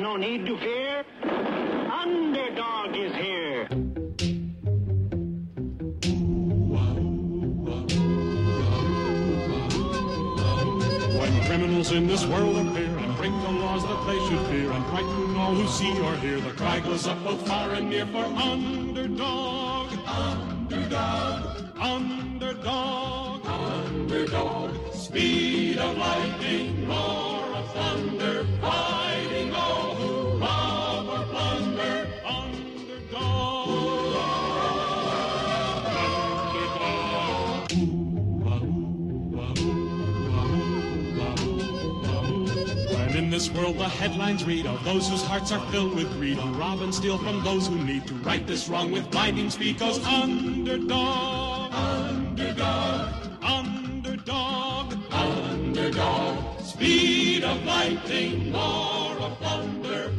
no need to fear. Underdog is here. When criminals in this world appear and break the laws that they should fear and frighten all who see or hear, the cry goes up both far and near for underdog, underdog, underdog, underdog. Speed of lightning, this world the headlines read of those whose hearts are filled with greed who rob and steal from those who need to right this wrong with blinding speed goes underdog, underdog, underdog, underdog. Speed of lightning, roar of thunder,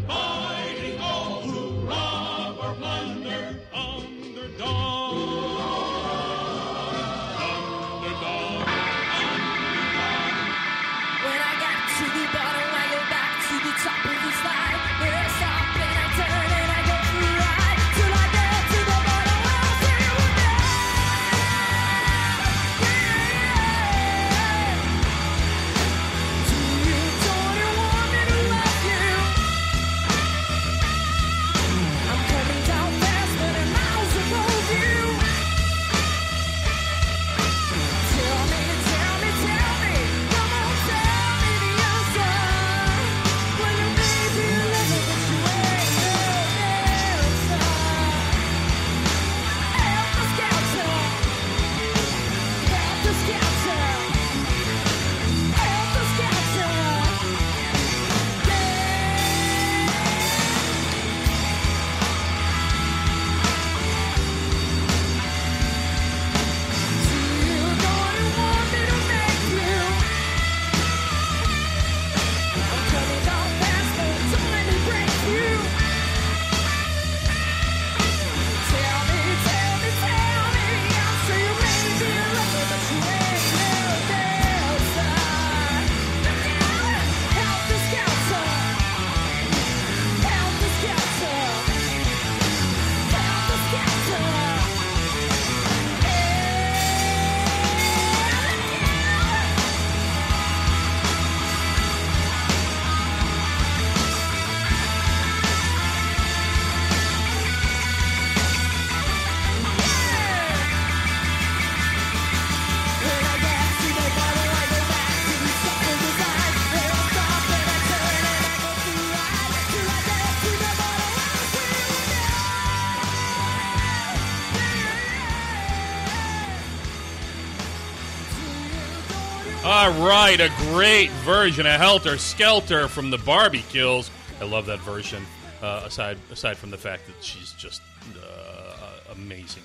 right, a great version of Helter Skelter from the Barbie Kills. I love that version. Uh, aside aside from the fact that she's just uh, amazing,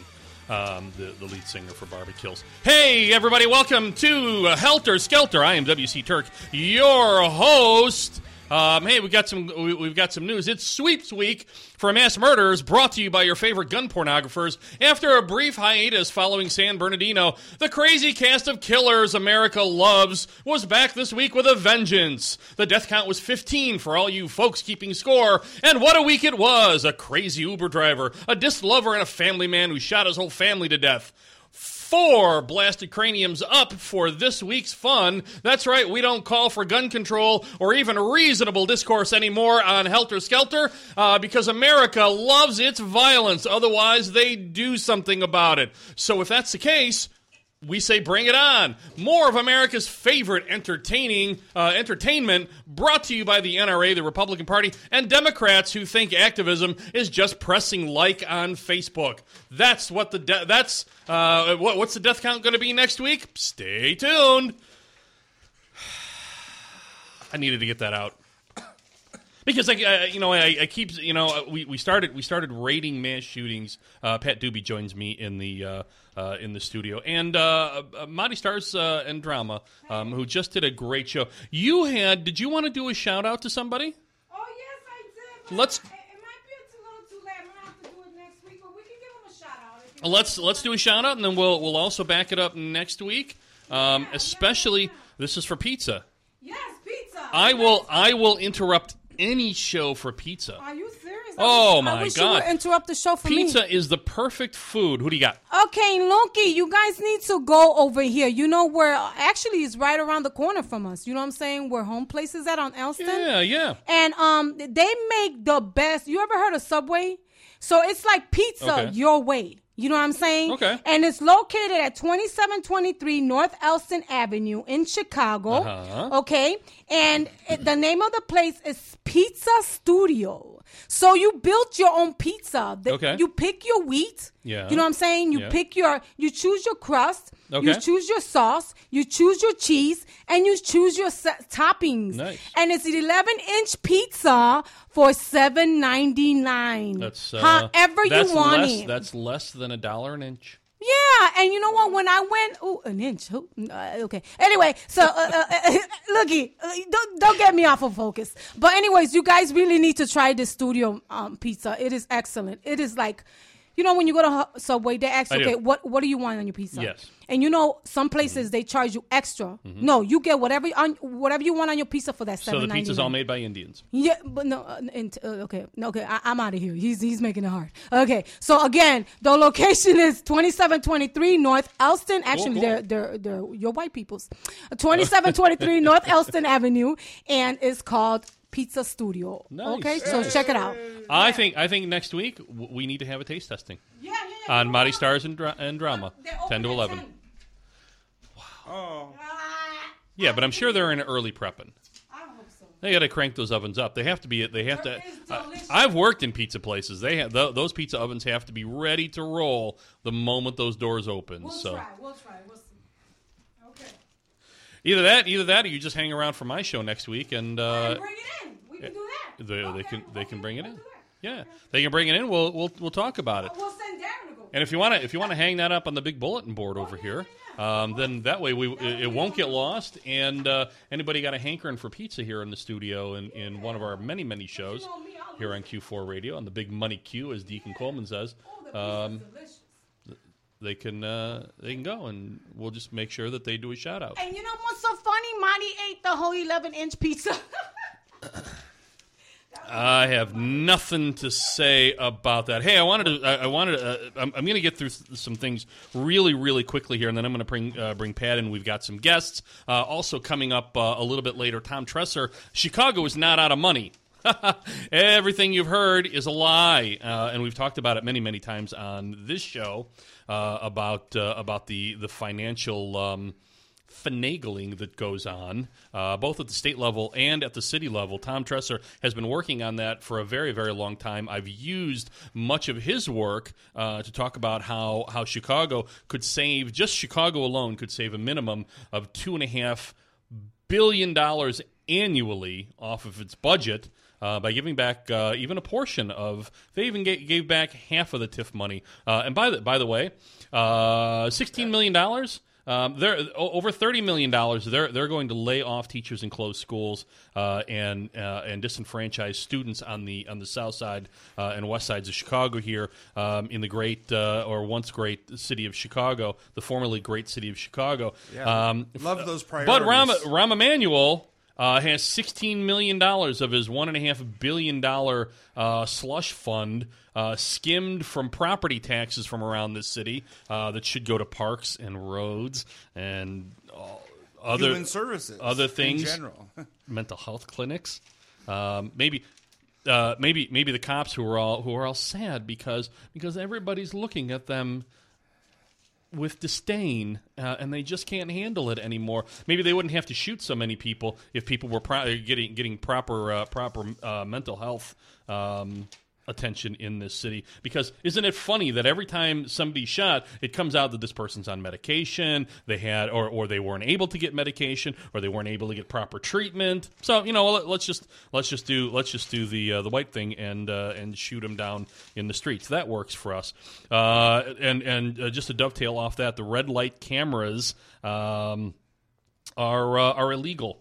um, the the lead singer for Barbie Kills. Hey, everybody, welcome to Helter Skelter. I am WC Turck, your host. Um, hey, we got some we, we've got some news. It's sweeps week for mass murders, brought to you by your favorite gun pornographers. After a brief hiatus following San Bernardino, the crazy cast of killers America loves was back this week with a vengeance. The death count was 15 for all you folks keeping score, and what a week it was! A crazy Uber driver, a disc lover, and a family man who shot his whole family to death four blasted craniums up for this week's fun. That's right, we don't call for gun control or even reasonable discourse anymore on Helter Skelter uh, because America loves its violence. Otherwise, they do something about it. So if that's the case, we say bring it on. More of America's favorite entertaining uh, entertainment brought to you by the NRA, the Republican Party, and Democrats who think activism is just pressing like on Facebook. That's what the de- that's uh, what, what's the death count going to be next week? Stay tuned. I needed to get that out because like uh, you know I, I keep you know we, we started we started rating mass shootings. Uh, Pat Doobie joins me in the uh, uh, in the studio, and uh, uh, Mari Starz uh, and Drama, um, who just did a great show. You had did you want to do a shout out to somebody? Oh yes, I did. Let's- It, it might be a little too late. I'm gonna have to do it next week, but we can give him a shout out. Let's let's do a shout out, and then we'll we'll also back it up next week. Um, especially this is for pizza. Yes, pizza. I will I will interrupt any show for pizza. Are you serious? Oh, I my wish God. You would interrupt the show for me. Pizza is the perfect food. Who do you got? Okay, Loki, you guys need to go over here. You know where actually it's right around the corner from us. You know what I'm saying? Where home place is at on Elston. Yeah, yeah. And um they make the best. You ever heard of Subway? So it's like pizza Okay. your way. You know what I'm saying? Okay. And it's located at 2723 North Elston Avenue in Chicago. Uh-huh. Okay. And it, the name of the place is Pizza Studio. So you built your own pizza. The- Okay. You pick your wheat. Yeah. You know what I'm saying? You Yeah. pick your, you choose your crust. Okay. You choose your sauce. You choose your cheese. And you choose your sa- toppings. Nice. And it's an 11 inch pizza for seven ninety nine. That's uh, however that's you want less, it. That's less than a dollar an inch. Yeah, and you know what? When I went, oh, an inch. Ooh, uh, okay. Anyway, so uh, uh, uh, looky, uh, don't don't get me off of focus. But anyways, you guys really need to try this studio um, pizza. It is excellent. It is like. You know when you go to Subway, they ask, I do. okay, what what do you want on your pizza? Yes. Mm-hmm. And you know some places they charge you extra. No, you get whatever on whatever you want on your pizza for that So the pizza's all made by Indians. yeah, but no, uh, and, uh, okay, no, okay, I, I'm out of here. He's he's making it hard. Okay, so again, the location is 2723 North Elston. Actually, cool. they're they're they're your white people's. 2723 North Elston Avenue, and it's called Pizza Studio. Nice. Okay, so check it out. I think I think next week w- we need to have a taste testing Yeah, yeah, yeah. on Mari Starz and, dra- and Drama, They're open ten to at eleven. 10. Oh, Ah, Yeah, but I'm sure they're in early prepping. I hope so. They got to crank those ovens up. They have to be. They have to. It is I- delicious. I've worked in pizza places. They have th- those pizza ovens have to be ready to roll the moment those doors open. We'll so try. We'll try. We'll see. Okay. either that, either that, or you just hang around for my show next week, and uh, bring it in. We can do that. they, they can they okay, can bring it in. Yeah, they can bring it in. We'll we'll we'll talk about it. We'll send Darren to go. And if you want to, if you want to hang that up on the big bulletin board over here, um, then that way we it, it won't get lost. And uh, anybody got a hankering for pizza here in the studio in, in one of our many many shows here on Que4 Radio on the Big Money Q, as Deacon Coleman says, um, they can uh, they can go and we'll just make sure that they do a shout out. And you know what's so funny? Marty ate the whole 11 inch pizza. I have nothing to say about that. Hey, I wanted to. I, I wanted. To, uh, I'm, I'm going to get through th- some things really, really quickly here, and then I'm going to bring uh, bring Pat in. We've got some guests. Uh, also coming up uh, a little bit later, Tom Tresser. Chicago is not out of money. Everything you've heard is a lie, uh, and we've talked about it many, many times on this show uh, about about the the financial. Um, finagling that goes on, uh, both at the state level and at the city level. Tom Tresser has been working on that for a very, very long time. I've used much of his work uh, to talk about how, how Chicago could save, just Chicago alone, could save a minimum of two and a half billion dollars annually off of its budget uh, by giving back uh, even a portion of. They even gave, gave back half of the TIF money. Uh, and by the by the way, uh, sixteen million dollars. Um, they're over thirty million dollars. They're they're going to lay off teachers and close schools uh, and uh, and disenfranchise students on the on the south side uh, and west sides of Chicago here um, in the great uh, or once great city of Chicago, the formerly great city of Chicago. Yeah. Um, Love those priorities. but Rahm. Rahm Emanuel uh, has $16 million of his $1.5 billion uh, slush fund uh, skimmed from property taxes from around this city uh, that should go to parks and roads and other Human services, other things, in general. mental health clinics. Um, maybe. Uh, maybe maybe the cops who are all who are all sad because because everybody's looking at them with disdain, uh, and they just can't handle it anymore. Maybe they wouldn't have to shoot so many people if people were pro- getting getting proper uh, proper uh, mental health um, attention in this city. Because isn't it funny that every time somebody's shot, it comes out that this person's on medication, they had or or they weren't able to get medication, or they weren't able to get proper treatment. So you know, let, us just let's just do let's just do the uh, the white thing and uh, and shoot them down in the streets. That works for us. Uh, and and uh, just to dovetail off that, the red light cameras um, are uh, are illegal.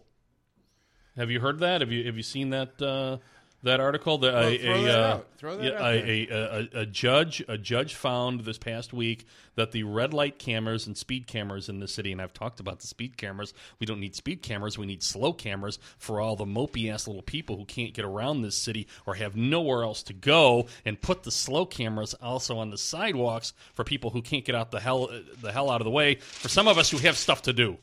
Have you heard that? Have you have you seen that uh, that article? The, Well, a, throw a, that uh, out. Throw that yeah, a, a, a, a judge a judge found this past week that the red light cameras and speed cameras in the city, and I've talked about the speed cameras. We don't need speed cameras. We need slow cameras for all the mopey ass little people who can't get around this city or have nowhere else to go. And put the slow cameras also on the sidewalks for people who can't get out the hell the hell out of the way. For some of us who have stuff to do.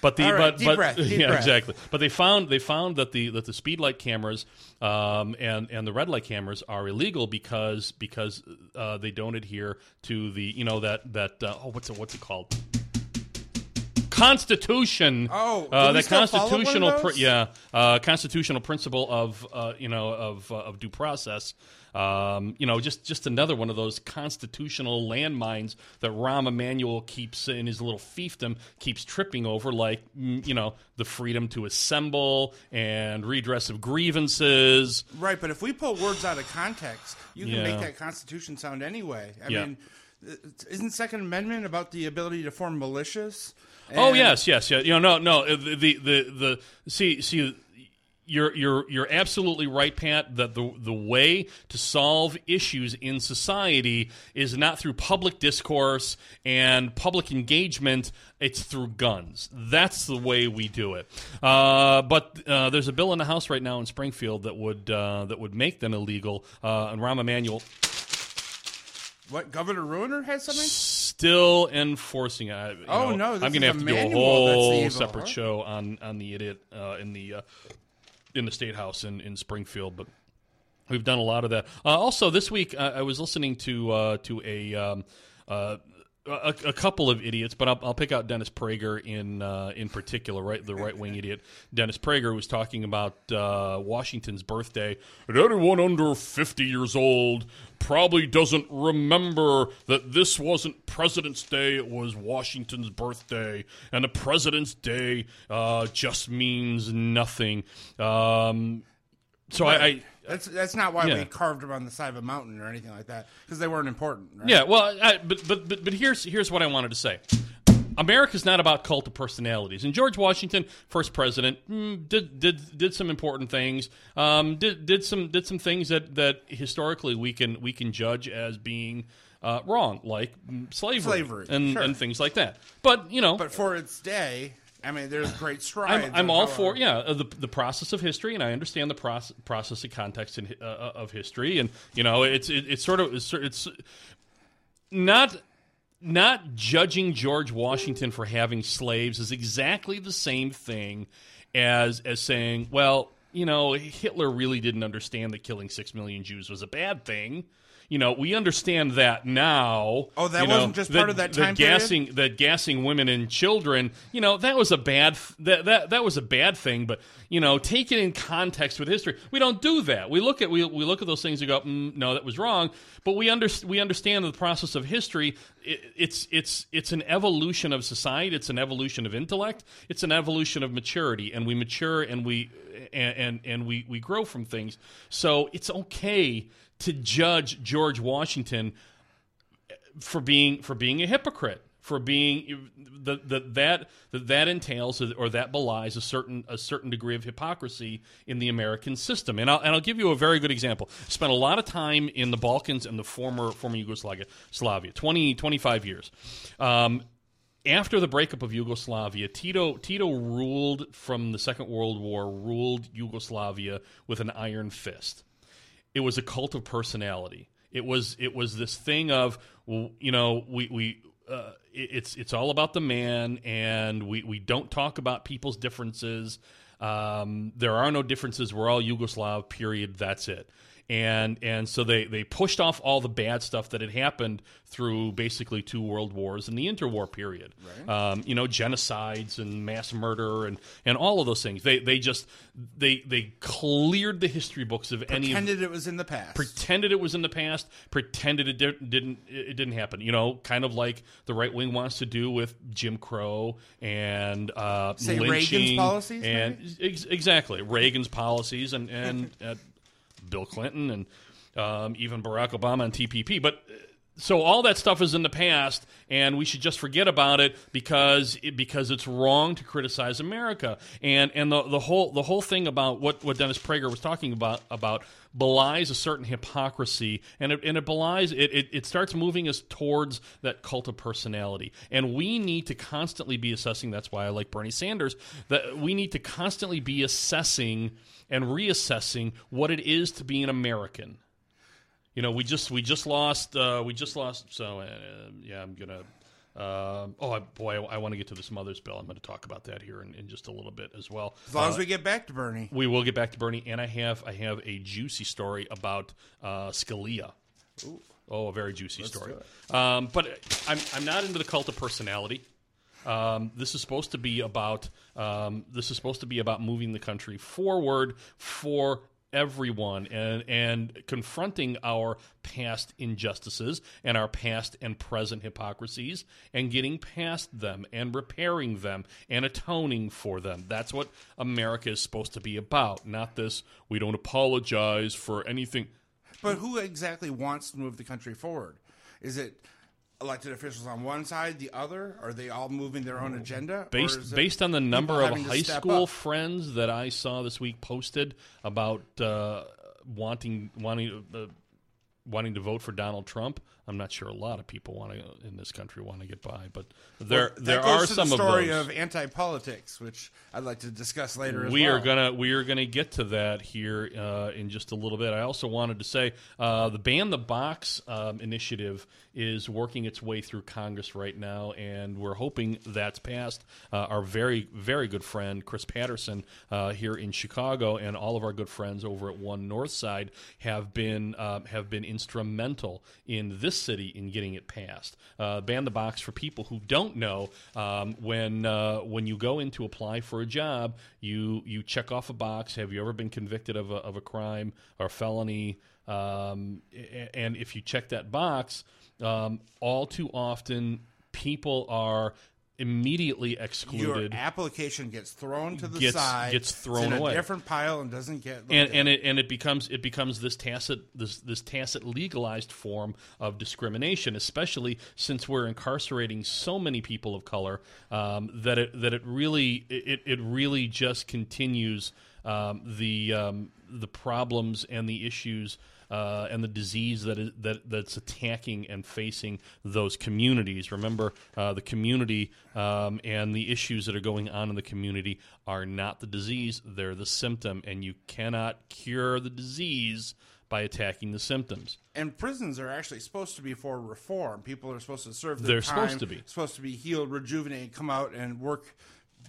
But the right, but but breath, yeah breath. exactly. But they found they found that the that the speed light cameras um, and and the red light cameras are illegal because because uh, they don't adhere to the you know that that uh, oh what's it what's it called Constitution. Oh, uh, the still one of constitutional, those? yeah, uh, constitutional principle of uh, you know of uh, of due process. Um, you know, just just another one of those constitutional landmines that Rahm Emanuel keeps in his little fiefdom keeps tripping over, like mm, you know the freedom to assemble and redress of grievances. Right, but if we pull words out of context, you can make that Constitution sound anyway. I Yeah. mean, uh, isn't Second Amendment about the ability to form militias? Oh yes, yes, yeah. You know, no, no. uh, The the the, the see see. You're you're you're absolutely right, Pat. That the the way to solve issues in society is not through public discourse and public engagement. It's through guns. That's the way we do it. Uh, but uh, there's a bill in the House right now in Springfield that would uh, that would make them illegal. Uh, and Rahm Emanuel What Governor Ruiner has something? still enforcing it. I- Oh, know, no, I'm gonna have to do a manual that's the whole evil, separate huh? show on on the idiot uh, in the uh, in the state house in in Springfield, but. We've done a lot of that. Uh, also, this week uh, I was listening to uh, to a, um, uh, a a couple of idiots, but I'll, I'll pick out Dennis Prager in uh, in particular, right? The right wing idiot Dennis Prager was talking about uh, Washington's birthday, and anyone under fifty years old probably doesn't remember that this wasn't President's Day; it was Washington's birthday, and the President's Day uh, just means nothing. Um, so I, I That's that's not why Yeah. we carved them on the side of a mountain or anything like that because they weren't important. Right? Yeah, well, I, but but but but here's here's what I wanted to say. America's not about cult of personalities, and George Washington, first president, mm, did did did some important things. Um, did did some did some things that that historically we can we can judge as being uh, wrong, like slavery, Slavery, and sure. and things like that. But you know, But for its day, I mean, there's great strides. I'm, I'm all for yeah uh, the the process of history, and I understand the process process of context in, uh, uh, of history, and you know it's it, it's sort of it's, it's not not judging George Washington for having slaves is exactly the same thing as as saying, well, you know, Hitler really didn't understand that killing six million Jews was a bad thing. You know, we understand that now. Oh, that you know, wasn't just part of that time period? gassing that gassing women and children, you know, that was a bad that that that was a bad thing. But you know, take it in context with history. We don't do that. We look at we, we look at those things and go, mm, no, that was wrong. But we under, we understand the process of history. It, it's it's it's an evolution of society. It's an evolution of intellect. It's an evolution of maturity, and we mature and we and and, and we we grow from things. So it's okay to judge George Washington for being for being a hypocrite for being that that that that entails or that belies a certain a certain degree of hypocrisy in the American system. And I'll, and I'll give you a very good example. Spent a lot of time in the Balkans and the former former Yugoslavia Slavia 20 25 years. Um, after the breakup of Yugoslavia, Tito Tito ruled from the Second World War, ruled Yugoslavia with an iron fist it was a cult of personality. It was it was this thing of you know we we uh, it's it's all about the man, and we we don't talk about people's differences. Um, there are no differences. We're all Yugoslav. Period. That's it. And and so they they pushed off all the bad stuff that had happened through basically two world wars and the interwar period. Um, you know, genocides and mass murder and and all of those things. They they just they they cleared the history books of any Pretended it was in the past. pretended it was in the past, pretended it di- didn't it didn't happen. You know, kind of like the right wing wants to do with Jim Crow and uh, Say Reagan's lynching policies, and ex- exactly Reagan's policies and and uh, Bill Clinton and um, even Barack Obama and TPP. But uh, so all that stuff is in the past, and we should just forget about it because it, because it's wrong to criticize America. And and the, the whole the whole thing about what, what Dennis Prager was talking about about belies a certain hypocrisy, and it, and it belies it, it it starts moving us towards that cult of personality. And we need to constantly be assessing. That's why I like Bernie Sanders. That we need to constantly be assessing and reassessing what it is to be an American. You know, we just we just lost uh, we just lost. So uh, yeah, I'm gonna. Uh, oh boy, I, I want to get to this mother's bill. I'm going to talk about that here in, in just a little bit as well. As long Uh, as we get back to Bernie. we will get back to Bernie, and I have I have a juicy story about uh, Scalia. Oh, a very juicy story. Um, but I'm I'm not into the cult of personality. Um, this is supposed to be about um, this is supposed to be about moving the country forward for everyone and and confronting our past injustices and our past and present hypocrisies and getting past them and repairing them and atoning for them. That's what America is supposed to be about. Not this we don't apologize for anything. But who exactly wants to move the country forward? Is it elected officials on one side, the other? Are they all moving their own agenda? Based based on the number of high school up? friends that I saw this week posted about uh, wanting wanting uh, wanting to vote for Donald Trump. I'm not sure a lot of people want to in this country want to get by, but there That there are to some the story of of anti-politics, which I'd like to discuss later. As we well. are gonna we are gonna get to that here uh, in just a little bit. I also wanted to say uh, the ban the box um, initiative is working its way through Congress right now, and we're hoping that's passed. Uh, our very very good friend Chris Patterson uh, here in Chicago, and all of our good friends over at One North Side have been um, have been instrumental in this city in getting it passed. Uh, ban the box for people who don't know um, when uh, when you go in to apply for a job, you you check off a box. Have you ever been convicted of a, of a crime or felony? Um, and if you check that box, um, all too often people are immediately excluded. Your application gets thrown to the Gets- side, gets thrown in away. a different pile, and doesn't get. and and it and it becomes it becomes this tacit this this tacit legalized form of discrimination, especially since we're incarcerating so many people of color um, that it that it really it it really just continues um, the um, the problems and the issues. Uh, and the disease that is that that's attacking and facing those communities. Remember, uh, the community um, and the issues that are going on in the community are not the disease; they're the symptom, and you cannot cure the disease by attacking the symptoms. And prisons are actually supposed to be for reform. People are supposed to serve their They're time, supposed to be. supposed to be healed, rejuvenated, come out and work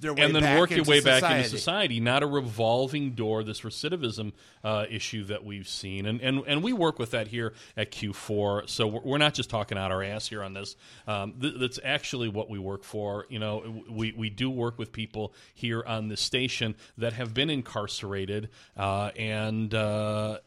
and then work your way society. back into society, not a revolving door. This recidivism uh, issue that we've seen, and, and and we work with that here at Que4. So we're, we're not just talking out our ass here on this. Um, th- that's actually what we work for. You know, we we do work with people here on this station that have been incarcerated uh, and. Uh,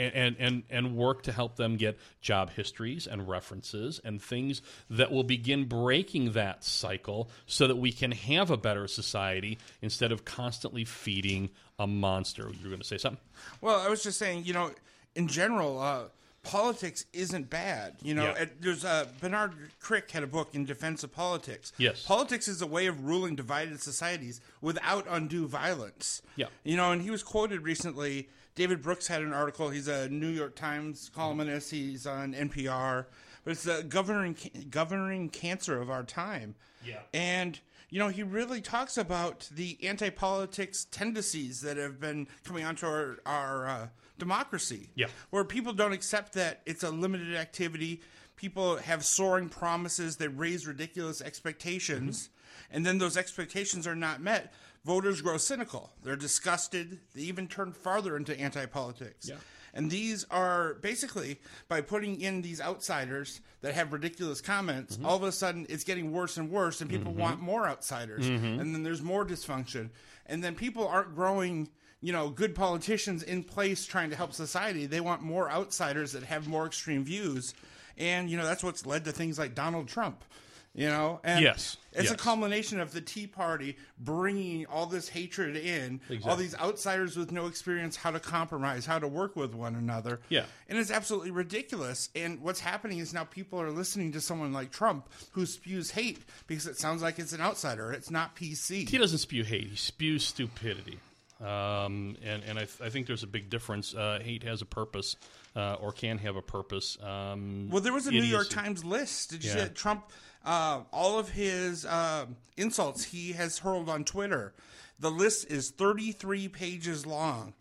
and, and, and, work to help them get job histories and references and things that will begin breaking that cycle so that we can have a better society instead of constantly feeding a monster. You're going to say something? Well, I was just saying, you know, in general, uh, politics isn't bad. You know, Yeah. there's uh, Bernard Crick had a book in defense of politics. Yes. politics is a way of ruling divided societies without undue violence. Yeah. you know, and he was quoted recently. David Brooks had an article. He's a New York Times columnist. He's on NPR, but it's the governing governing cancer of our time. Yeah. and you know, he really talks about the anti-politics tendencies that have been coming onto our, our uh, democracy. Yeah. Where people don't accept that it's a limited activity. People have soaring promises. that raise ridiculous expectations. Mm-hmm. And then those expectations are not met. Voters grow cynical. They're disgusted. They even turn farther into anti-politics. Yeah. And these are basically by putting in these outsiders that have ridiculous comments, Mm-hmm. all of a sudden it's getting worse and worse, and people want more outsiders. Mm-hmm. And then there's more dysfunction. And then people aren't growing, you know, good politicians in place trying to help society. They want more outsiders that have more extreme views. And, you know, that's what's led to things like Donald Trump. You know, and Yes, it's a culmination of the Tea Party bringing all this hatred in, all these outsiders with no experience how to compromise, how to work with one another. Yeah. and it's absolutely ridiculous. And what's happening is now people are listening to someone like Trump who spews hate because it sounds like it's an outsider. It's not PC. He doesn't spew hate. He spews stupidity. Um, and and I, th- I think there's a big difference. Uh, hate has a purpose, uh, or can have a purpose. Um, Well, there was a New York. Times list. Did you see Yeah. that Trump? Uh, all of his uh, insults he has hurled on Twitter. The list is 33 pages long.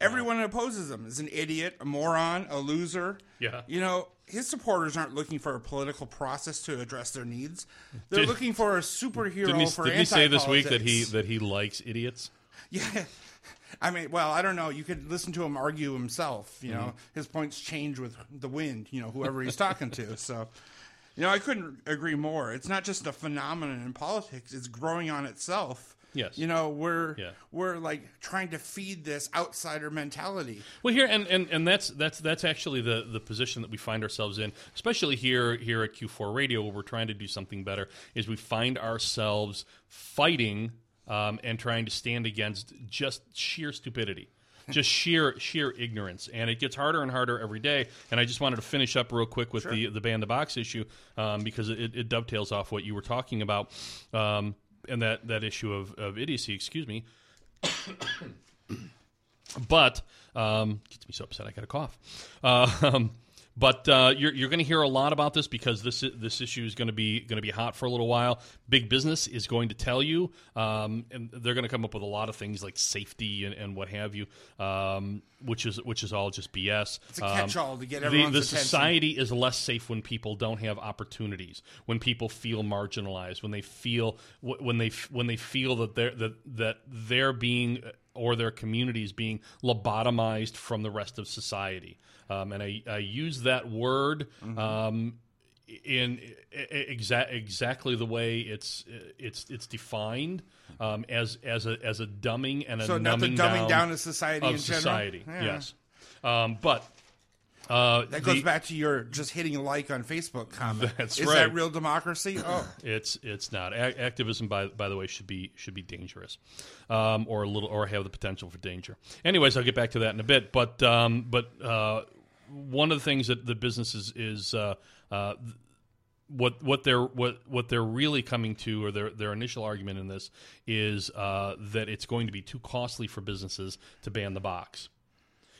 Everyone who opposes him is an idiot, a moron, a loser. Yeah. You know, his supporters aren't looking for a political process to address their needs. They're Did- looking for a superhero Didn't he, for didn't he say this week that he that he likes idiots? Yeah. I mean, well, I don't know. You could listen to him argue himself. You know, Mm-hmm. his points change with the wind. You know, whoever he's talking to. So, you know, I couldn't agree more. It's not just a phenomenon in politics; it's growing on itself. Yes. You know, we're Yeah. we're like trying to feed this outsider mentality. Well, here and, and, and that's that's that's actually the, the position that we find ourselves in, especially here here at Que4 Radio, where we're trying to do something better. Is we find ourselves fighting um, and trying to stand against just sheer stupidity, just sheer sheer ignorance, and it gets harder and harder every day. And I just wanted to finish up real quick with the the ban the box issue um, because it, it dovetails off what you were talking about. Um, and that, that issue of, of idiocy, excuse me, but um, gets me so upset I got a cough. Uh, um, but uh, you're, you're going to hear a lot about this because this this issue is going to be going to be hot for a little while. Big business is going to tell you, um, and they're going to come up with a lot of things like safety and, and what have you, um, which is which is all just BS. It's a catch-all to get the, everyone's the attention. society is less safe when people don't have opportunities, when people feel marginalized, when they feel when they when they feel that they're that that they're being or their communities being lobotomized from the rest of society. Um, and I, I use that word Mm-hmm. um, in exa- exactly the way it's it's it's defined um, as as a as a dumbing and a So not the dumbing down of society of in general? Yeah. Yes, um, but uh, That goes the- back to your just hitting like on Facebook comment. That's Is right. that real democracy? Oh, It's it's not A- activism. By by the way, should be should be dangerous, um, or a little or have the potential for danger. Anyways, I'll get back to that in a bit. But um, but uh, one of the things that the business is is uh, uh, what what they're what what they're really coming to, or their their initial argument in this is uh, that it's going to be too costly for businesses to ban the box.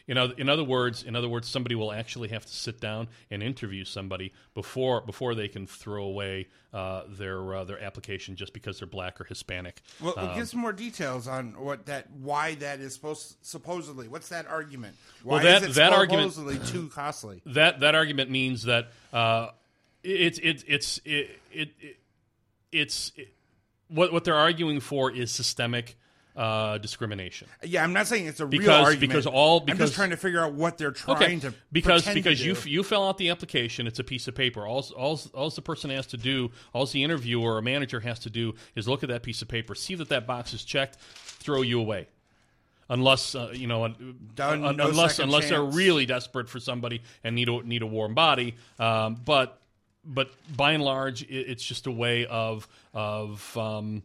In other, in other words, in other words, somebody will actually have to sit down and interview somebody before before they can throw away uh, their uh, their application just because they're black or Hispanic. well, Um, give some more details on what that, why that is supposed, supposedly. What's that argument? Why Well, that- is it that argument- too costly? that that argument means that uh, it's it, it's it, it, it it's it, what what they're arguing for is systemic uh, discrimination. Yeah, I'm not saying it's a real Because- argument. because all- I'm because- just trying to figure out what they're trying to because because you you fill out the application it's a piece of paper all all all the person has to do all the interviewer or manager has to do is look at that piece of paper see that that box is checked throw you away unless uh, you know Done, un- no unless unless they're really desperate for somebody and need a need a warm body um, but but by and large it, it's just a way of of um,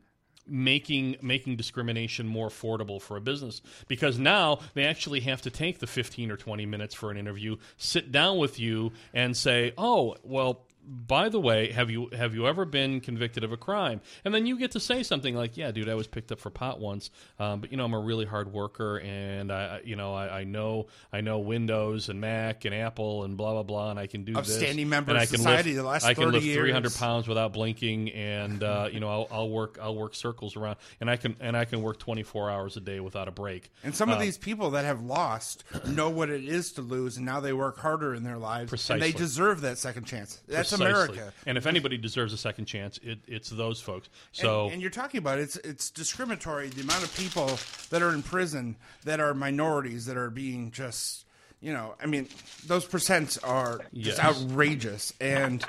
making making discrimination more affordable for a business. Because now they actually have to take the 15 or 20 minutes for an interview sit down with you and say oh well by the way have you have you ever been convicted of a crime and then you get to say something like yeah dude i was picked up for pot once um, but you know i'm a really hard worker and i you know I, I know i know windows and mac and apple and blah blah blah and i can do Upstanding this member and of I can society lift, the last i can lift 300 pounds without blinking and uh, you know I'll, I'll work i'll work circles around and i can and i can work 24 hours a day without a break And some of Uh, these people that have lost know what it is to lose, and now they work harder in their lives. Precisely. And they deserve that second chance. That's precisely. America. and if anybody deserves a second chance it, it's those folks so and, and you're talking about it's it's discriminatory the amount of people that are in prison that are minorities that are being just you know I mean those percents are just Yes. outrageous and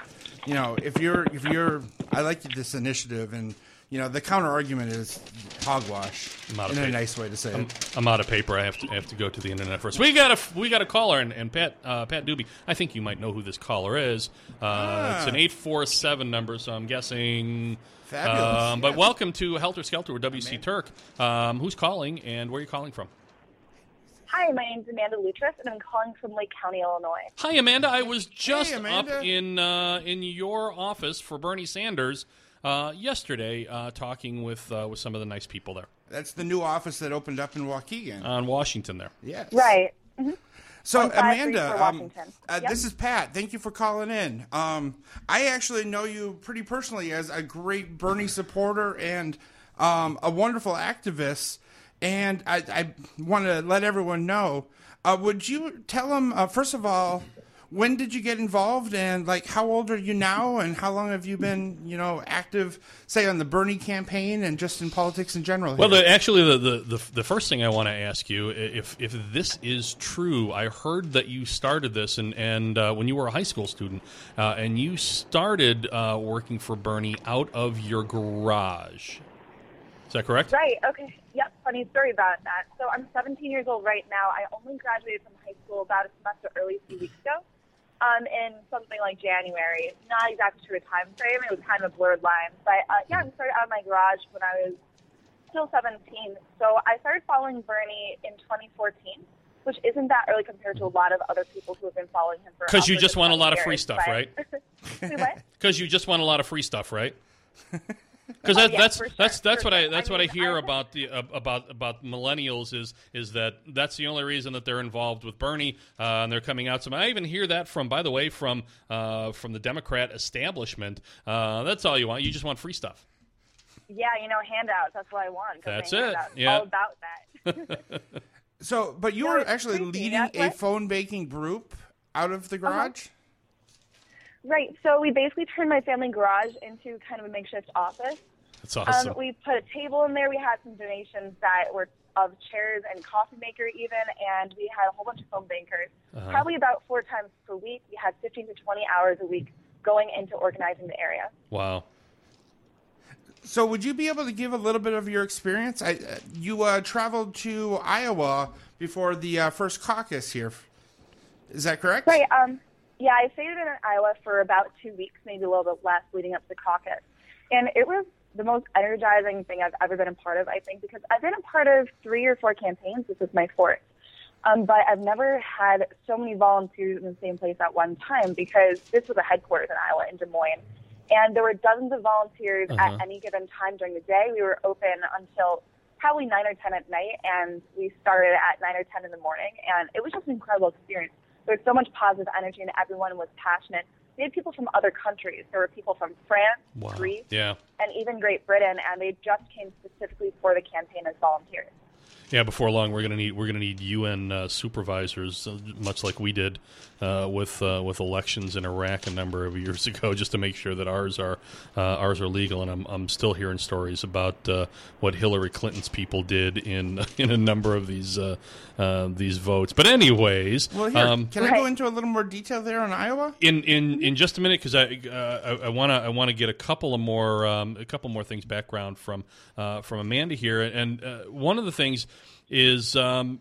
you know if you're if you're I like this initiative and you know, the counter argument is hogwash I'm out of in a paper. nice way to say I'm, it. I'm out of paper. I have to I have to go to the internet first. We got a we got a caller, and, and Pat uh, Pat Doobie. I think you might know who this caller is. Uh, It's an eight four seven number, so I'm guessing. Fabulous, Um, but yes. welcome to Helter Skelter with WC Turck. Um, who's calling, and where are you calling from? Hi, my name's Amanda Lutris, and I'm calling from Lake County, Illinois. Hi, Amanda. I was just up in uh, in your office for Bernie Sanders uh, yesterday, uh, talking with uh, with some of the nice people there That's the new office that opened up in Waukegan. on Washington. There. yes. Right. So On five three Amanda, um, Washington. uh, Yep. this is Pat. Thank you for calling in. Um, I actually know you pretty personally as a great Bernie supporter and um, a wonderful activist. And I, I want to let everyone know. Uh, would you tell them uh, first of all, when did you get involved, and like how old are you now, and how long have you been, you know, active, say on the Bernie campaign and just in politics in general? Well, the, actually, the, the, the, the first thing I want to ask you, if if this is true, I heard that you started this, and and uh, when you were a high school student, uh, and you started uh, working for Bernie out of your garage. Is that correct? Right. Okay. Yep. Funny story about that. So I'm 17 years old right now. I only graduated from high school about a semester early, a few weeks ago, um, in something like January. Not exactly sure the time frame. It was kind of a blurred line. But uh, yeah, I started out of my garage when I was still 17. So I started following Bernie in 2014. Which isn't that early compared to a lot of other people who have been following him for. 'Cause you just want a 20 lot of free stuff, but- right? Because you just want a lot of free stuff, right? Because Oh, yeah, that's sure, that's that's for what I that's I what I hear I- about the uh, about about millennials is is that that's the only reason that they're involved with Bernie uh, and they're coming out. So I even hear that from by the way from uh, from the Democrat establishment. Uh, that's all you want. You just want free stuff. Yeah, you know, handouts. That's what I want. That's it, handouts. yeah. All about that. so, but you No, were actually creepy, leading that's a what- phone banking group out of the garage. Right. So we basically turned my family garage into kind of a makeshift office. That's awesome. Um, we put a table in there. We had some donations that were of chairs and coffee maker even, and we had a whole bunch of phone bankers. Uh-huh. Probably about four times per week. We had 15 to 20 hours a week going into organizing the area. wow. So, would you be able to give a little bit of your experience? I, uh, you uh, traveled to Iowa before the uh, first caucus here. Is that correct? Right. Um, yeah, I stayed in Iowa for about two weeks, maybe a little bit less, leading up to the caucus. And it was the most energizing thing I've ever been a part of, I think, because I've been a part of three or four campaigns. This is my fourth. Um, but I've never had so many volunteers in the same place at one time because this was a headquarters in Iowa, in Des Moines. And there were dozens of volunteers Uh-huh. at any given time during the day. We were open until probably 9 or 10 at night, and we started at 9 or 10 in the morning. And it was just an incredible experience. There was so much positive energy, and everyone was passionate. We had people from other countries. There were people from France, Wow. Greece, Yeah. and even Great Britain, and they just came specifically for the campaign as volunteers. Yeah, before long, we're gonna need we're gonna need UN uh, supervisors, uh, much like we did uh, with uh, with elections in Iraq a number of years ago, just to make sure that ours are uh, ours are legal. And I'm I'm still hearing stories about uh, what Hillary Clinton's people did in in a number of these uh, uh, these votes. But anyways, Well, here, um, can I go into a little more detail there on Iowa? in in in just a minute because I uh, I want to I want to get a couple of more um, a couple more things background from uh, from Amanda here, and uh, one of the things is um,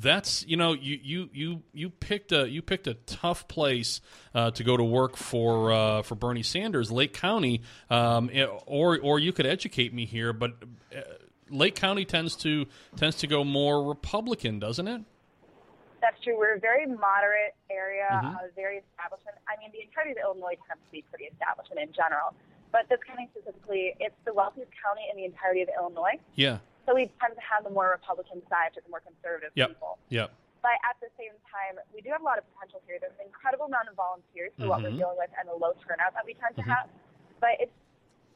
that's you know you you you you picked a you picked a tough place uh, to go to work for uh, for Bernie Sanders, Lake County, um, eh, or or you could educate me here, but uh, Lake County tends to tends to go more Republican, doesn't it? That's true. We're a very moderate area, Mhm. uh, very establishment. I mean, the entirety of Illinois tends to be pretty establishment in general, but this county specifically, it's the wealthiest county in the entirety of Illinois. Yeah. So we tend to have the more Republican side to the more conservative Yep. people. Yep. But at the same time, we do have a lot of potential here. There's an incredible amount of volunteers for what we're Mhm. dealing with and the low turnout that we tend Mm-hmm. to have. But it's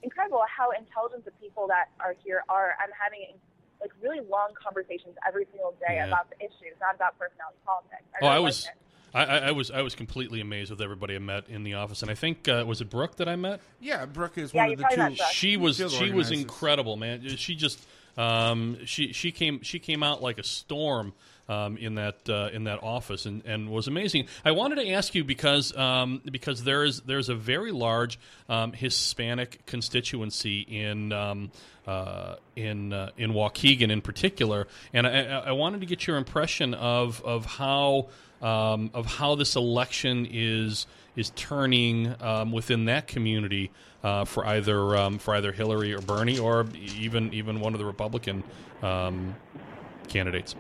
incredible how intelligent the people that are here are. I'm having like really long conversations every single day Yeah. about the issues, not about personality politics. I Oh, I was, like. I, I I was, I was completely amazed with everybody I met in the office, and I think uh, was it Brooke that I met. Yeah, Brooke is Yeah, one of the probably two. met Brooke. She was, Field she was incredible, man. She just Um, she she came she came out like a storm um, in that uh, in that office and, and was amazing. I wanted to ask you because um, because there is there's a very large um, Hispanic constituency in um, uh, in uh, in Waukegan in particular, and I, I wanted to get your impression of of how um, of how this election is is turning um, within that community uh, for either um, for either Hillary or Bernie or even even one of the Republican um, candidates.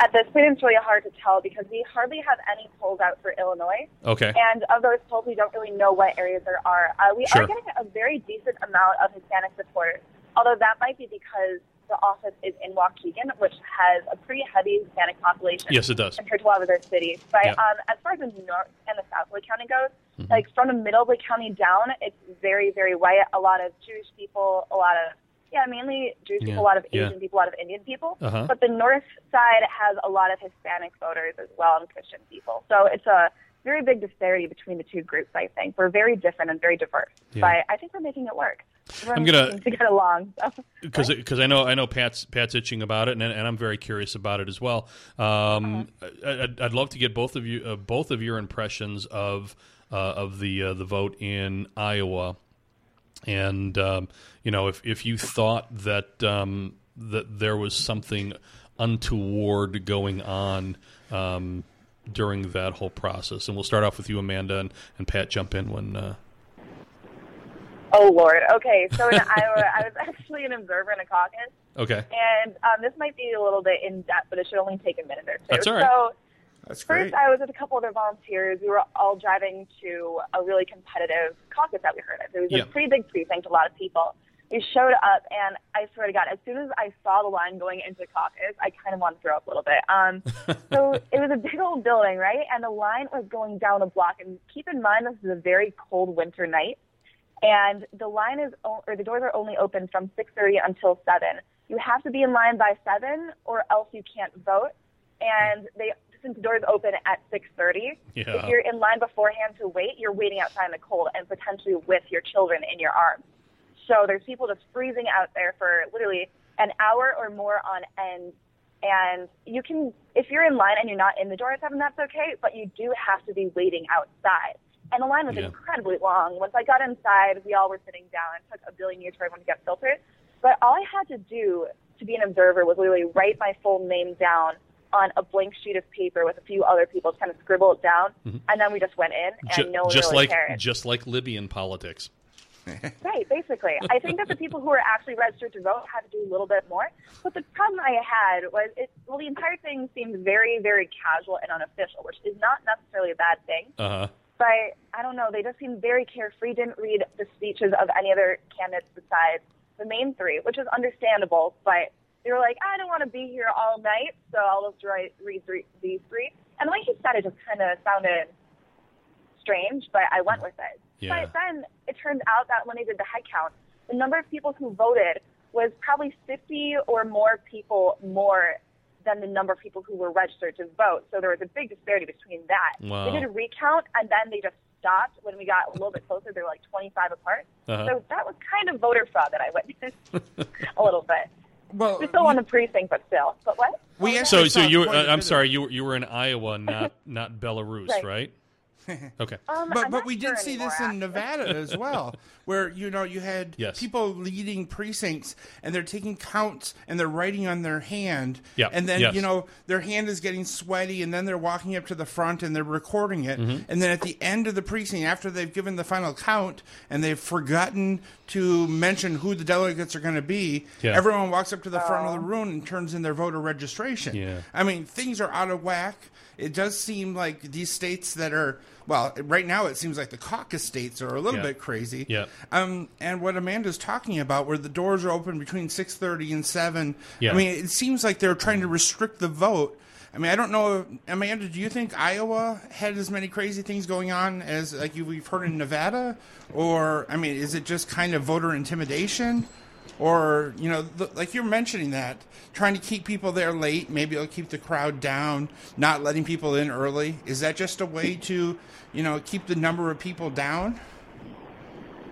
At this point, it's really hard to tell because we hardly have any polls out for Illinois. Okay. And of those polls, we don't really know what areas there are. Uh, we Sure. are getting a very decent amount of Hispanic support, although that might be because the office is in Waukegan, which has a pretty heavy Hispanic population. Yes, it does. Compared to a lot of other cities. But Yeah. um, as far as the north and the south of Lake County goes, Mm-hmm. like from the middle of Lake County down, it's very, very white. A lot of Jewish people, a lot of, yeah, mainly Jewish Yeah, people, a lot of yeah. Asian people, a lot of Indian people. Uh-huh. But the north side has a lot of Hispanic voters as well and Christian people. So it's a very big disparity between the two groups, I think. We're very different and very diverse. Yeah. But I think we're making it work. Everyone gonna- to get along. So. because because I know I know Pat's Pat's itching about it, and, and I'm very curious about it as well. Um, I, I'd, I'd love to get both of you uh, both of your impressions of uh, of the uh, the vote in Iowa, and um, you know if if you thought that um, that there was something untoward going on. Um, during that whole process, and we'll start off with you, Amanda, and, and Pat. Jump in when uh, Oh, Lord. Okay, so in Iowa, I was actually an observer in a caucus. okay. And um, this might be a little bit in depth, but it should only take a minute or two. That's all right. So That's first, great. I was with a couple other volunteers. We were all driving to a really competitive caucus that we heard of. It was Yeah. a pretty big precinct, a lot of people. We showed up, and I swear to God, as soon as I saw the line going into the caucus, I kind of wanted to throw up a little bit. Um, so it was a big old building, right? And the line was going down a block. And keep in mind, this is a very cold winter night and the line is o- or the doors are only open from 6:30 until 7. You have to be in line by 7 or else you can't vote. And they since the doors open at 6:30, Yeah. if you're in line beforehand to wait, you're waiting outside in the cold and potentially with your children in your arms. So there's people just freezing out there for literally an hour or more on end. And you can, if you're in line and you're not in the door at 7, that's okay, but you do have to be waiting outside. And the line was Yeah. incredibly long. Once I got inside, we all were sitting down. It took a billion years for everyone to get filtered. But all I had to do to be an observer was literally write my full name down on a blank sheet of paper with a few other people, kind of scribble it down, and then we just went in, and Mm-hmm. No one just really like cared. just like Libyan politics. Right, basically. I think that the people who were actually registered to vote had to do a little bit more. But the problem I had was it well the entire thing seemed very, very casual and unofficial, which is not necessarily a bad thing. Uh huh. But I don't know, they just seemed very carefree, didn't read the speeches of any other candidates besides the main three, which is understandable, but they were like, I don't want to be here all night, so I'll just write, read three, these three. And the way he said it just kind of sounded strange, but I went with it. Yeah. But then it turned out that when they did the head count, the number of people who voted was probably 50 or more people more than the number of people who were registered to vote. So there was a big disparity between that. Wow. They did a recount and then they just stopped when we got a little bit closer. They were like 25 apart. Uh-huh. So that was kind of voter fraud that I witnessed a little bit. Well, We're still on the precinct, but still. But what? we So actually so saw you quite uh, a I'm sorry you were- you were in Iowa not not Belarus Right. right? Okay. Um, But I'm but not we sure did see this anymore, in. Nevada as well, where you know you had Yes. people leading precincts and they're taking counts and they're writing on their hand, Yeah, and then yes. you know their hand is getting sweaty, and then they're walking up to the front and they're recording it, Mm-hmm. and then at the end of the precinct, after they've given the final count and they've forgotten to mention who the delegates are going to be, Yeah. everyone walks up to the front of the room and turns in their voter registration. Yeah. I mean, things are out of whack. It does seem like these states that are well, right now it seems like the caucus states are a little Yeah. bit crazy. Yeah. Um, and what Amanda's talking about, where the doors are open between six thirty and seven. Yeah. I mean, it seems like they're trying to restrict the vote. I mean, I don't know, Amanda. Do you think Iowa had as many crazy things going on as like you, we've heard in Nevada, or I mean, is it just kind of voter intimidation? Or you know the, like you're mentioning that trying to keep people there late maybe it'll keep the crowd down not letting people in early is that just a way to you know keep the number of people down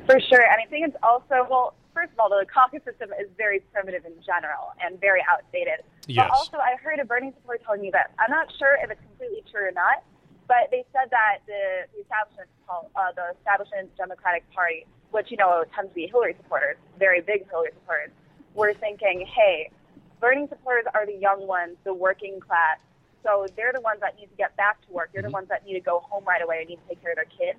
For sure. And I think it's also, well, first of all, the caucus system is very primitive in general and very outdated. Yes. But also, I heard a Bernie supporter telling me that I'm not sure if it's completely true or not, but they said that the, the establishment, uh, the establishment Democratic Party, which you know tends to be Hillary supporters, very big Hillary supporters, were thinking, hey, Bernie supporters are the young ones, the working class. So they're the ones that need to get back to work. They're the mm-hmm. ones that need to go home right away and need to take care of their kids.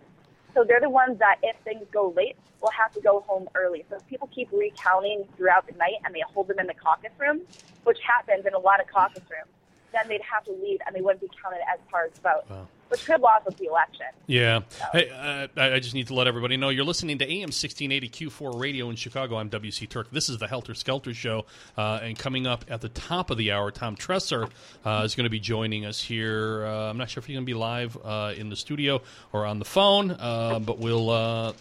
So they're the ones that, if things go late, will have to go home early. So if people keep recounting throughout the night and they hold them in the caucus room, which happens in a lot of caucus rooms, then they'd have to leave and they wouldn't be counted as part of the vote, which could lose us the election. Yeah. Hey, uh, I just need to let everybody know you're listening to AM 1680 Que4 Radio in Chicago. I'm WC Turck. This is the Helter Skelter Show. Uh, and coming up at the top of the hour, Tom Tresser uh, is going to be joining us here. Uh, I'm not sure if he's going to be live uh, in the studio or on the phone, uh, but we'll uh,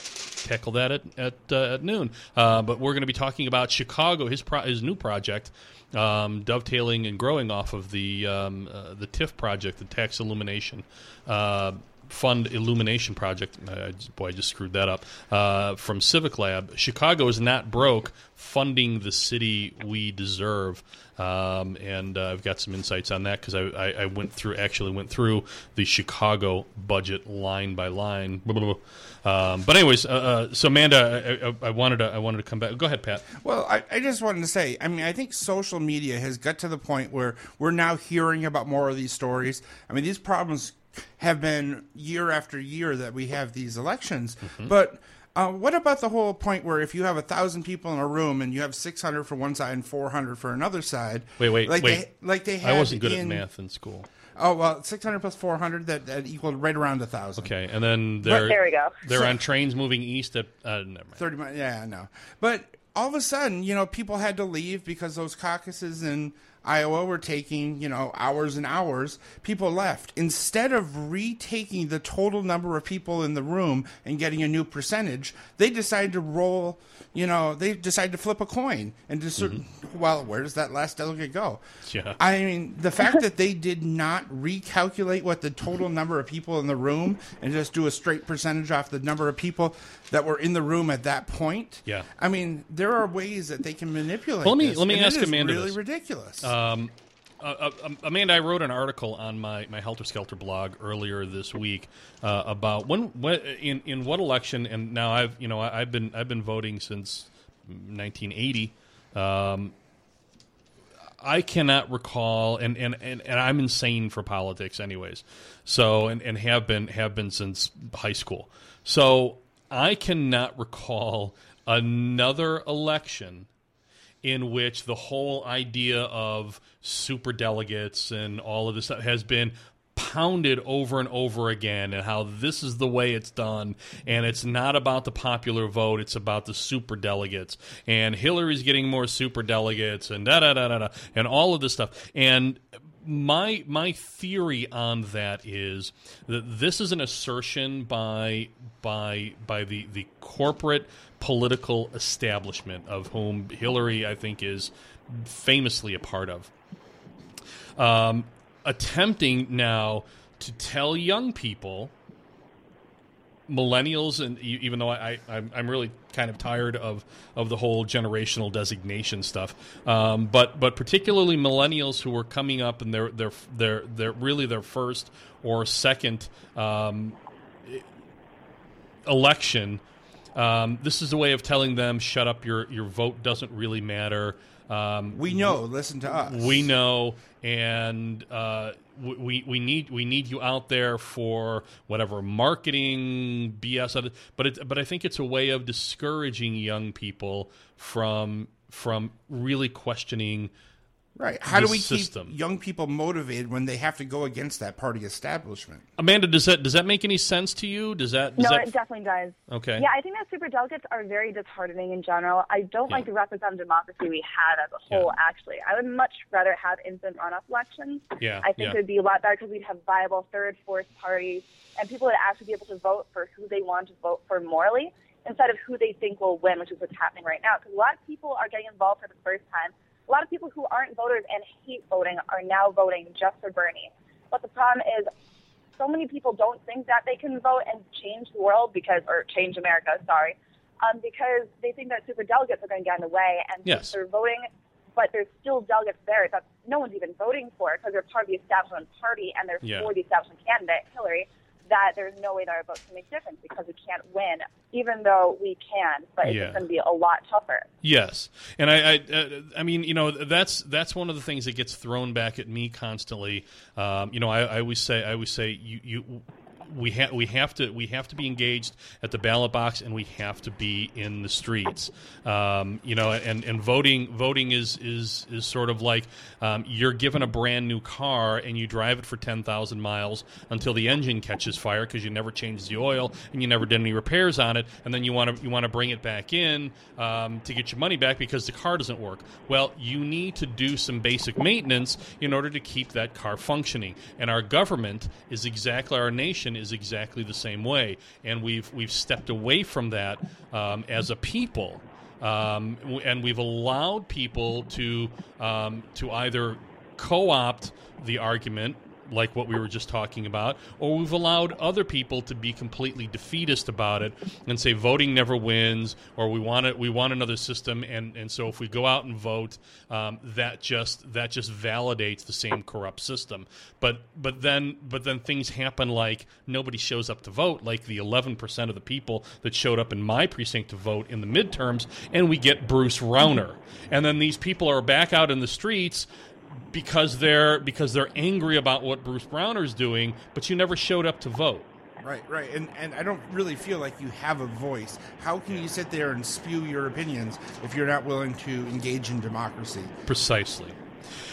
tackle that at, at, uh, at noon. Uh, but we're going to be talking about Chicago, his, pro- his new project. Um, dovetailing and growing off of the um, uh, the TIF project, the tax illumination. Uh, fund illumination project. Uh, boy, I just screwed that up. Uh, from Civic Lab, Chicago is not broke. Funding the city we deserve, um, and uh, I've got some insights on that because I, I, I went through actually went through the Chicago budget line by line. Blah, blah, blah. Um, but anyways, uh, uh, so Amanda, I, I, I wanted to I wanted to come back. Go ahead, Pat. Well, I, I just wanted to say, I mean, I think social media has got to the point where we're now hearing about more of these stories. I mean, these problems have been year after year that we have these elections. Mm-hmm. But uh, what about the whole point where if you have a thousand people in a room and you have six hundred for one side and four hundred for another side? Wait, wait, like wait. They, like they had I wasn't good in, at math in school. Oh well, six hundred plus four hundred that, that equaled right around a thousand. Okay, and then they're there we go. they're So- on trains moving east at uh, never mind. 30 mi- yeah, I know. But all of a sudden, you know, people had to leave because those caucuses in Iowa were taking, you know, hours and hours. People left. Instead of retaking the total number of people in the room and getting a new percentage, they decided to roll, you know, they decided to flip a coin and just, mm-hmm. well, where does that last delegate go? Yeah. I mean, the fact that they did not recalculate what the total number of people in the room and just do a straight percentage off the number of people that were in the room at that point. Yeah. I mean, there are ways that they can manipulate. Well, let me- this, let me ask Amanda Really this. ridiculous. Um, uh, uh, Amanda, I wrote an article on my, my Helter Skelter blog earlier this week uh, about when, when in in what election, and now I've you know I, I've been I've been voting since 1980. Um, I cannot recall, and, and, and, and I'm insane for politics, anyways. So and, and have been have been since high school. So I cannot recall another election in which the whole idea of super delegates and all of this stuff has been pounded over and over again and how this is the way it's done and it's not about the popular vote it's about the super delegates. And Hillary's getting more super delegates and da da da da da and all of this stuff. And my my theory on that is that this is an assertion by by by the the corporate political establishment of whom Hillary I think is famously a part of. Um, attempting now to tell young people millennials and even though I, I I'm, I'm really kind of tired of of the whole generational designation stuff um, but but particularly millennials who are coming up and they're they're they're they're really their first or second um, election um, this is a way of telling them shut up your your vote doesn't really matter um, we know. Listen to us. we know, and uh, we- we we need we need you out there for whatever marketing BS. But it, but I think it's a way of discouraging young people from from really questioning. Right. How the do we system. keep young people motivated when they have to go against that party establishment? Amanda, does that does that make any sense to you? Does that does No, that it definitely does. Okay. Yeah, I think that super delegates are very disheartening in general. I don't like the representative democracy we have as a whole, Yeah. actually. I would much rather have instant runoff elections. Yeah, I think yeah. it would be a lot better because we'd have viable third, fourth parties, and people would actually be able to vote for who they want to vote for morally instead of who they think will win, which is what's happening right now. Because a lot of people are getting involved for the first time. A lot of people who aren't voters and hate voting are now voting just for Bernie. But the problem is so many people don't think that they can vote and change the world because, or change America, sorry, um, because they think that super delegates are going to get in the way, and Yes. they're voting. But there's still delegates there that no one's even voting for because they're part of the establishment party and they're Yeah. for the establishment candidate, Hillary. That there's no way that our votes can make a difference because we can't win, even though we can. But it's Yeah. going to be a lot tougher. Yes, and I, I, uh, I mean, you know, that's that's one of the things that gets thrown back at me constantly. Um, you know, I, I always say, I always say, you, you, we have, we have to, we have to be engaged at the ballot box, and we have to be in the streets. Um, you know, and, and voting, voting is is is sort of like um, you're given a brand new car and you drive it for ten thousand miles until the engine catches fire because you never changed the oil and you never did any repairs on it, and then you want to you want to bring it back in um, to get your money back because the car doesn't work. Well, you need to do some basic maintenance in order to keep that car functioning. And our government is exactly our nation is exactly the same way, and we've we've stepped away from that um, as a people. Um, and we've allowed people to um, to either co-opt the argument like what we were just talking about, or we've allowed other people to be completely defeatist about it and say voting never wins, or we want it, we want another system, and, and so if we go out and vote, um, that just that just validates the same corrupt system. But but then but then things happen like nobody shows up to vote, like the 11 percent of the people that showed up in my precinct to vote in the midterms, and we get Bruce Rauner, and then these people are back out in the streets because they're because they're angry about what Bruce Rauner's doing, but you never showed up to vote. Right, right, and and I don't really feel like you have a voice. How can you sit there and spew your opinions if you're not willing to engage in democracy? Precisely.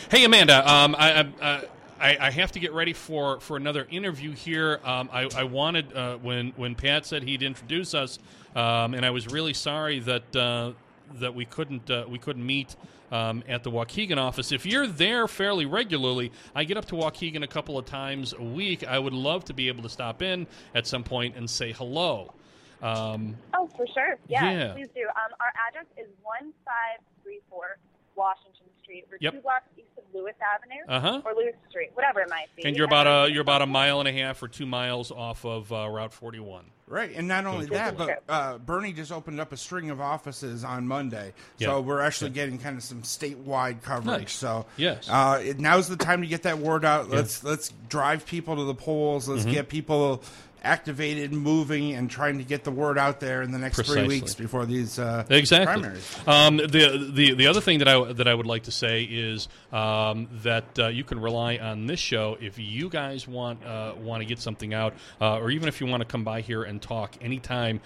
Hey, Amanda, um, I, I, I, I have to get ready for, for another interview here. Um, I, I wanted uh, when when Pat said he'd introduce us, um, and I was really sorry that uh, that we couldn't uh, we couldn't meet. Um, at the Waukegan office. If you're there fairly regularly, I get up to Waukegan a couple of times a week. I would love to be able to stop in at some point and say hello. Um, Oh, for sure. Yeah, Yeah. please do. Um, our address is 1534 Washington Street. We're Yep. two blocks Lewis Avenue Uh-huh. or Lewis Street, whatever it might be. and you're about a you're about a mile and a half or two miles off of uh, Route 41. Right, and not only that, but uh, Bernie just opened up a string of offices on Monday, Yeah. so we're actually getting kind of some statewide coverage. Nice. So Yes. uh, it, now's the time to get that word out. Let's let's drive people to the polls. Mm-hmm. Let's get people activated, moving, and trying to get the word out there in the next Precisely. three weeks before these uh, Exactly. primaries. Um, the, the the other thing that I that I would like to say is um, that uh, you can rely on this show if you guys want uh, want to get something out, uh, or even if you want to come by here and talk anytime.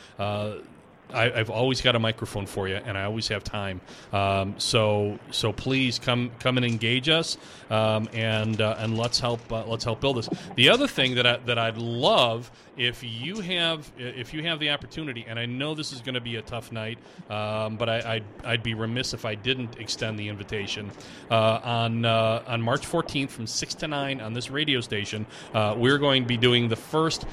I, I've always got a microphone for you, and I always have time. Um, so, so please come come and engage us, um, and uh, and let's help uh, let's help build this. The other thing that I, that I'd love if you have if you have the opportunity, and I know this is going to be a tough night, um, but I, I'd, I'd be remiss if I didn't extend the invitation uh, on uh, on March 14th from six to nine on this radio station. Uh, we're going to be doing the first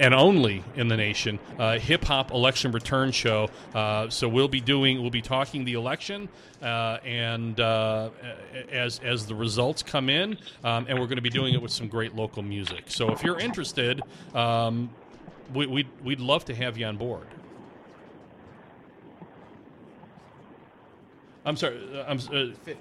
and only in the nation uh, hip hop election return show. Uh, so we'll be doing, we'll be talking the election, uh, and uh, as as the results come in, um, and we're going to be doing it with some great local music. So if you're interested, um, we, we'd we'd love to have you on board. I'm sorry, uh, I'm uh,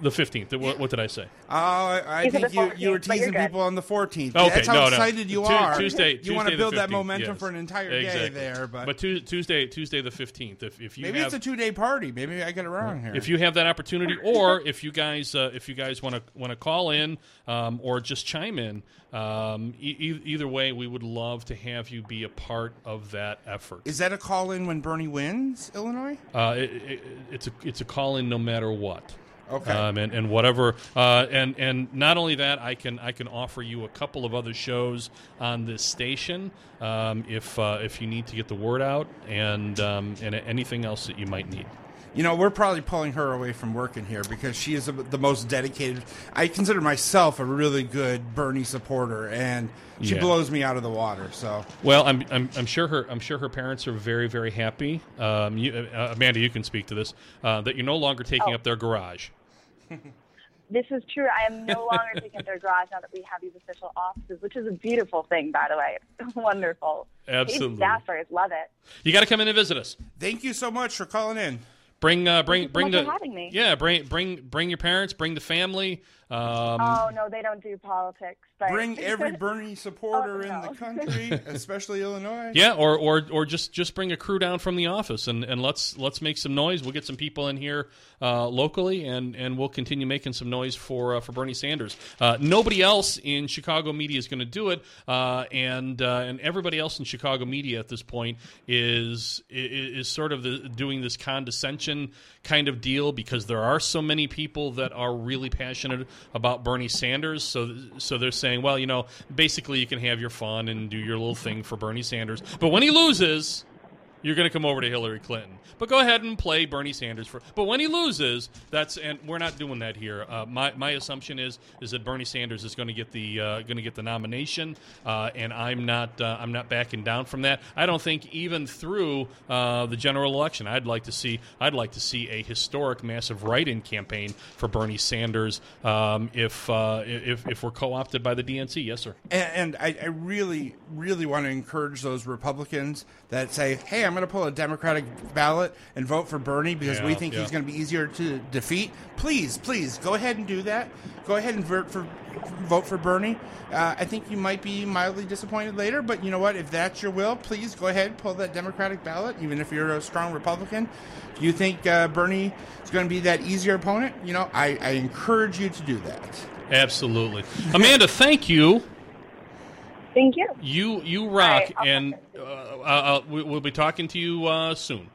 the 15th. What, what did I say? Oh, I, I think you, you were 14th, but you're teasing people on the 14th. Okay, That's how no, no. excited you are. Tuesday, you want to build that momentum yes. for an entire exactly. day there, but, Tu- Tuesday, Tuesday the fifteenth. If if you maybe have, it's a two-day party. Maybe I get it wrong here. if you have that opportunity, or if you guys uh, if you guys want to want to call in um, or just chime in, um, e- e- either way, we would love to have you be a part of that effort. Is that a call in when Bernie wins Illinois? Uh, it, it, it's a it's a call in no matter what. Okay. Um, and, and whatever, uh, and and not only that, I can I can offer you a couple of other shows on this station um, if uh, if you need to get the word out and um, and anything else that you might need. You know, we're probably pulling her away from working here because she is a, the most dedicated. I consider myself a really good Bernie supporter, and she Yeah. blows me out of the water. So Well, I'm, I'm, I'm sure her I'm sure her parents are very very happy. Um, you, uh, Amanda, you can speak to this uh, that you're no longer taking Oh. up their garage. this is true. I am no longer taking their garage now that we have these official offices, which is a beautiful thing, by the way. It's wonderful. Absolutely. Paid staffers love it. You got to come in and visit us. Thank you so much for calling in. Bring, uh, bring, you so bring much the for having me. yeah, bring, bring, bring your parents, bring the family. Um, Oh no, they don't do politics. But Bring every Bernie supporter Oh, in the country, especially Illinois. Yeah, or, or or just just bring a crew down from the office and, and let's let's make some noise. We'll get some people in here uh, locally, and, and we'll continue making some noise for uh, for Bernie Sanders. Uh, nobody else in Chicago media is going to do it, uh, and uh, and everybody else in Chicago media at this point is is, is sort of the, doing this condescension kind of deal because there are so many people that are really passionate about Bernie Sanders. So so they're saying, well, you know, basically you can have your fun and do your little thing for Bernie Sanders, but when he loses, you're going to come over to Hillary Clinton. But go ahead and play Bernie Sanders for. But when he loses, that's and we're not doing that here. Uh, my my assumption is is that Bernie Sanders is going to get the uh, going to get the nomination, uh, and I'm not uh, I'm not backing down from that. I don't think even through uh, the general election, I'd like to see I'd like to see a historic, massive write-in campaign for Bernie Sanders um, if uh, if if we're co-opted by the DNC. Yes, sir. And, and I, I really, really want to encourage those Republicans that say, "Hey, I'm going to pull a Democratic ballot and vote for Bernie because we Yeah, think yeah. he's going to be easier to defeat." Please, please go ahead and do that. Go ahead and vote for vote for Bernie. Uh, I think you might be mildly disappointed later, but you know what? If that's your will, please go ahead and pull that Democratic ballot, even if you're a strong Republican. If you think uh, Bernie is going to be that easier opponent, you know, I, I encourage you to do that. Absolutely, Amanda. Thank you. Thank you. You you rock, right, and uh, uh, uh, we- we'll be talking to you uh, soon.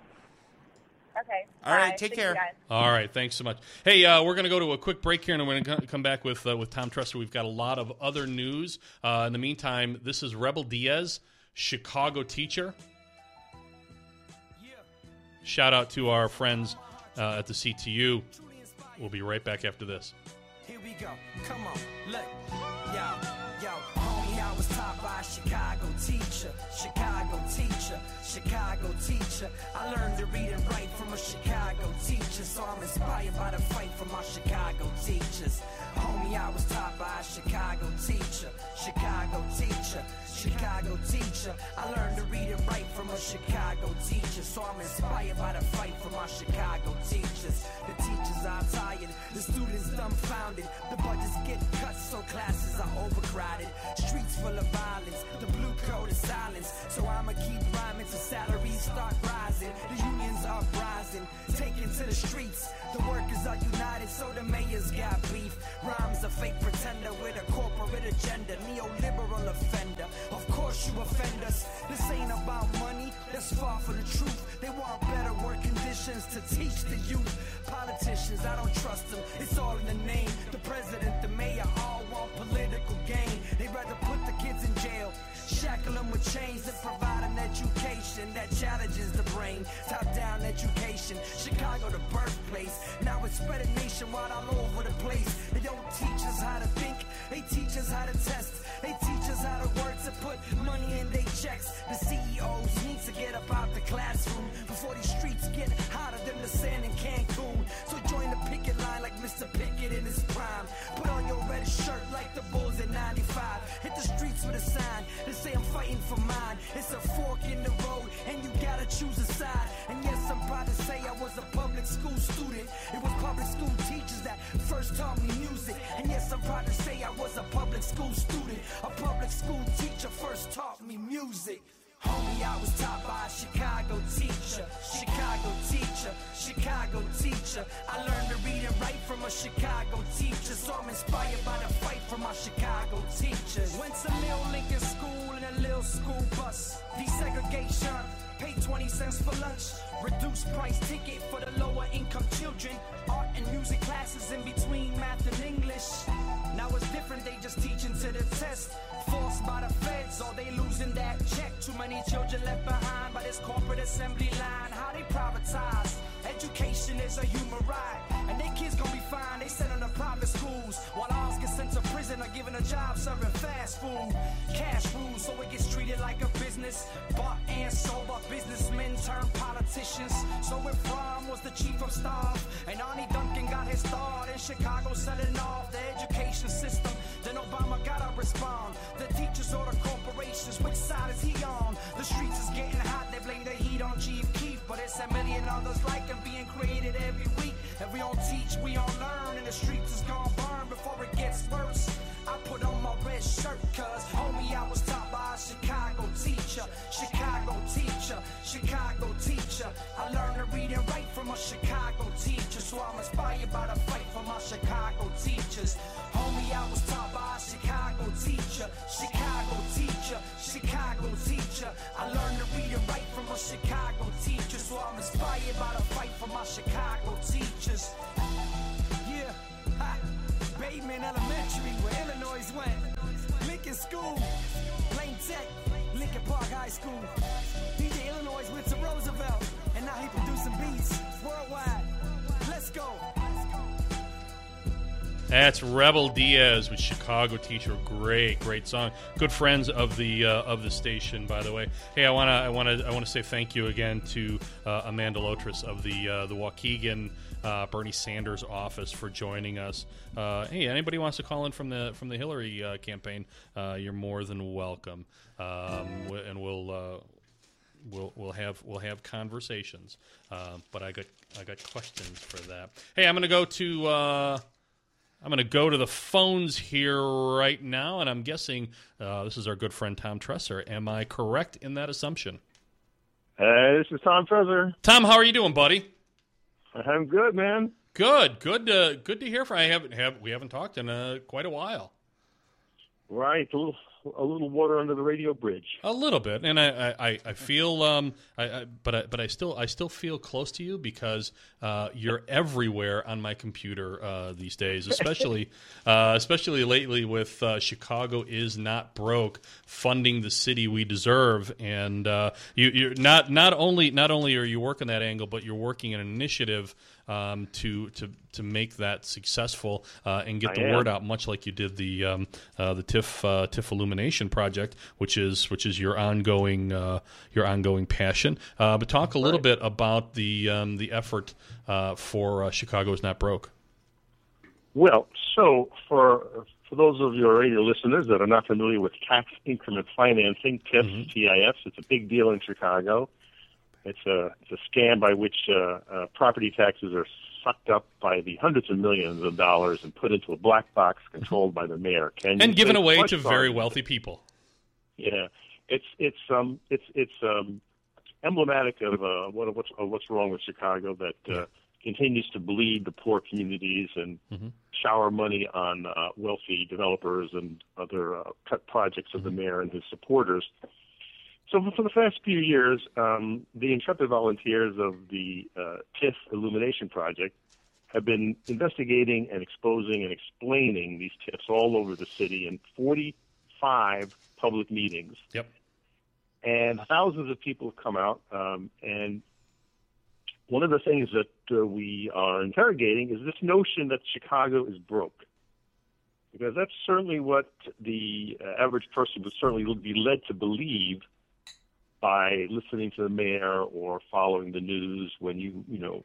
Okay. All right, bye. take Thank care. All right, thanks so much. Hey, uh, we're going to go to a quick break here, and we're going to come back with uh, with Tom Tresser. We've got a lot of other news. Uh, in the meantime, this is Rebel Diaz, Chicago teacher. Shout out to our friends uh, at the CTU. We'll be right back after this. Here we go. Come on. Look. Yo, yo. Chicago teacher. Chicago teacher. Chicago teacher. I learned to read and write from a Chicago teacher. So I'm inspired by the fight from our Chicago teachers. Homie, I was taught by a Chicago teacher. Chicago teacher. Chicago teacher. I learned to read and write from a Chicago teacher. So I'm inspired by the fight from our Chicago teachers. The teachers are tired. The students dumbfounded. The budgets get cut so classes are overcrowded. Streets full of violence. The blue code is silence. So I'ma keep rhyming till salaries start rising. The unions are rising. Taken to the streets. The workers are united, so the mayors got beef. Rhymes a fake pretender with a corporate agenda. Neoliberal offender. Of course you offend us. This ain't about money. That's far from the truth. They want better work conditions to teach the youth. Politicians, I don't trust them. It's all in the name. The president, the mayor, all want political gain. Them with chains and provide an education that challenges the brain. Top down education. Chicago, the birthplace. Now it's spreading nationwide all over the place. They don't teach us how to think. They teach us how to test. They teach us how to work to put money in their checks. The CEOs need to get up out the classroom before these streets get hotter than the sand in Cancun. So join the picket line like Mr. Pickett in his prime. Put on your red shirt like the Bulls in 95. Hit the streets with a sign that say I'm fighting for mine. It's a fork in the road and you gotta choose a side. And yes, I'm proud to say I was a public school student. It was public school teachers that first taught me music. And yes, I'm proud to say I was a public school student. A public school teacher first taught me music. Homie, I was taught by a Chicago teacher, Chicago teacher, Chicago teacher. I learned to read and write from a Chicago teacher, so I'm inspired by the fight from our Chicago teachers. Went to Mill Lincoln School in a little school bus. Desegregation, pay 20 cents for lunch. Reduced price ticket for the lower income children. Art and music classes in between math and English. Now it's different, they just teaching to the test. Forced by the feds, or they losing that check. Too many children left behind by this corporate assembly line. How they privatize. Education is a human right. And they kids gonna be fine, they sent them to private schools. While ours get sent to prison or given a job serving fast food. Cash rules, so it gets treated like a business. Bought and sold by businessmen turned politicians. So if Rahm was the chief of staff, and Arne Duncan got his start in Chicago selling off the education system, then Obama gotta respond. The teachers or the corporations, which side is he on? The streets is getting hot, they blame the heat on Chief Keef, but it's a million others like him being created every week. If we don't teach, we don't learn, and the streets is gonna burn before it gets worse. I put on my red shirt, cause homie, I was taught by a Chicago teacher, Chicago teacher, Chicago teacher. I learned to read and write from a Chicago teacher, so I'm inspired by the fight for my Chicago teachers. Homie, I was taught by a Chicago teacher, Chicago teacher, Chicago teacher. I learned to read and write from a Chicago teacher, so I'm inspired by the fight for my Chicago teachers. Yeah, ha. Bateman Elementary, where Illanoise went. Lincoln School, Lane Tech, Lincoln Park High School. DJ Illanoise went to Roosevelt, and now he producing beats worldwide. Let's go. That's Rebel Diaz with Chicago Teacher. Great, great song. Good friends of the uh, of the station, by the way. Hey, I wanna I wanna I wanna say thank you again to uh, Amanda Lotris of the uh, the Waukegan uh, Bernie Sanders office for joining us. Uh, hey, anybody wants to call in from the from the Hillary uh, campaign? You're more than welcome, um, and we'll. We'll, we'll have we'll have conversations, uh, but I got I got questions for that. Hey, I'm to go to uh, I'm going to go to the phones here right now, and I'm guessing uh, this is our good friend Tom Tresser. Am I correct in that assumption? Hey, this is Tom Tresser. Tom, how are you doing, buddy? I'm good, man. Good, good, to, good to hear from. I haven't have we haven't talked in uh, quite a while. Right, a little a little water under the radio bridge. A little bit, and I, I, I feel, um, I, I, but I, but I still, I still feel close to you because uh, you're everywhere on my computer uh, these days, especially, uh, especially lately with uh, Chicago is not broke, funding the city we deserve, and uh, you, you're not, not only, not only are you working that angle, but you're working an initiative um, to, to, to make that successful uh, and get I the am. word out, much like you did the, um, uh, the TIF, uh, TIF Illumination project, which is, which is your ongoing, uh, your ongoing passion. Uh, but talk a little bit about the, um, the effort uh, for uh, Chicago is not broke. Well, so for for those of your radio listeners that are not familiar with tax increment financing, TIFs, TIFs, it's a big deal in Chicago. It's a it's a scam by which uh, uh, property taxes are sucked up by the hundreds of millions of dollars and put into a black box controlled by the mayor. Can And given away to very wealthy people. Yeah, it's it's um it's it's um emblematic of uh, what what's of what's wrong with Chicago that uh, continues to bleed the poor communities and shower money on uh, wealthy developers and other uh, projects of the mayor and his supporters. So for, the past few years, um, the intrepid volunteers of the uh, TIF Illumination Project have been investigating and exposing and explaining these TIFs all over the city in 45 public meetings. Yep. And thousands of people have come out. Um, and one of the things that uh, we are interrogating is this notion that Chicago is broke. Because that's certainly what the uh, average person would certainly be led to believe by listening to the mayor or following the news when you, you know,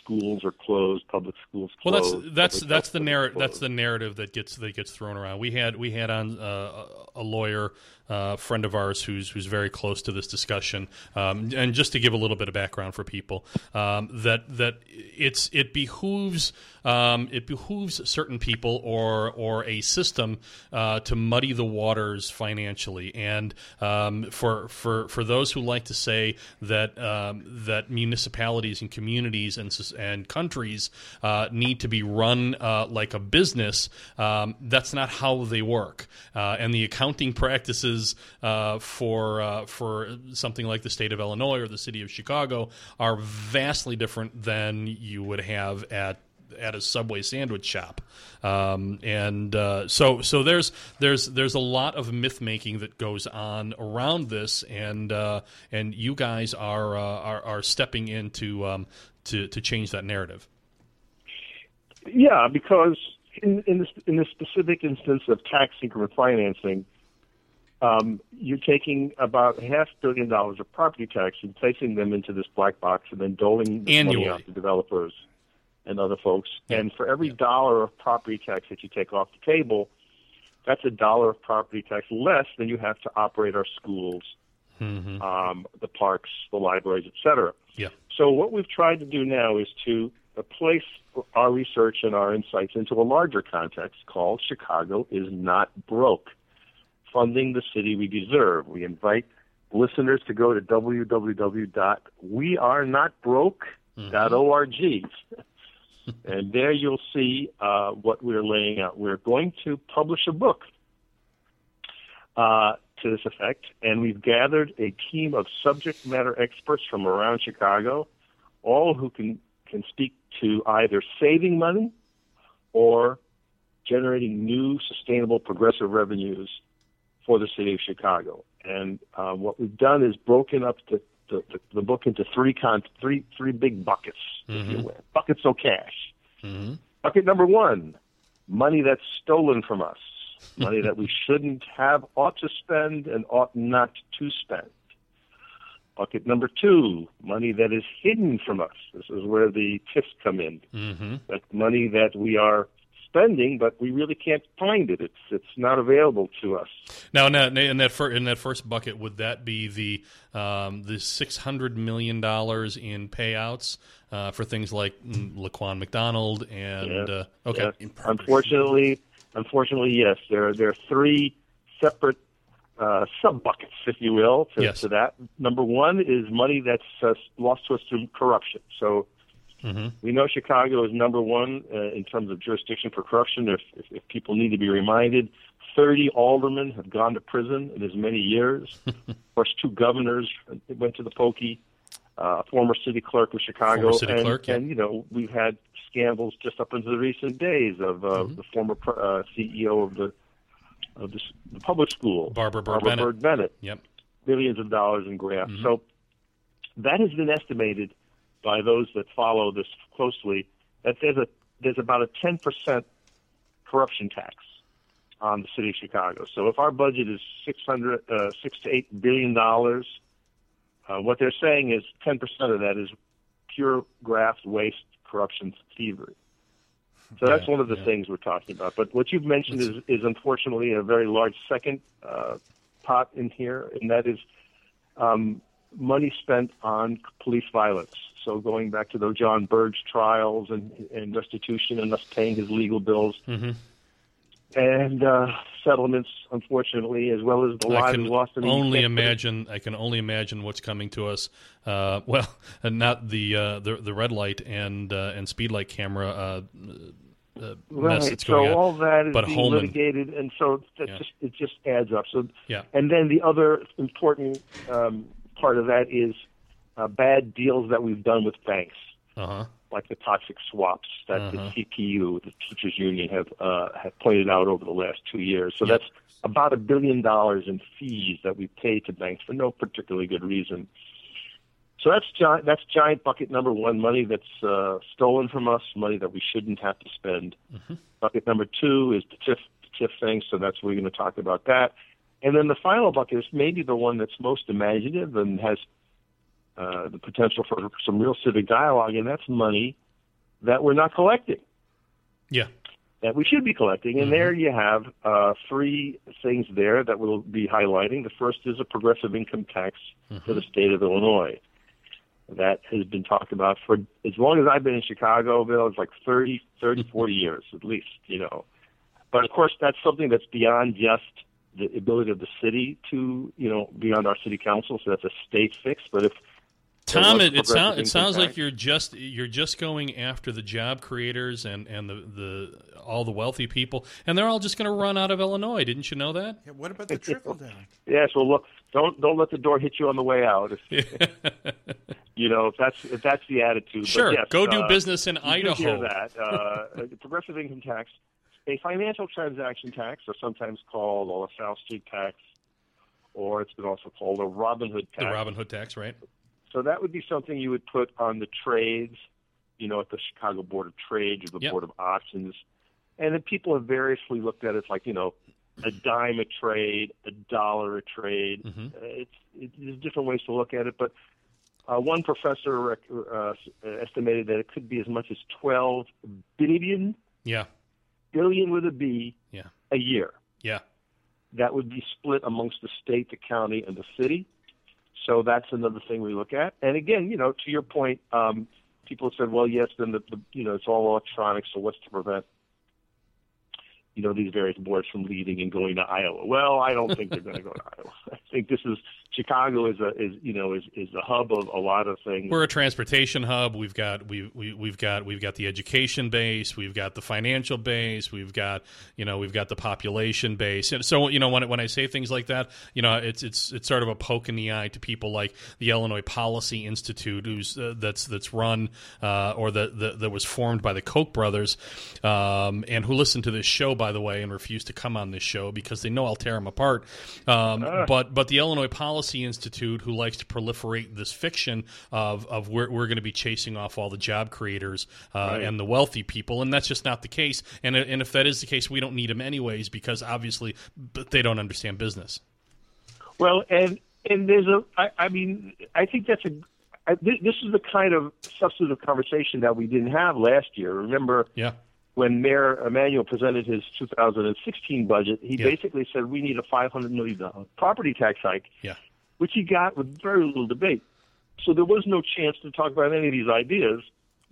schools are closed, public schools closed. Well, that's that's that's the narrative. That's the narrative that gets that gets thrown around. We had we had on uh, a lawyer uh, friend of ours who's who's very close to this discussion. Um, and just to give a little bit of background for people, um, that that it's it behooves um, it behooves certain people or or a system uh, to muddy the waters financially. And um, for for for those who like to say that um, that municipalities and communities and and countries uh, need to be run uh, like a business, um, that's not how they work. Uh, and the accounting practices uh, for uh, for something like the state of Illinois or the city of Chicago are vastly different than you would have at at a Subway sandwich shop, um, and uh, so so there's there's there's a lot of myth making that goes on around this, and uh, and you guys are uh, are, are stepping in to um, to to change that narrative. Yeah, because in, in, this, in this specific instance of tax increment financing, um, you're taking about half billion dollars of property tax and placing them into this black box and then doling the money out to developers and other folks. And for every dollar of property tax that you take off the table, that's a dollar of property tax less than you have to operate our schools, um, the parks, the libraries, et cetera. Yeah. So what we've tried to do now is to place our research and our insights into a larger context called Chicago is not broke, funding the city we deserve. We invite listeners to go to www.wearenotbroke.org. and there you'll see uh, what we're laying out. We're going to publish a book uh, to this effect, and we've gathered a team of subject matter experts from around Chicago, all who can can speak to either saving money or generating new, sustainable, progressive revenues for the city of Chicago. And uh, what we've done is broken up the, the, the, book into three con- three three big buckets, if you will. Buckets of cash. Bucket number one, money that's stolen from us, money that we shouldn't have, ought to spend, and ought not to spend. Bucket number two, money that is hidden from us. This is where the TIFs come in. Mm-hmm. That money that we are spending, but we really can't find it. It's it's not available to us. Now, in that in that, fir- in that first bucket, would that be the um, the six hundred million dollars in payouts uh, for things like mm, Laquan McDonald and Yeah. uh, okay, Yeah. Unfortunately, unfortunately, yes. There are there are three separate uh, sub buckets, if you will, to, Yes. to that. Number one is money that's uh, lost to us through corruption. So we know Chicago is number one uh, in terms of jurisdiction for corruption. If, if, if people need to be reminded, 30 aldermen have gone to prison in as many years. of course, two governors went to the pokey. Uh, a former city clerk of Chicago, Former city and, clerk, yeah. and you know we've had scandals just up into the recent days of uh, Mm-hmm. the former uh, CEO of the of the, the public school, Barbara Byrd Barbara Bennett. Byrd Bennett Yep. billions of dollars in grants. Mm-hmm. So that has been estimated by those that follow this closely that there's a there's about a ten percent corruption tax on the city of Chicago. So if our budget is six hundred uh, six to eight billion dollars, uh, what they're saying is ten percent of that is pure graft, waste, corruption, thievery. So that's Yeah, one of the yeah. things we're talking about. But what you've mentioned is, is unfortunately a very large second uh, pot in here, and that is um, money spent on police violence. So going back to those John Burge trials and, and restitution and us paying his legal bills. And uh, settlements, unfortunately, as well as the lives lost in the only you can't put it- imagine. I can only imagine what's coming to us. Uh, well, and not the uh, the the red light and uh, and speed light camera uh, uh, mess so on. all that is but being Holman, litigated, and so that Yeah. just it just adds up. So Yeah. and then the other important um, part of that is uh, bad deals that we've done with banks, uh huh. like the toxic swaps that Uh-huh. the CTU, the teachers union, have uh, have pointed out over the last two years. So Yeah. that's about a billion dollars in fees that we pay to banks for no particularly good reason. So that's giant. That's giant bucket number one: money that's uh, stolen from us, money that we shouldn't have to spend. Bucket number two is the TIF, the TIF thing. So that's we're going to talk about that. And then the final bucket is maybe the one that's most imaginative and has uh, the potential for some real civic dialogue, and that's money that we're not collecting Yeah. that we should be collecting. And there you have uh, three things there that we'll be highlighting. The first is a progressive income tax for the state of Illinois. That has been talked about for as long as I've been in Chicago, Bill. It's like 30, 30, 40 years at least, you know. But of course, that's something that's beyond just the ability of the city to, you know, beyond our city council. So that's a state fix. But if Tom, it, it, sound, it sounds like you're just you're just going after the job creators and, and the, the all the wealthy people, and they're all just going to run out of Illinois. Didn't you know that? Yeah, what about the trickle down? Yes, well, look, don't don't let the door hit you on the way out. If, you know, if that's if that's the attitude. Sure, but yes, go do uh, business in you do hear Idaho. that uh, a progressive income tax, a financial transaction tax, or sometimes called a South Street tax, or it's been also called a Robin Hood tax. The. Robin Hood tax, right? So that would be something you would put on the trades, you know, at the Chicago Board of Trade or the Yep. Board of Options. and then people have variously looked at it. It's like you know, a dime a trade, a dollar a trade. Mm-hmm. It's, it's there's different ways to look at it, but uh, one professor rec- uh, estimated that it could be as much as 12 billion, Yeah. billion with a B, Yeah. a year. Yeah. That would be split amongst the state, the county, and the city. So that's another thing we look at. And again, you know, to your point, um, people have said, well, yes, then the, the you know it's all electronic. So what's to prevent you know these various boards from leaving and going to Iowa? Well, I don't think they're going to go to Iowa. I think this is Chicago is a is you know is is the hub of a lot of things. We're a transportation hub. We've got we, we we've got we've got the education base. We've got the financial base. We've got you know we've got the population base. And so you know when when I say things like that, you know it's it's it's sort of a poke in the eye to people like the Illinois Policy Institute, who's uh, that's that's run uh, or that that that was formed by the Koch brothers, um, and who listen to this show by the way and refuse to come on this show because they know I'll tear them apart. Um, But but the Illinois Policy Institute, who likes to proliferate this fiction of of we're, we're going to be chasing off all the job creators uh, and the wealthy people, and that's just not the case. And and if that is the case, we don't need them anyways because obviously, but they don't understand business. Well, and and there's a, I, I mean, I think that's a, I, this, this is the kind of substantive conversation that we didn't have last year. Remember Yeah. when Mayor Emanuel presented his 2016 budget, he Yeah. basically said we need a 500 million dollar property tax hike, Yeah. Which he got with very little debate. So there was no chance to talk about any of these ideas.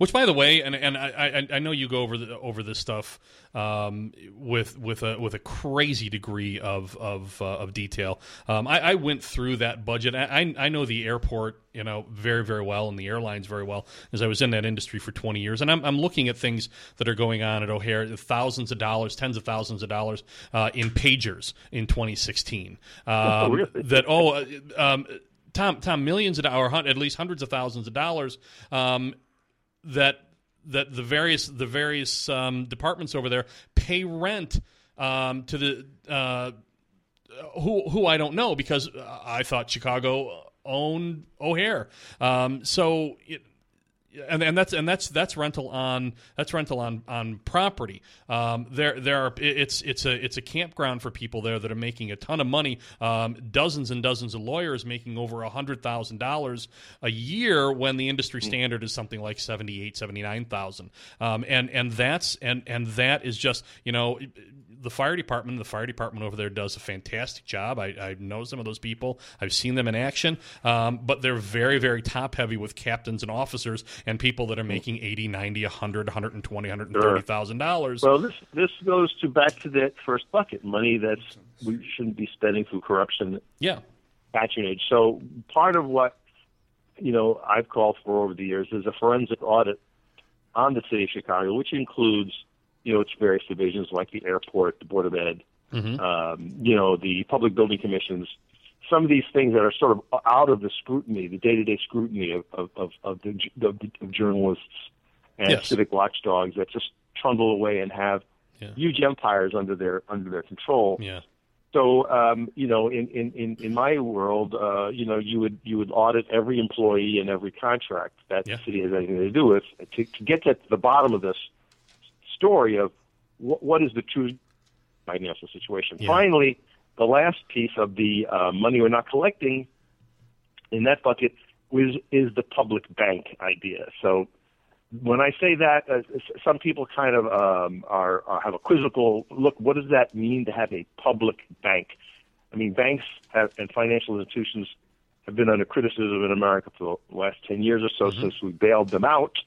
Which, by the way, and and I, I, I know you go over the, over this stuff um, with with a with a crazy degree of of, uh, of detail. Um, I, I went through that budget. I, I know the airport, you know, very very well, and the airlines very well, as I was in that industry for twenty years. And I'm I'm looking at things that are going on at O'Hare, thousands of dollars, tens of thousands of dollars uh, in pagers in 2016. Um, really? That oh. uh, Um, Tom, Tom, millions of dollars, at least hundreds of thousands of dollars, um, that that the various the various um, departments over there pay rent um, to the uh, who who I don't know because I thought Chicago owned O'Hare. Um, so. It, and, and that's and that's that's rental on that's rental on on property. Um, there there are it's it's a it's a campground for people there that are making a ton of money. Um, dozens and dozens of lawyers making over a hundred thousand dollars a year when the industry standard is something like seventy eight seventy nine thousand. Um, and and that's and and that is just you know the fire department, the fire department over there does a fantastic job. I, I know some of those people. I've seen them in action, um, but they're very, very top heavy with captains and officers and people that are making 80, 90, 100, 120, 130,000 dollars. Well, this this goes to back to that first bucket, money that we shouldn't be spending through corruption Yeah. patronage. So part of what you know I've called for over the years is a forensic audit on the city of Chicago, which includes you know its various divisions like the airport, the board of ed, um, you know the public building commissions. Some of these things that are sort of out of the scrutiny, the day-to-day scrutiny of of of, of, the, of, the, of journalists and Yes. civic watchdogs that just trundle away and have Yeah. huge empires under their under their control. Yeah. So um, you know, in, in, in, in my world, uh, you know, you would you would audit every employee and every contract that Yeah. the city has anything to do with to, to get to the bottom of this story of wh- what is the true financial situation. Yeah. Finally, the last piece of the uh, money we're not collecting in that bucket is is the public bank idea. So when I say that, uh, some people kind of um, are, are have a quizzical look. What does that mean to have a public bank? I mean, banks have, and financial institutions have been under criticism in America for the last ten years or so since we bailed them out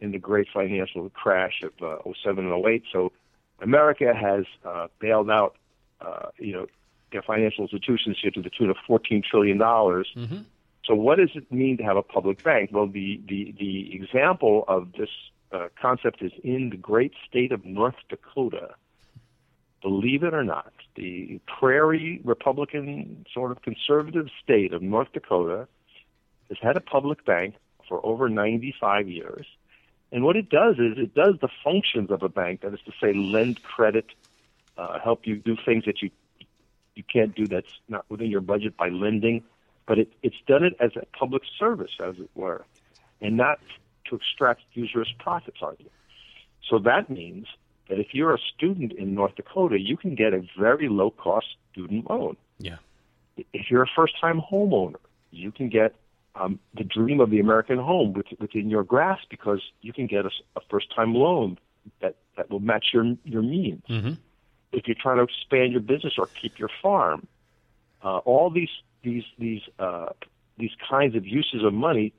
in the great financial crash of uh, 07 and 08. So America has uh, bailed out, uh, you know, their financial institutions here to the tune of 14 trillion dollars. So what does it mean to have a public bank? Well, the the the example of this uh, concept is in the great state of North Dakota. Believe it or not, the prairie Republican sort of conservative state of North Dakota has had a public bank for over 95 years. And what it does is it does the functions of a bank, that is to say, lend credit, uh, help you do things that you you can't do that's not within your budget by lending, but it, it's done it as a public service, as it were, and not to extract usurious profits on you. So that means that if you're a student in North Dakota, you can get a very low cost student loan. Yeah. If you're a first time homeowner, you can get um, the dream of the American home with, within your grasp because you can get a, a first time loan that, that will match your your means. Mm-hmm. If you're trying to expand your business or keep your farm, uh, all these these these uh, these kinds of uses of money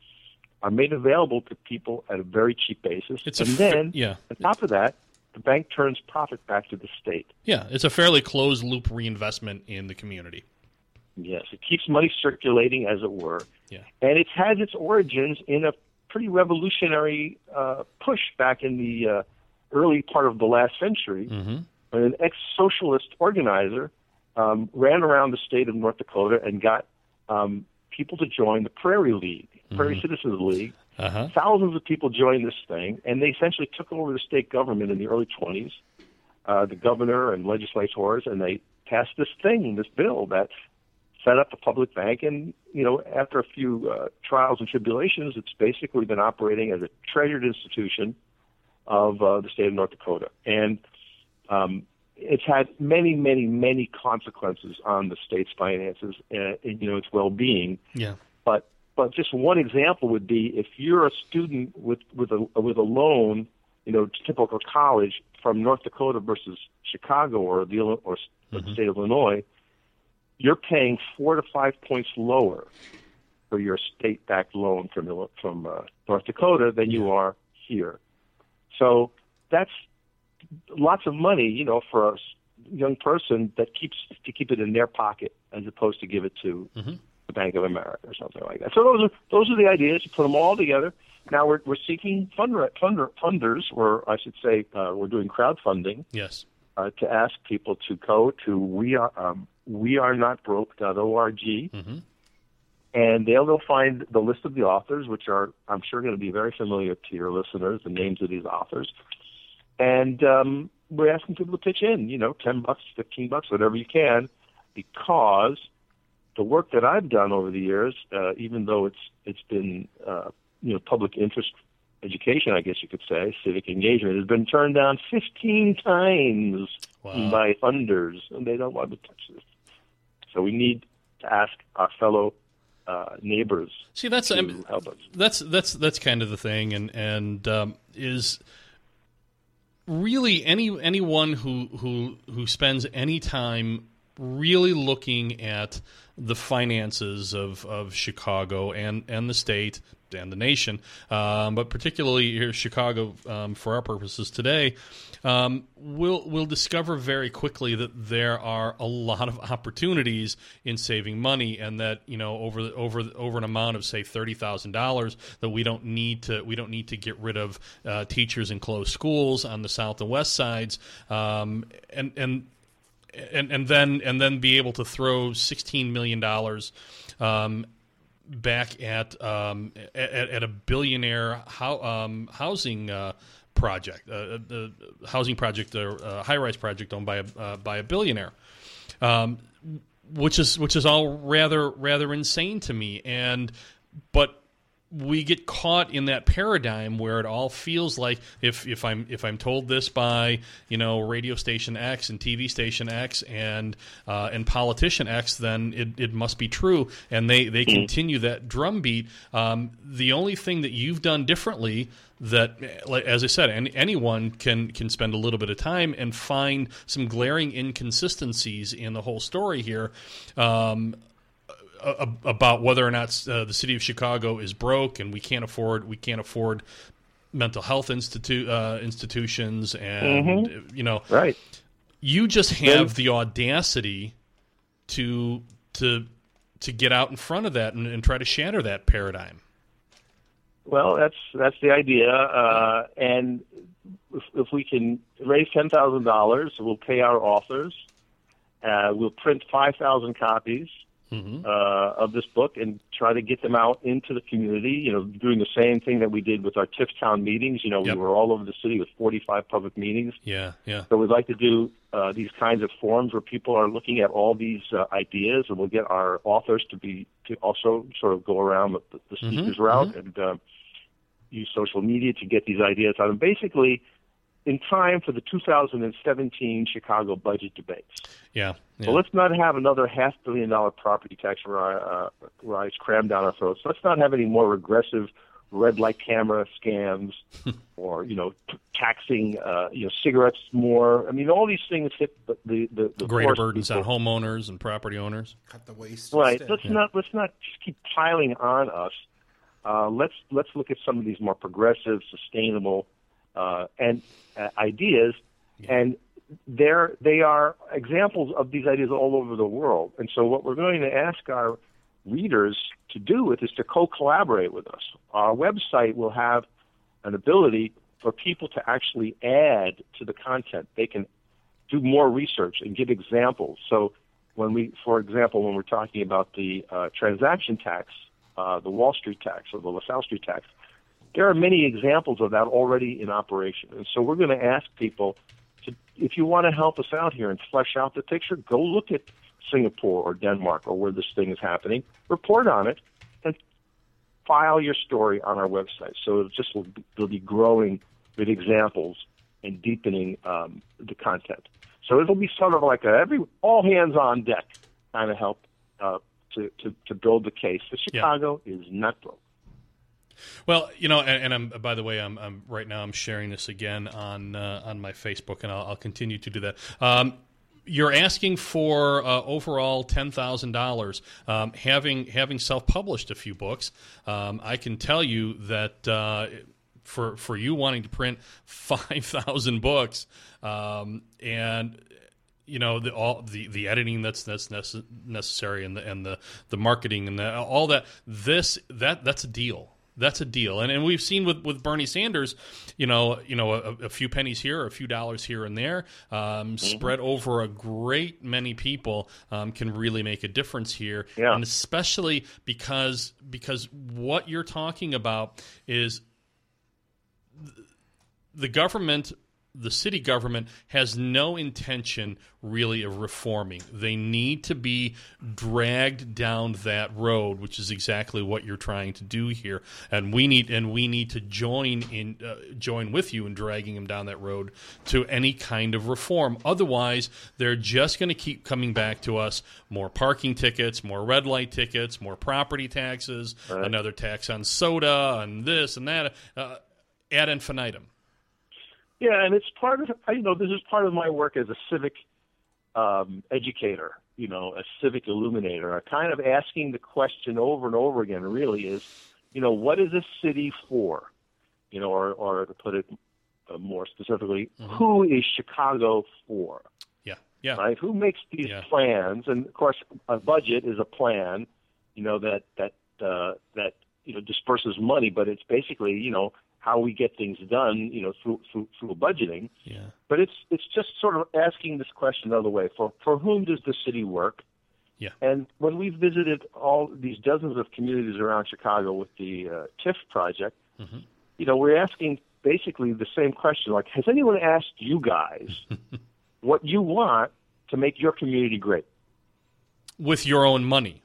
are made available to people at a very cheap basis. It's and fa- then, yeah. on top of that, the bank turns profit back to the state. Yeah, it's a fairly closed loop reinvestment in the community. Yes, it keeps money circulating, as it were. Yeah. And it has its origins in a pretty revolutionary uh, push back in the uh, early part of the last century Mm-hmm. when an ex socialist organizer um, ran around the state of North Dakota and got um, people to join the Prairie League, Prairie Citizens League. Uh-huh. Thousands of people joined this thing, and they essentially took over the state government in the early 20s, uh, the governor and legislators, and they passed this thing, this bill that set up a public bank. And, you know, after a few uh, trials and tribulations, it's basically been operating as a treasured institution of uh, the state of North Dakota. And um, it's had many, many, many consequences on the state's finances and, and you know, its well-being. Yeah. But but just one example would be if you're a student with with a with a loan, you know, typical college from North Dakota versus Chicago or the or s- the state of Illinois, you're paying four to five points lower for your state-backed loan from from uh, North Dakota than you are here. So that's lots of money, you know, for a young person that keeps to keep it in their pocket as opposed to give it to the Bank of America or something like that. So those are those are the ideas. You put them all together. Now we're we're seeking funder, funder, funders, or I should say, uh, we're doing crowdfunding Yes. uh, to ask people to go to we are um, we are not broke.org, Mm-hmm. and they'll they'll find the list of the authors, which are I'm sure going to be very familiar to your listeners, the names of these authors, and um, we're asking people to pitch in, you know, ten bucks, fifteen bucks, whatever you can, because the work that I've done over the years, uh, even though it's it's been uh, you know public interest education, I guess you could say, civic engagement, has been turned down 15 times Wow. by funders, and they don't want to touch this. So we need to ask our fellow uh, neighbors See, that's to I mean, help us. that's that's that's kind of the thing, and and um, is really any anyone who who who spends any time really looking at the finances of, of Chicago and, and the state and the nation, um, but particularly here Chicago um, for our purposes today, um, will we'll discover very quickly that there are a lot of opportunities in saving money, and that you know over over over an amount of say thirty thousand dollars that we don't need to we don't need to get rid of uh, teachers in closed schools on the south and west sides, um, and and and and then and then be able to throw sixteen million dollars um, back at, um, at at a billionaire um, housing uh, project, uh, the housing project, a uh, high rise project owned by a uh, by a billionaire. Um, which is which is all rather rather insane to me and but we get caught in that paradigm where it all feels like if, if I'm if I'm told this by you know radio station X and TV station X and uh, and politician X, then it, it must be true, and they they continue that drumbeat. Um, the only thing that you've done differently that, as I said, any, anyone can can spend a little bit of time and find some glaring inconsistencies in the whole story here. Um, about whether or not uh, the city of Chicago is broke and we can't afford we can't afford mental health institute uh, institutions and you know Right. you just have the audacity to to to get out in front of that and, and try to shatter that paradigm. Well, that's that's the idea, uh, and if, if we can raise ten thousand dollars, we'll pay our authors. Uh, we'll print five thousand copies uh, of this book and try to get them out into the community. You know, doing the same thing that we did with our Tiffstown meetings. You know, Yep. we were all over the city with forty-five public meetings. Yeah, yeah. So we'd like to do uh, these kinds of forums where people are looking at all these uh, ideas, and we'll get our authors to be to also sort of go around the, the speakers route and uh, use social media to get these ideas out. And basically, in time for the 2017 Chicago budget debates. Yeah. So let's not have another half billion dollar property tax ri- uh, rise crammed down our throats. Let's not have any more regressive red light camera scams or you know t- taxing uh, you know cigarettes more. I mean, all these things hit the the, the, the Greater poorest burdens on homeowners and property owners. Cut the waste. Right. instead. Let's not let's not just keep piling on us. Uh, let's let's look at some of these more progressive, sustainable, uh, and uh, ideas, and they're they are examples of these ideas all over the world. And so, what we're going to ask our readers to do with is to co-collaborate with us. Our website will have an ability for people to actually add to the content. They can do more research and give examples. So when we, for example, when we're talking about the uh, transaction tax, uh, the Wall Street tax or the LaSalle Street tax, there are many examples of that already in operation. And so we're going to ask people to, if you want to help us out here and flesh out the picture, go look at Singapore or Denmark or where this thing is happening, report on it, and file your story on our website. So it just will be, it'll be growing with examples and deepening um, the content. So it'll be sort of like a every all hands on deck kind of help uh, to, to to build the case that Yeah. Chicago is not broke. Well, you know, and, and I'm by the way, I'm, I'm right now I'm sharing this again on uh, on my Facebook, and I'll, I'll continue to do that. Um, you're asking for uh, overall ten thousand dollars. Um, having having self published a few books, um, I can tell you that. Uh, for, for you wanting to print five thousand books, um, and you know the all the, the editing that's that's nece- necessary and the and the, the marketing and the, all that this that that's a deal that's a deal. And and we've seen with, with Bernie Sanders you know you know a, a few pennies here a few dollars here and there um, spread over a great many people um, can really make a difference here. Yeah. and especially because because what you're talking about is the government the city government has no intention really of reforming. They need to be dragged down that road, which is exactly what you're trying to do here. And we need and we need to join in uh, join with you in dragging them down that road to any kind of reform. Otherwise, they're just going to keep coming back to us more parking tickets, more red light tickets, more property taxes, another tax on soda, and this and that, uh, ad infinitum. Yeah, and it's part of you know this is part of my work as a civic um, educator, you know, a civic illuminator. I kind of asking the question over and over again. Really is, you know, what is a city for? You know, or or to put it uh, more specifically, who is Chicago for? Yeah, yeah. right? Who makes these Yeah. plans? And of course, a budget is a plan, you know, that that uh, that you know disperses money, but it's basically you know how we get things done, you know, through through, through budgeting. Yeah. But it's it's just sort of asking this question another way: for for whom does the city work? Yeah. And when we visited all these dozens of communities around Chicago with the uh, TIF project, Mm-hmm. you know, we're asking basically the same question: like, has anyone asked you guys what you want to make your community great? With your own money.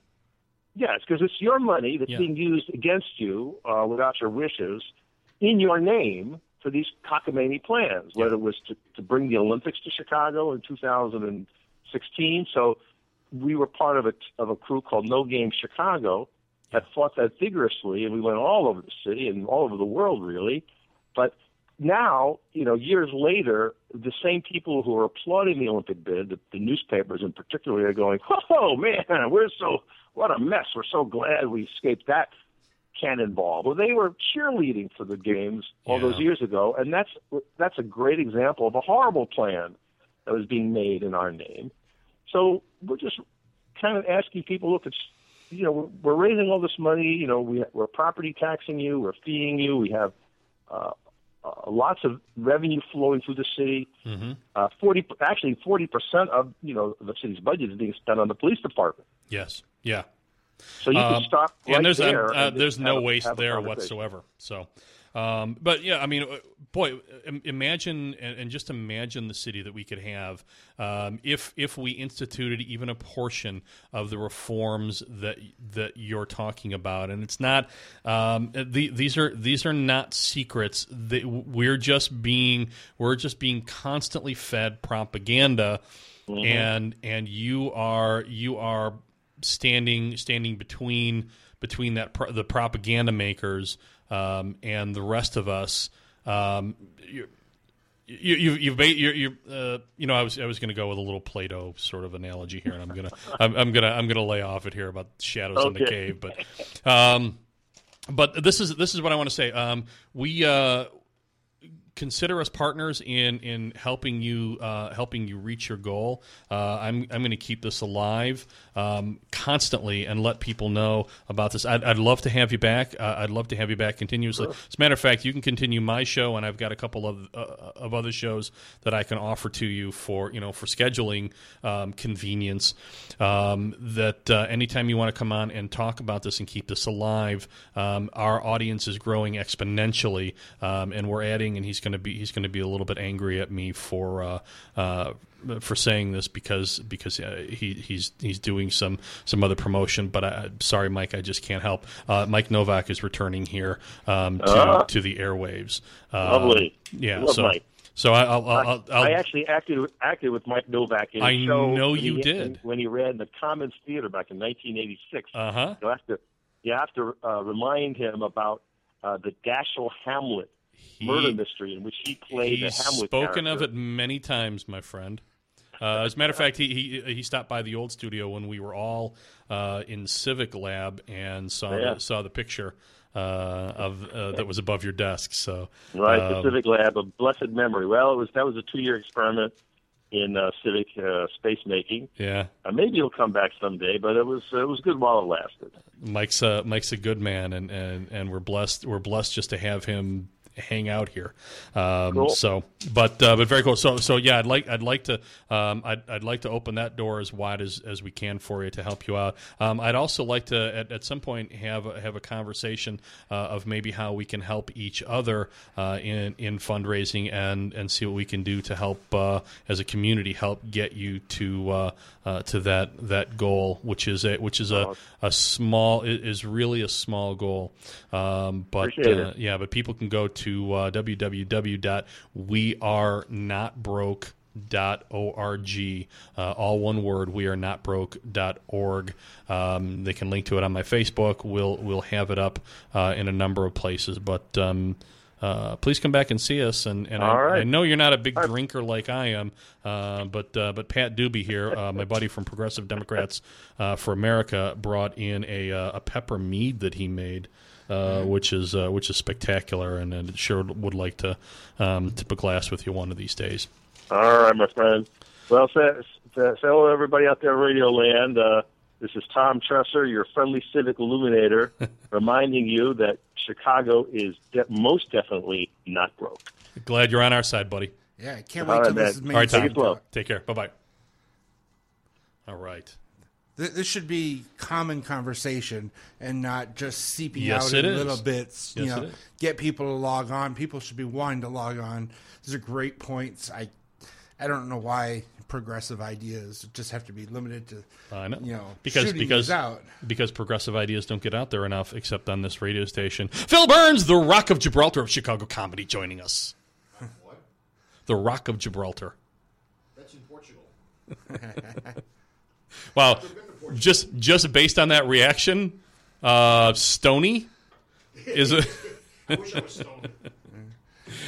Yes, because it's your money that's Yeah. being used against you uh, without your wishes in your name for these cockamamie plans, whether it was to, to bring the Olympics to Chicago in 2016. So we were part of a, of a crew called No Game Chicago that fought that vigorously, and we went all over the city and all over the world, really. But now, you know, years later, the same people who are applauding the Olympic bid, the, the newspapers in particular, are going, "Oh man, we're so what a mess! We're so glad we escaped that cannonball." Well, they were cheerleading for the games all Yeah. those years ago, and that's that's a great example of a horrible plan that was being made in our name. So we're just kind of asking people, look, it's you know, we're, we're raising all this money. You know, we, we're property taxing you, we're feeing you, we have uh, uh, lots of revenue flowing through the city. Mm-hmm. Uh, Forty, actually, forty percent of you know the city's budget is being spent on the police department. Yes. Yeah. So you Um, can stop right and there's there. uh, and there's no a- waste there whatsoever. So, Um, but yeah, I mean, uh, boy, imagine and, just imagine the city that we could have um, if if we instituted even a portion of the reforms that that you're talking about. And it's not um, the, these are these are not secrets. They, we're just being we're just being constantly fed propaganda, and and you are you are standing standing between between that pro- the propaganda makers um, and the rest of us. Um, you, you, you, you've ba- you're, you're, uh, you know, I was, I was going to go with a little Play-Doh sort of analogy here, and I'm gonna, I'm, I'm gonna, I'm gonna lay off it here about shadows in the cave, but, um, but this is, this is what I want to say. Um, we, uh, consider us partners in in helping you uh, helping you reach your goal. Uh, I'm I'm going to keep this alive um, constantly and let people know about this. I'd, I'd love to have you back. Uh, I'd love to have you back continuously. As a matter of fact, you can continue my show, and I've got a couple of uh, of other shows that I can offer to you for you know for scheduling um, convenience. Um, that uh, anytime you want to come on and talk about this and keep this alive, um, our audience is growing exponentially, um, and we're adding. And he's going to be he's going to be a little bit angry at me for. Uh, uh, for saying this because because uh, he he's he's doing some some other promotion, but I, sorry, Mike, I just can't help. Uh, Mike Novak is returning here um, to Ah. to the airwaves. Um, Lovely. yeah. So Mike. so I, I'll, I'll, I'll, I actually acted acted with Mike Novak in I know you he, did. when he ran the Commons Theater back in 1986. uh huh. You have to you have to uh, remind him about uh, the Dashiell Hamlet murder mystery in which he played He's the Hamlet. spoken of it many times, my friend. Uh, as a matter of fact, he, he he stopped by the old studio when we were all uh, in Civic Lab and saw Yeah. the, saw the picture uh, of uh, that was above your desk. So Right, um, the Civic Lab, a blessed memory. Well, it was that was a two-year experiment in uh, civic uh, space making. yeah, Uh, maybe he'll come back someday, but it was it was good while it lasted. Mike's a Mike's a good man, and, and, and we're blessed we're blessed just to have him hang out here. Um, Cool. So, but uh, but very cool. So so yeah, I'd like I'd like to um, I'd, I'd like to open that door as wide as, as we can for you to help you out. Um, I'd also like to at, at some point have a, have a conversation uh, of maybe how we can help each other uh, in in fundraising and and see what we can do to help uh, as a community help get you to uh, uh, to that that goal, which is a which is a, a small is really a small goal. Um, but uh, yeah, but people can go to uh, www.wearenotbroke.org. Uh, all one word, we are not broke.org. Um, they can link to it on my Facebook. We'll we'll have it up uh, in a number of places. But um, uh, please come back and see us. And, and I, right. I know you're not a big drinker like I am, uh, but uh, but Pat Doobie here, uh, my buddy from Progressive Democrats uh, for America, brought in a uh, a pepper mead that he made. Uh, which is uh, which is spectacular, and, and sure would like to um, tip a glass with you one of these days. All right, my friend. Well, say, say hello to everybody out there, in Radio Land. Uh, this is Tom Tresser, your friendly civic illuminator, reminding you that Chicago is de- most definitely not broke. Glad you're on our side, buddy. Yeah, I can't All wait right, till man. this is All right, Tom. Take it. Take care. Bye bye. All right. Th- This should be common conversation and not just seeping Yes, out in is. little bits. You know, get people to log on. People should be wanting to log on. These are great points. I, I don't know why progressive ideas just have to be limited to. I know. You know, because shooting because out. because progressive ideas don't get out there enough, except on this radio station. Phil Burns, the Rock of Gibraltar of Chicago comedy, joining us. The Rock of Gibraltar. That's in Portugal. Wow, just just based on that reaction, uh, Stony is a I wish I was stoned.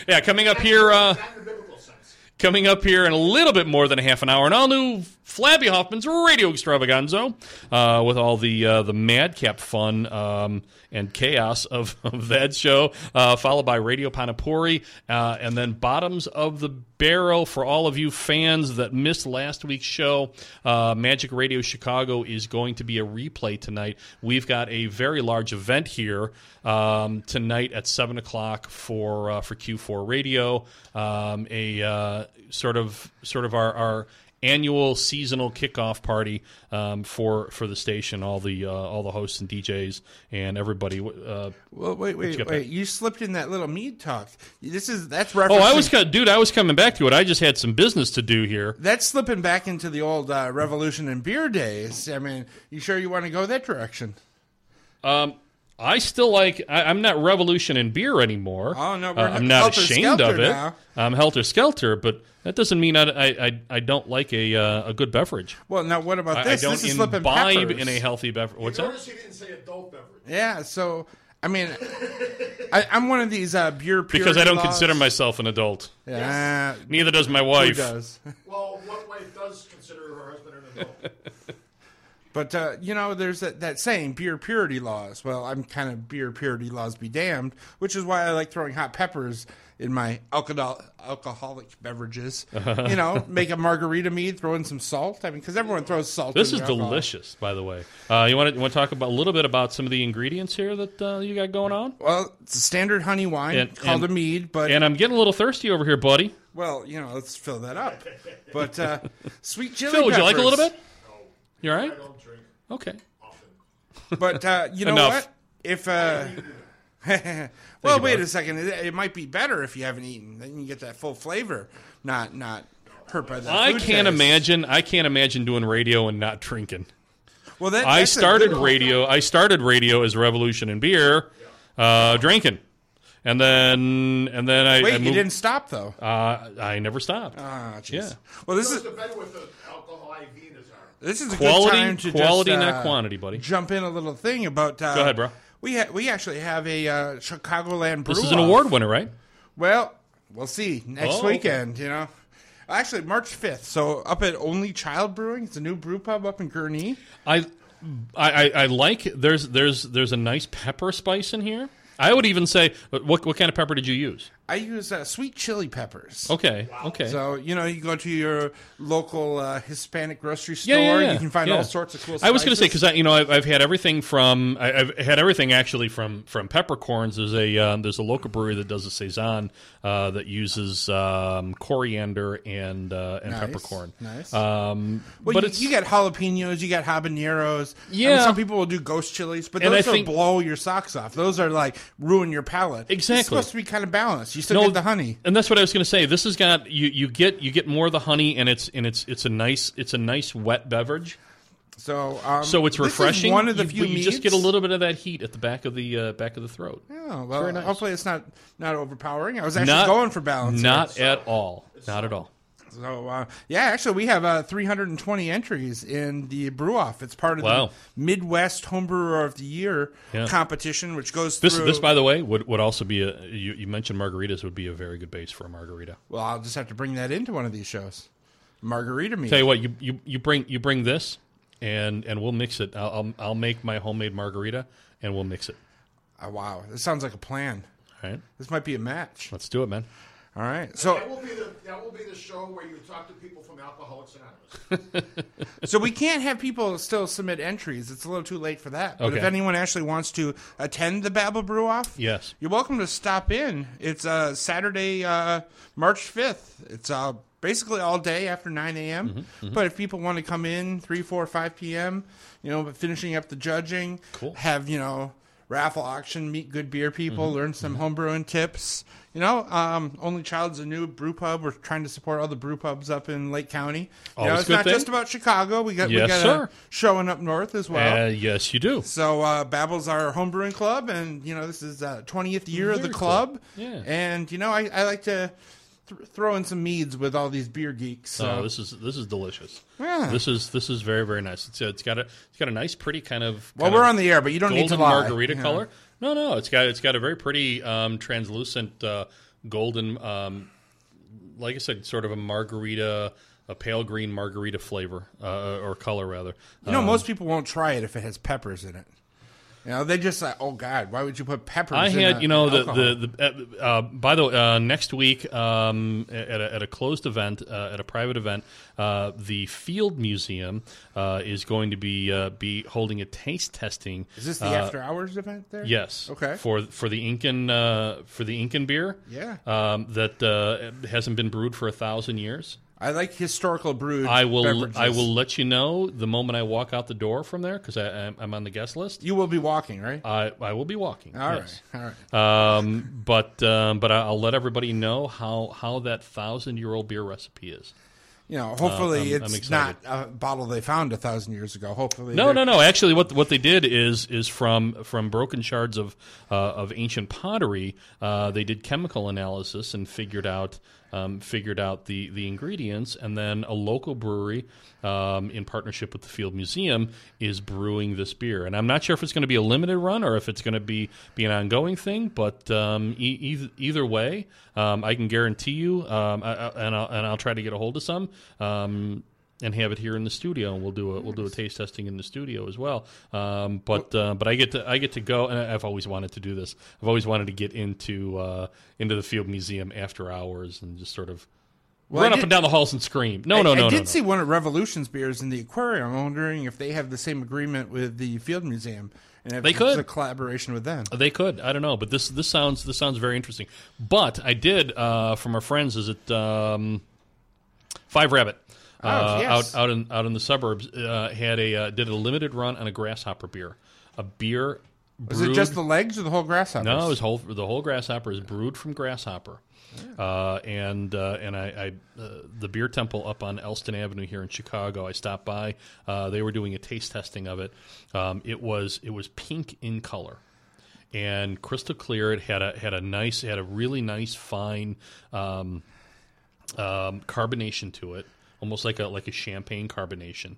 yeah coming up here. Uh, in the biblical sense. Coming up here in a little bit more than a half an hour, an all new Flabby Hoffman's Radio Extravaganza uh, with all the uh, the madcap fun um, and chaos of, of that show, uh, followed by Radio Panapuri, uh, and then Bottoms of the Barrel for all of you fans that missed last week's show. Uh, Magic Radio Chicago is going to be a replay tonight. We've got a very large event here um, tonight at seven o'clock for uh, for Que4 Radio. Um, a sort of sort of our, our annual seasonal kickoff party um, for for the station. All the uh, all the hosts and DJs and everybody. Uh, Well, wait, you wait, got wait. You slipped in that little mead talk. This is that's oh. I was dude. I was coming back to it. I just had some business to do here. That's slipping back into the old uh, revolution and beer days. I mean, you sure you want to go that direction? Um, I still like. I, I'm not revolution in beer anymore. Oh, no, we're Uh, I'm not ashamed of it. now. I'm helter skelter, but that doesn't mean I I, I, I don't like a uh, a good beverage. Well, now what about I, I this? don't this is imbibe peppers. in a healthy beverage. What's that? Notice he didn't say adult beverage. Yeah, so I mean, I, I'm one of these uh, beer Because I don't purity consider myself an adult. Yeah, Neither does my who wife. does? Well, one wife does consider her husband an adult. But uh, you know, there's that, that saying, beer purity laws. Well, I'm kind of beer purity laws be damned, which is why I like throwing hot peppers in my alcohol alcoholic beverages. you know, make a margarita mead, throw in some salt. I mean, because everyone throws salt. This in is alcohol. delicious, by the way. Uh, you want to want to talk about a little bit about some of the ingredients here that uh, you got going on? Well, it's a standard honey wine And- called and- a mead, but And I'm getting a little thirsty over here, buddy. well, you know, let's fill that up. But uh, sweet chili. Phil, would you like a little bit? You all right? I don't drink Okay. often. But uh, you know Enough. what? If uh, well, wait a second. It, it might be better if you haven't eaten. Then you get that full flavor, not not hurt by the. I food can't taste. imagine. I can't imagine doing radio and not drinking. Well, that, I started radio. I started radio as Revolution in beer, uh, drinking, and then and then I, Wait, I you didn't stop though. Uh, I never stopped. Ah, jeez. Yeah. Well, this Goes is to bed with the alcohol IV in his arm. This is a Quality- good time to quality, just, uh, not quantity, buddy. Jump in a little thing about. Uh, Go ahead, bro. We ha- we actually have a uh, Chicagoland. Brew this is an award winner, right? Well, we'll see next Oh, okay. weekend. You know, actually March fifth. So up at Only Child Brewing, it's a new brew pub up in Gurnee. I, I, I, I like. There's there's there's a nice pepper spice in here. I would even say, what what kind of pepper did you use? I use uh, sweet chili peppers. Okay, okay. So you know, you go to your local uh, Hispanic grocery store. Yeah, yeah, yeah. You can find Yeah. all sorts of cool. Stuff. I was going to say spices. because you know I've, I've had everything from I, I've had everything actually from from peppercorns. There's a um, there's a local brewery that does a saison uh, that uses um, coriander and uh, and Nice, peppercorn. nice. Um, Well, but you, it's you got jalapenos, you got habaneros. I mean, Yeah. some people will do ghost chilies, but those I will think- blow your socks off. Those are like ruin your palate. Exactly. It's supposed to be kind of balanced. You still get the honey. and that's what I was going to say. This has got you you get you get more of the honey, and it's and it's it's a nice it's a nice wet beverage. So, um, So it's refreshing. one of the you, few but you just get a little bit of that heat at the back of the uh, back of the throat. Oh, well, nice. hopefully it's not not overpowering. I was actually Not going for balance. here. Not at all. Not at all. So uh, yeah, actually, we have uh, 320 entries in the brew off. It's part of Wow. the Midwest Homebrewer of the Year Yeah. competition, which goes This, through. this, by the way, would, would also be a. You, you mentioned margaritas would be a very good base for a margarita. well, I'll just have to bring that into one of these shows. Margarita meat. Tell you what, you, you, you bring you bring this, and and we'll mix it. I'll I'll, I'll make my homemade margarita, and we'll mix it. Oh, wow, this sounds like a plan. All right, This might be a match. let's do it, man. All right. So That will be the that will be the show where you talk to people from Alcoholics Anonymous. so we can't have people still submit entries. It's a little too late for that. But if anyone actually wants to attend the Babel Brew Off, Yes. you're welcome to stop in. It's uh, Saturday, uh, March 5th. It's uh, basically all day after 9 a.m. Mm-hmm, But if people want to come in 3, 4, 5 p.m., you know, finishing up the judging, Cool. have, you know, raffle auction, meet good beer people, Mm-hmm, learn some homebrewing tips. You know, um, Only Child's a new brew pub. We're trying to support all the brew pubs up in Lake County. You know, it's not thing. just about Chicago. We got we got sir. a showing up north as well. Uh, yes, you do. So uh, Babel's our homebrewing club, and you know this is uh, 20th year of the Very cool. club. Yeah. and you know I, I like to th- throw in some meads with all these beer geeks. So. Oh, this is this is delicious. Yeah. This is this is very very nice. It's, it's got a it's got a nice pretty kind of. well, kind we're of on the air, but you don't need to lie. margarita Yeah. color. No, no, it's got it's got a very pretty um, translucent uh, golden, um, like I said, sort of a margarita, a pale green margarita flavor uh, or color rather. You know, Um, most people won't try it if it has peppers in it. You know, they just like, oh God, why would you put peppers? I in had, a- you know, the alcohol?" the, the uh, uh, by the way, uh, next week um, at, a, at a closed event, uh, at a private event, uh, the Field Museum uh, is going to be uh, be holding a taste testing. Is this the after hours event there? Yes. Okay. For for the Incan uh, for the Incan beer. Yeah. Um, that uh, hasn't been brewed for a thousand years. I like historical brewed. I will. Beverages. I will let you know the moment I walk out the door from there because I'm, I'm on the guest list. You will be walking, right? I I will be walking. All right, yes. all right. Um, but um, but I'll let everybody know how how that thousand year old beer recipe is. You know, hopefully I'm- I'm it's not excited. a bottle they found a thousand years ago. Hopefully, No, they're- no, no. Actually, what what they did is is from from broken shards of uh, of ancient pottery. Uh, they did chemical analysis and figured out um, figured out the the ingredients, and then a local brewery um, in partnership with the Field Museum is brewing this beer. And I'm not sure if it's going to be a limited run or if it's going to be be an ongoing thing. But um, e- either, either way, um, I can guarantee you, um, I, I, and I'll, and I'll try to get a hold of some. And have it here in the studio, and we'll do a we'll do a taste testing in the studio as well. Um, but uh, but I get to I get to go, and I've always wanted to do this. I've always wanted to get into uh, into the Field Museum after hours and just sort of Well, run up and down the halls and scream. No, I, no, I did no, no. see one of Revolution's beers in the aquarium. I'm wondering if they have the same agreement with the Field Museum, and if They could. a collaboration with them. They could. I don't know, but this this sounds this sounds very interesting. But I did uh, from our friends. Is it um, Five Rabbit? Oh, uh, yes. Out out in out in the suburbs, uh, had a uh, did a limited run on a grasshopper beer, a beer. Was it just the legs or the whole grasshopper? No, it was whole, the whole grasshopper is brewed from grasshopper. Uh, and uh, and I, I uh, the beer temple up on Elston Avenue here in Chicago. I stopped by. Uh, they were doing a taste testing of it. Um, it was it was pink in color and crystal clear. It had a had a nice had a really nice fine um, um, carbonation to it, almost like a like a champagne carbonation,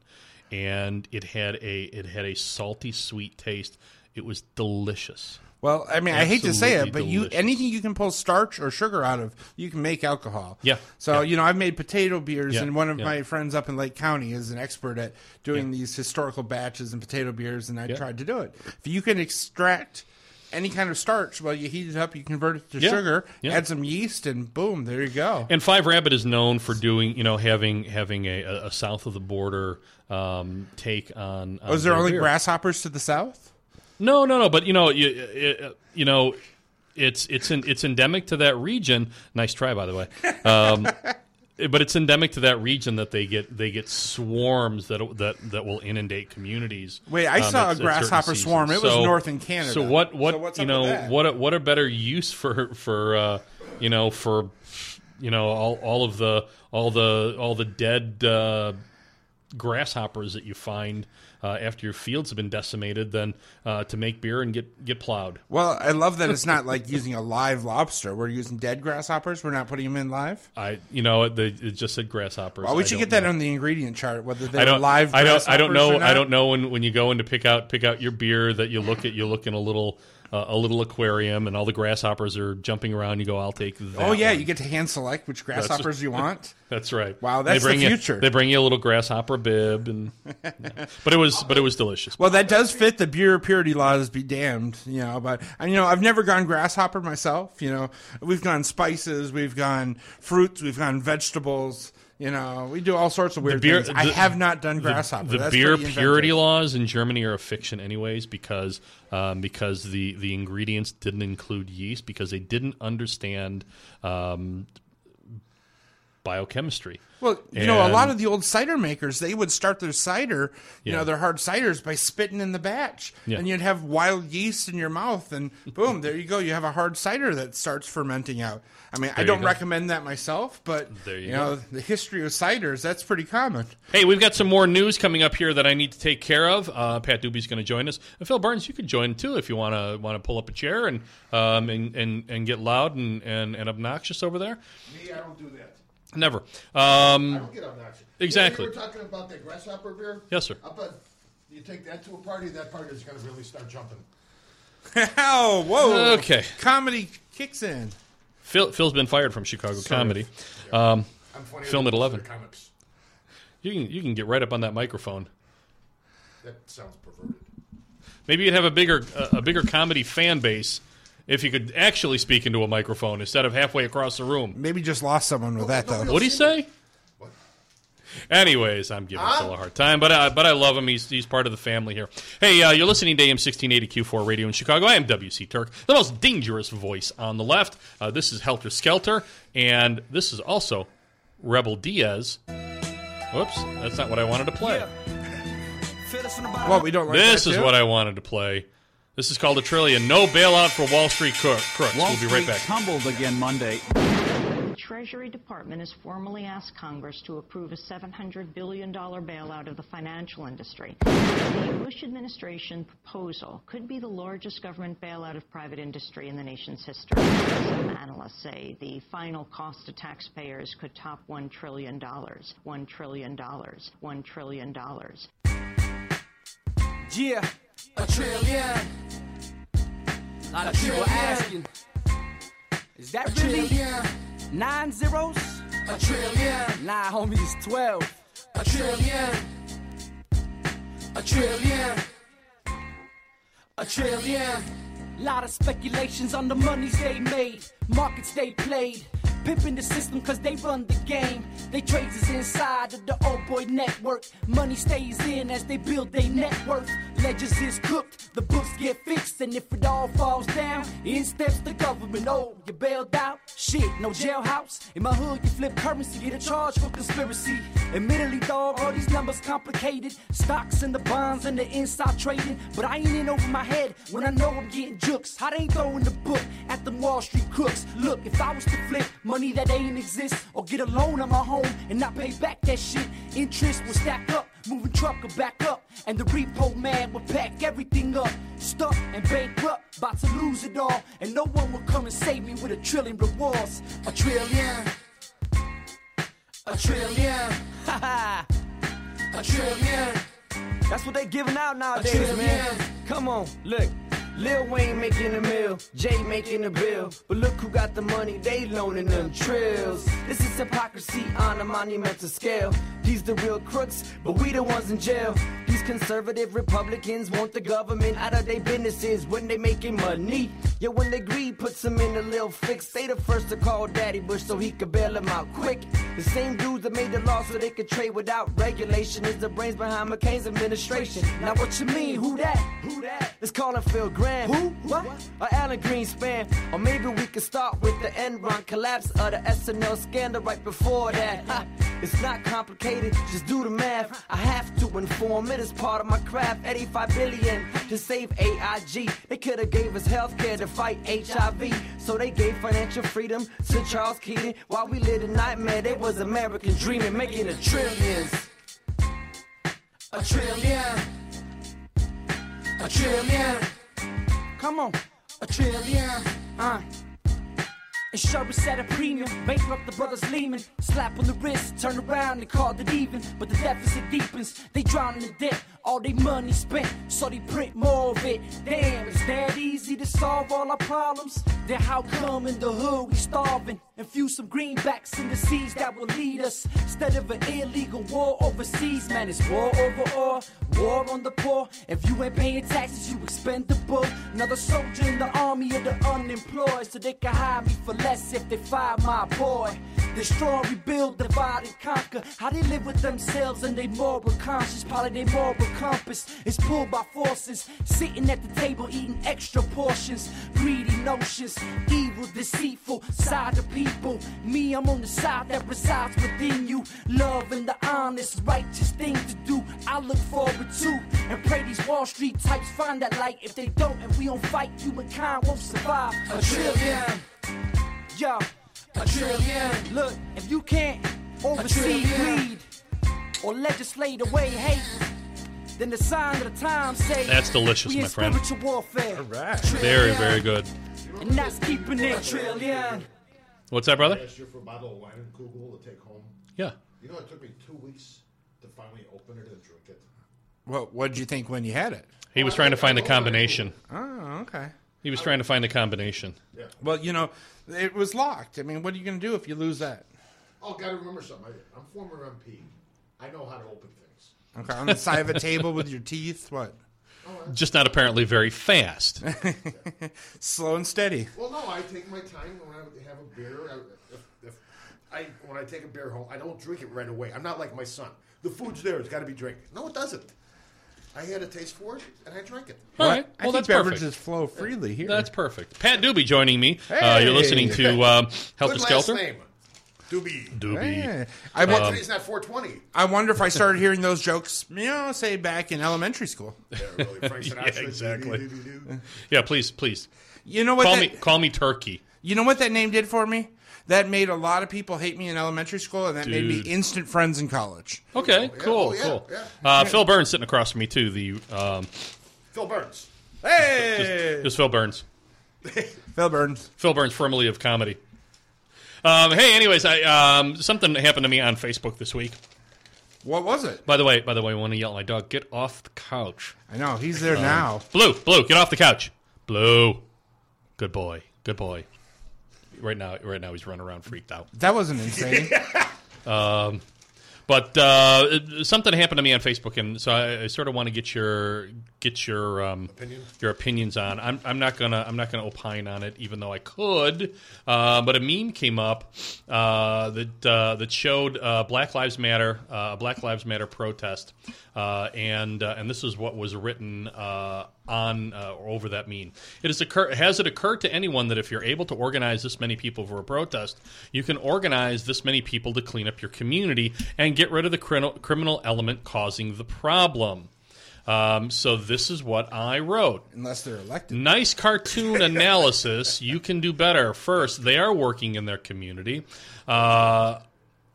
and it had a it had a salty sweet taste. It was delicious. Well, I mean, I hate to say it, Absolutely but you anything you can pull starch or sugar out of, you can make alcohol. Yeah, So yeah. you know, I've made potato beers, Yeah, and one of yeah. my friends up in Lake County is an expert at doing these historical batches and potato beers, and I tried to do it. If you can extract any kind of starch, well, you heat it up, you convert it to Yeah, sugar, yeah. add some yeast, and boom, there you go. And Five Rabbit is known for doing, you know, having having a, a south of the border um, take on. on Was there only beer. grasshoppers to the south? No, no, no. But you know, you it, you know, it's it's in, it's endemic to that region. Nice try, by the way. Um, but it's endemic to that region that they get they get swarms that that that will inundate communities. Wait, I um, saw at- a grasshopper swarm. It was north in Canada. So what what So what's you know what a, what a better use for for uh, you know for you know all all of the all the all the dead. Uh, grasshoppers that you find uh, after your fields have been decimated than uh, to make beer and get get plowed. Well, I love that it's not like using a live lobster. We're using dead grasshoppers. We're not putting them in live. I you know it, they, it just said grasshoppers. Well, we should get that know. on the ingredient chart. Whether they're I don't live. I don't I don't know I don't know when, when you go in to pick out pick out your beer that you look at you look in a little uh, a little aquarium and all the grasshoppers are jumping around. You go, I'll take. Oh yeah, one." you get to hand select which grasshoppers you want. That's right. Wow, that's the bring you- future. they bring you a little grasshopper bib, and yeah. but it was but it was delicious. Well, that does fit the beer purity laws. Be damned, you know. But and, you know, I've never gone grasshopper myself. You know, we've gone spices, we've gone fruits, we've gone vegetables. You know, we do all sorts of weird beer- things. I have not done the- grasshopper. The, That's beer purity laws in Germany are a fiction, anyways, because um, because the the ingredients didn't include yeast because they didn't understand um, biochemistry. Well, you know, a lot of the old cider makers, they would start their cider, you Yeah. know, their hard ciders by spitting in the batch. Yeah. And you'd have wild yeast in your mouth, and boom, there you go. You have a hard cider that starts fermenting out. I mean, I There you don't go. recommend that myself, but, There you you, know, go. the history of ciders, that's pretty common. Hey, we've got some more news coming up here that I need to take care of. Uh, Pat Doobie's going to join us, and Phil Burns, you could join too if you want to want to pull up a chair and um, and, and and get loud and, and, and obnoxious over there. Me, I don't do that. Never. Um, don't get obnoxious. Exactly. You, know, you were talking about that grasshopper beer. Yes, sir. I bet you take that to a party, that party is going to really start jumping. oh, whoa. Okay. Comedy kicks in. Phil, Phil's been fired from Chicago Comedy. Um, I'm funny. film at eleven. Comics. You can you can get right up on that microphone. That sounds perverted. Maybe you'd have a bigger a, a bigger comedy fan base if you could actually speak into a microphone instead of halfway across the room. Maybe just lost someone with that, though. What'd he say? What? Anyways, I'm giving? Phil a hard time, but I, but I love him. He's he's part of the family here. Hey, uh, you're listening to AM 1680 Que4 Radio in Chicago. I am WC Turck, the most dangerous voice on the left. Uh, this is Helter Skelter, and this is also Rebel Diaz. Whoops, that's not what I wanted to play. What, we don't like This is too? what I wanted to play. This is called a trillion. No bailout for Wall Street crook- crooks. Wall we'll be right Street back. tumbled again Monday. The Treasury Department has formally asked Congress to approve a $700 billion bailout of the financial industry. The Bush administration proposal could be the largest government bailout of private industry in the nation's history. Some analysts say the final cost to taxpayers could top $1 trillion. $1 trillion. $1 trillion. Yeah, a trillion. Lot of people asking, is that really nine zeros? A trillion. Nah, homie, it's twelve. A trillion. A trillion. A trillion. Lot of speculations on the monies they made, markets they played. Pimping the system cause they run the game. They trades us inside of the old boy network. Money stays in as they build their net worth. Ledgers is cooked, the books get fixed, and if it all falls down, in steps the government. Oh, you bailed out? Shit, no jailhouse. In my hood, you flip currency, get a charge for conspiracy. Admittedly, dog, all these numbers complicated. Stocks and the bonds and the inside trading. But I ain't in over my head when I know I'm getting jukes. They ain't throwing the book at the Wall Street crooks. Look, if I was to flip money that ain't exist, or get a loan on my home and not pay back that shit, interest will stack up. Moving truck will back up, and the repo man will pack everything up. Stuck and bankrupt, about to lose it all, and no one will come and save me with a trillion rewards. A trillion. A trillion. Ha ha. A trillion. That's what they giving out nowadays, man. Come on, look. Lil Wayne making a mill, Jay making a bill. But look who got the money, they loaning them trills. This is hypocrisy on a monumental scale. These the real crooks, but we the ones in jail. These conservative Republicans want the government out of their businesses when they making money. Yeah, when they greed puts them in a little fix. They the first to call Daddy Bush so he could bail them out quick. The same dudes that made the law so they could trade without regulation is the brains behind McCain's administration. Now what you mean? Who that? Who that? Let's call him Phil Graham. Who? What? Or Alan Greenspan. Or maybe we could start with the Enron collapse of the S&L scandal right before that. Ha. It's not complicated, just do the math. I have to inform it as part of my craft. 85 billion to save AIG. They could have gave us health care to fight HIV. So they gave financial freedom to Charles Keating. While we lived a nightmare, they was American dreaming, making a trillions. A trillion. A trillion. Come on. A trillion. Uh. Insurance at a premium, bankrupt the brothers Lehman. Slap on the wrist, turn around and call it even. But the deficit deepens, they drown in the debt. All they money spent, so they print more of it. Damn, it's that easy to solve all our problems? Then how come in the hood we starving? Infuse some greenbacks in the seeds that will lead us. Instead of an illegal war overseas, man, it's war over all. War on the poor. If you ain't paying taxes, you expendable. Another soldier in the army of the unemployed, so they can hire me for less if they fire my boy. Destroy, rebuild, divide, and conquer. How they live with themselves and they moral conscience. Probably their moral compass is pulled by forces. Sitting at the table eating extra portions. Greedy notions, evil, deceitful side of people. Me, I'm on the side that resides within you. Love and the honest, righteous thing to do. I look forward to and pray these Wall Street types find that light. If they don't and we don't fight, humankind won't survive. A trillion. Yo, a trillion. Look, if you can't oversee greed or legislate away hate, then the sign of the times say That's delicious, in my friend. spiritual warfare. Very, very good. And that's keeping it trillion. What's that, brother? I asked you for a bottle of wine and Kugel to take home. Yeah. You know, it took me two weeks to finally open it and drink it. What What did you think when you had it? He was trying to find the combination. Oh, okay. He was trying to find the combination. Yeah. Well, you know, it was locked. I mean, what are you going to do if you lose that? Oh, got to remember something. I, I'm former MP. I know how to open things. Okay, on the side of a table with your teeth. What? Just not apparently very fast. Slow and steady. Well, no, I take my time when I have a beer. I, if, if I when I take a beer home, I don't drink it right away. I'm not like my son. The food's there; it's got to be drank. No, it doesn't. I had a taste for it, and I drank it. All right. I Well, think that's beverages perfect. flow freely here. That's perfect. Pat Doobie joining me. Uh, you're listening to um, Helter Good Skelter. name. Doobie. Doobie. Yeah. I Well, wa- today's not 420. I wonder if I started hearing those jokes, you know, say back in elementary school. Yeah, really. Frank Yeah, exactly. Yeah, please, please. You know what? Call that, me, call me Turkey. You know what that name did for me? That made a lot of people hate me in elementary school, and that made me instant friends in college. Okay, cool, oh, yeah, cool. yeah. Uh, Phil Burns sitting across from me too. The um, Phil Burns. Hey, just, just Phil Burns. Phil Burns. Phil Burns, formerly of comedy. Um, hey, anyways, I um, something happened to me on Facebook this week. What was it? By the way, by the way, I want to yell at my dog. Get off the couch. I know he's there Um, now. Blue, Blue, get off the couch. Blue, good boy, good boy. Right now, right now he's running around freaked out. That wasn't insane. Um, but uh, something happened to me on Facebook, and so I, I sort of want to get your get your um, your opinions on. I'm, I'm not gonna I'm not gonna opine on it, even though I could. Uh, but a meme came up uh, that uh, that showed uh, Black Lives Matter uh, a Black Lives Matter protest, uh, and uh, and this is what was written uh, on uh, or over that meme. It has occur has it occurred to anyone that if you're able to organize this many people for a protest, you can organize this many people to clean up your community and get rid of the criminal criminal element causing the problem. Um, so this is what I wrote. Unless they're elected. Nice cartoon analysis. You can do better. First, they are working in their community. Uh,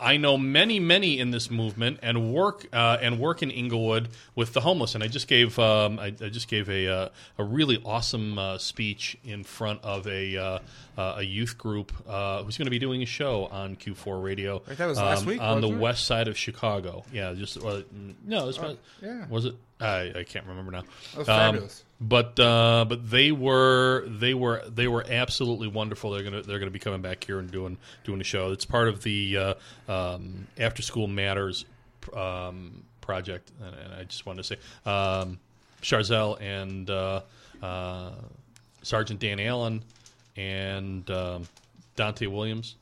I know many, many in this movement and work uh, and work in Inglewood with the homeless. And I just gave um, I, I just gave a uh, a really awesome uh, speech in front of a uh, uh, a youth group uh, who's going to be doing a show on Que4 Radio. Right, that was last um, week, on the it? west side of Chicago. Yeah, just uh, no, it was, Oh, yeah. was it? I, I can't remember now. That was Um, fabulous. But uh, but they were they were they were absolutely wonderful. They're gonna they're gonna be coming back here and doing doing a show. It's part of the uh, um, After School Matters um, project, and, and I just wanted to say um, and uh, uh, Sergeant Dan Allen and um, Dante Williams.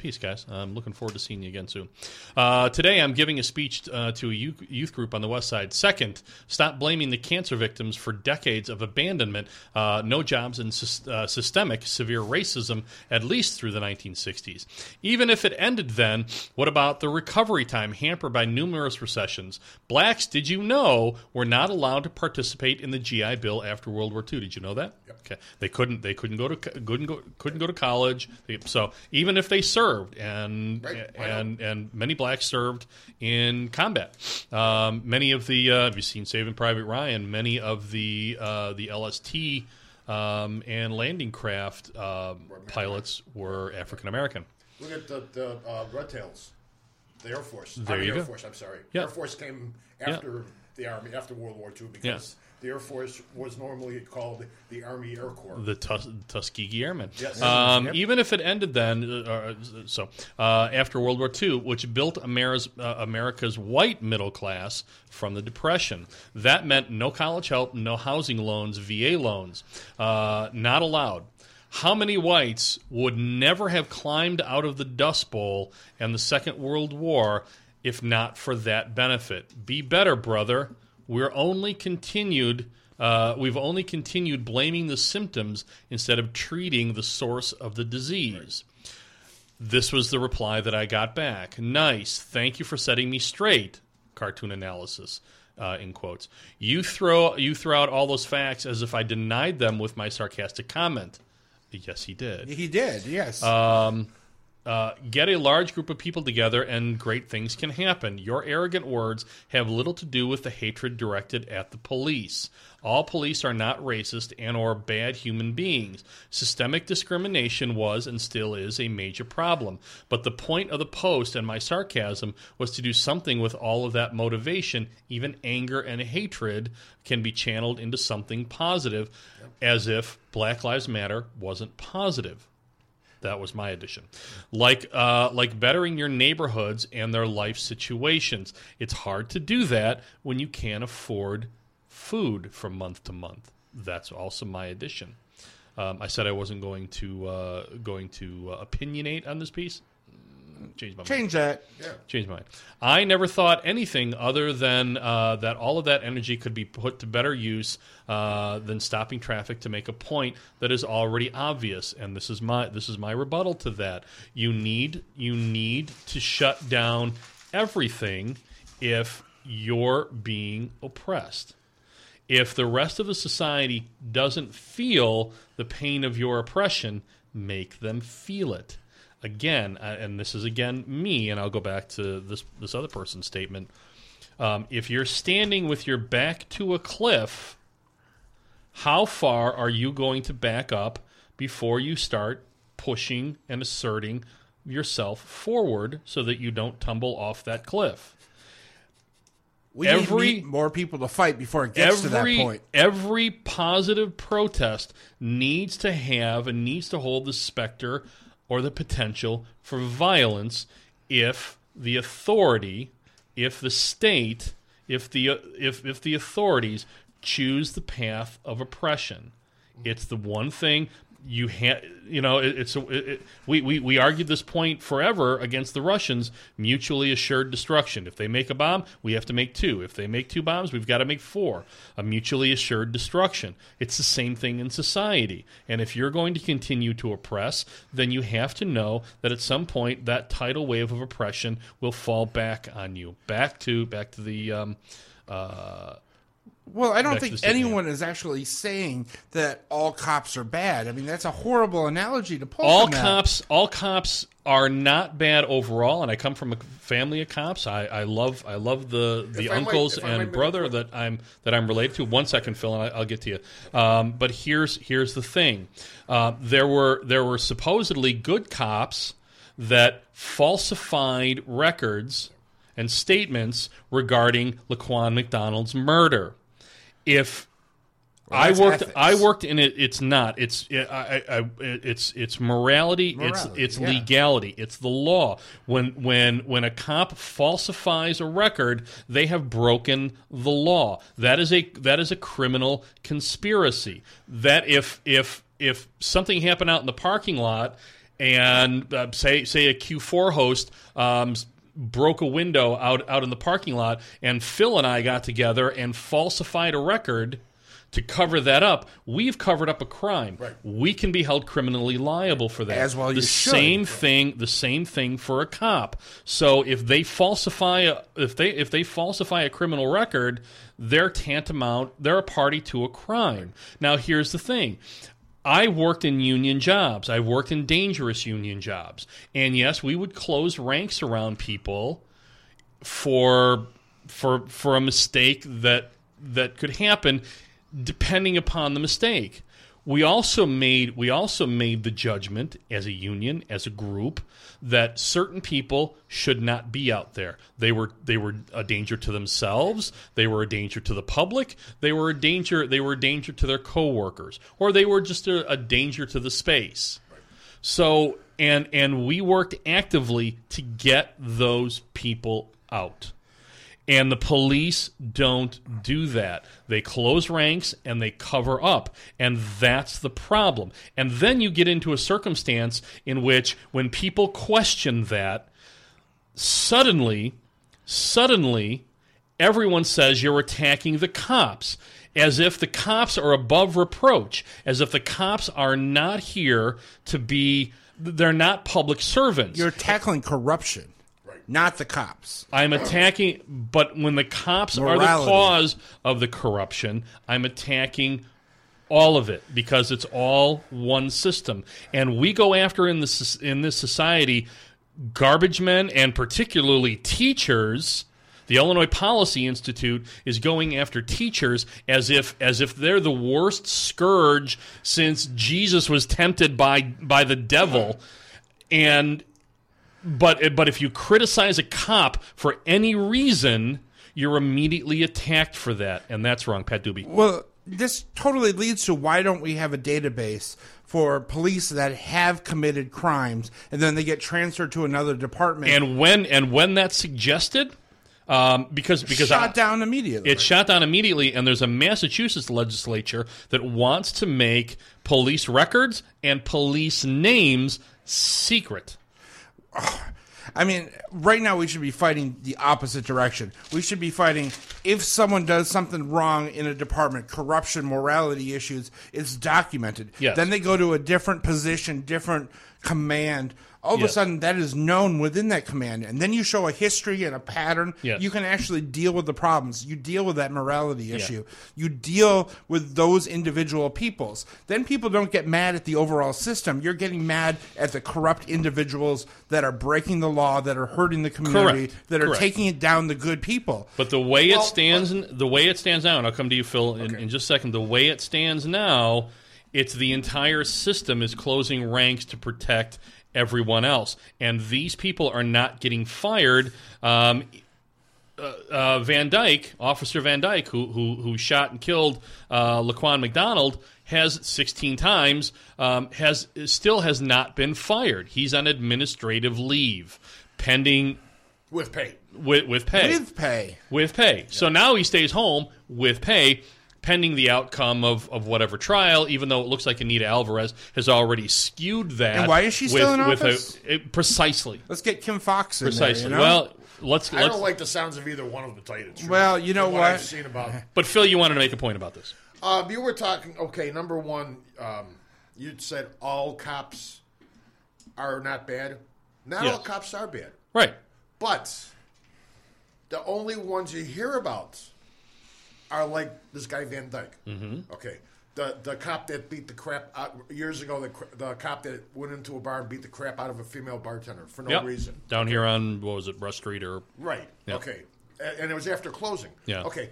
Peace, guys. I'm looking forward to seeing you again soon. Uh, today, I'm giving a speech uh, to a youth, group on the West Side. Second, stop blaming the cancer victims for decades of abandonment, uh, no jobs, and uh, systemic severe racism, at least through the 1960s. Even if it ended then, what about the recovery time hampered by numerous recessions? Blacks, did you know, were not allowed to participate in the GI Bill after World War II? Did you know that? Okay, they couldn't. They couldn't go to couldn't go couldn't go to college. They- So even if they served, and Right, and and many blacks served in combat. Um, many of the uh, have you seen Saving Private Ryan? Many of the uh, the LST um, and landing craft uh, pilots were African American. Look at the, the uh, Red Tails, the Air Force. There Army you Air go. Force. I'm sorry. Yeah. Air Force came Yeah. after the Army after World War II because Yeah. The Air Force was normally called the Army Air Corps. the Tus- Tuskegee Airmen. Yes. Um, Yep. Even if it ended then, uh, uh, so uh, after World War II, which built America's, uh, America's white middle class from the Depression, that meant no college help, no housing loans, VA loans, uh, not allowed. How many whites would never have climbed out of the Dust Bowl and the Second World War if not for that benefit? Be better, brother. We're only continued. Uh, we've only continued blaming the symptoms instead of treating the source of the disease. This was the reply that I got back. Nice. Thank you for setting me straight. Cartoon analysis. Uh, in quotes. You throw you throw out all those facts as if I denied them with my sarcastic comment. Yes, he did. He did, yes. Um, uh, get a large group of people together and great things can happen. Your arrogant words have little to do with the hatred directed at the police. All police are not racist and or bad human beings. Systemic discrimination was and still is a major problem. But the point of the post and my sarcasm was to do something with all of that motivation. Even anger and hatred can be channeled into something positive, as if Black Lives Matter wasn't positive. That was my addition. Like uh, like bettering your neighborhoods and their life situations. It's hard to do that when you can't afford food from month to month. That's also my addition. Um, I said I wasn't going to uh, going to uh, opinionate on this piece. Changed my mind. Change that. Changed my mind. I never thought anything other than uh, that all of that energy could be put to better use uh, than stopping traffic to make a point that is already obvious. And this is my this is my rebuttal to that. You need you need to shut down everything if you're being oppressed if the rest of the society doesn't feel the pain of your oppression, make them feel it. Again, uh, and this is again me, and I'll go back to this this other person's statement. Um, if you're standing with your back to a cliff, how far are you going to back up before you start pushing and asserting yourself forward so that you don't tumble off that cliff? We Every- need more people to fight before it gets to that point. Every positive protest needs to have and needs to hold the specter or the potential for violence if the authority, if the state, if the if if the authorities choose the path of oppression. It's the one thing you have. You know, it, it's a, it- we, we we argued this point forever against the Russians. Mutually assured destruction. If they make a bomb, we have to make two. If they make two bombs, we've got to make four. A mutually assured destruction. It's the same thing in society. And if you're going to continue to oppress, then you have to know that at some point that tidal wave of oppression will fall back on you. Back to back to the. Um, uh, Well, I don't back think anyone is actually saying that all cops are bad. I mean, that's a horrible analogy to pull. all cops all cops are not bad overall and i come from a family of cops. I, I love i love the the If I might- uncles and brother that i'm that i'm related to. One second phil and I, i'll get to you. Um, but here's here's the thing. Uh, there were there were supposedly good cops that falsified records and statements regarding laquan mcdonald's murder if Well, I worked. ethics. I worked in it. It's not. It's. I, I, I, it's. It's morality. Morality, it's. It's yeah. legality. It's the law. When when when a cop falsifies a record, they have broken the law. That is a that is a criminal conspiracy. That if if if something happened out in the parking lot, and uh, say say a Que4 host. Um, broke a window out out in the parking lot and Phil and I got together and falsified a record to cover that up. We've covered up a crime. We can be held criminally liable for that. As well the you should. same thing the same thing for a cop. So if they falsify a, if they if they falsify a criminal record they're tantamount they're a party to a crime. Now here's the thing I worked in union jobs. I worked in dangerous union jobs. And yes, we would close ranks around people for for for a mistake that that could happen depending upon the mistake. We also made we also made the judgment as a union, as a group, that certain people should not be out there. They were they were a danger to themselves, they were a danger to the public, they were a danger they were a danger to their coworkers, or they were just a, a danger to the space. So and and we worked actively to get those people out. And the police don't do that. They close ranks and they cover up. And that's the problem. And then you get into a circumstance in which, when people question that, suddenly, suddenly, everyone says you're attacking the cops. As if the cops are above reproach, as if the cops are not here to be, they're not public servants. You're tackling corruption, not the cops. I'm attacking, but when the cops are the cause of the corruption, I'm attacking all of it because it's all one system, and we go after in this in this society garbage men and particularly teachers. The Illinois Policy Institute is going after teachers as if as if they're the worst scourge since Jesus was tempted by by the devil, and but but if you criticize a cop for any reason, you're immediately attacked for that, and that's wrong, Pat Doobie. Well, this totally leads to why don't we have a database for police that have committed crimes and then they get transferred to another department And when and when that's suggested, um, because because shot I- down immediately. It's shot down immediately, and there's a Massachusetts legislature that wants to make police records and police names secret. I mean, right now we should be fighting the opposite direction. We should be fighting if someone does something wrong in a department, corruption, morality issues, it's documented. Yes. Then they go to a different position, different command. All of a sudden, that is known within that command, and then you show a history and a pattern. You can actually deal with the problems. You deal with that morality issue. You deal with those individual peoples. Then people don't get mad at the overall system. You're getting mad at the corrupt individuals that are breaking the law, that are hurting the community, Correct. that are Correct. taking it down the good people. But the way Well, it stands, the way it stands now, and I'll come to you, Phil, in, in just a second. The way it stands now, it's the entire system is closing ranks to protect everyone else, and these people are not getting fired. Um, uh, uh, Van Dyke, Officer Van Dyke, who who, who shot and killed uh, Laquan McDonald, has 16 times um, has still has not been fired. He's on administrative leave, pending with pay. with with pay With pay. with pay. So now he stays home with pay. Pending the outcome of, of whatever trial, even though it looks like Anita Alvarez has already skewed that. And why is she with, still in with office? A, it- precisely. Let's get Kim Foxx in Precisely. there. you know? Well, let's. I let's don't like the sounds of either one of them, to tell you the truth. Well, you know From what? I've seen about. but Phil, you wanted to make a point about this. Um, you were talking. Okay, number one, um, you said all cops are not bad. Not Yes. all cops are bad, Right. but the only ones you hear about are like this guy Van Dyke. Mm-hmm. Okay, the the cop that beat the crap out years ago. The the cop that went into a bar and beat the crap out of a female bartender for no Yep. reason. Down here on what was it, Rush Street or Right. Yeah. Okay. And it was after closing. Yeah. Okay.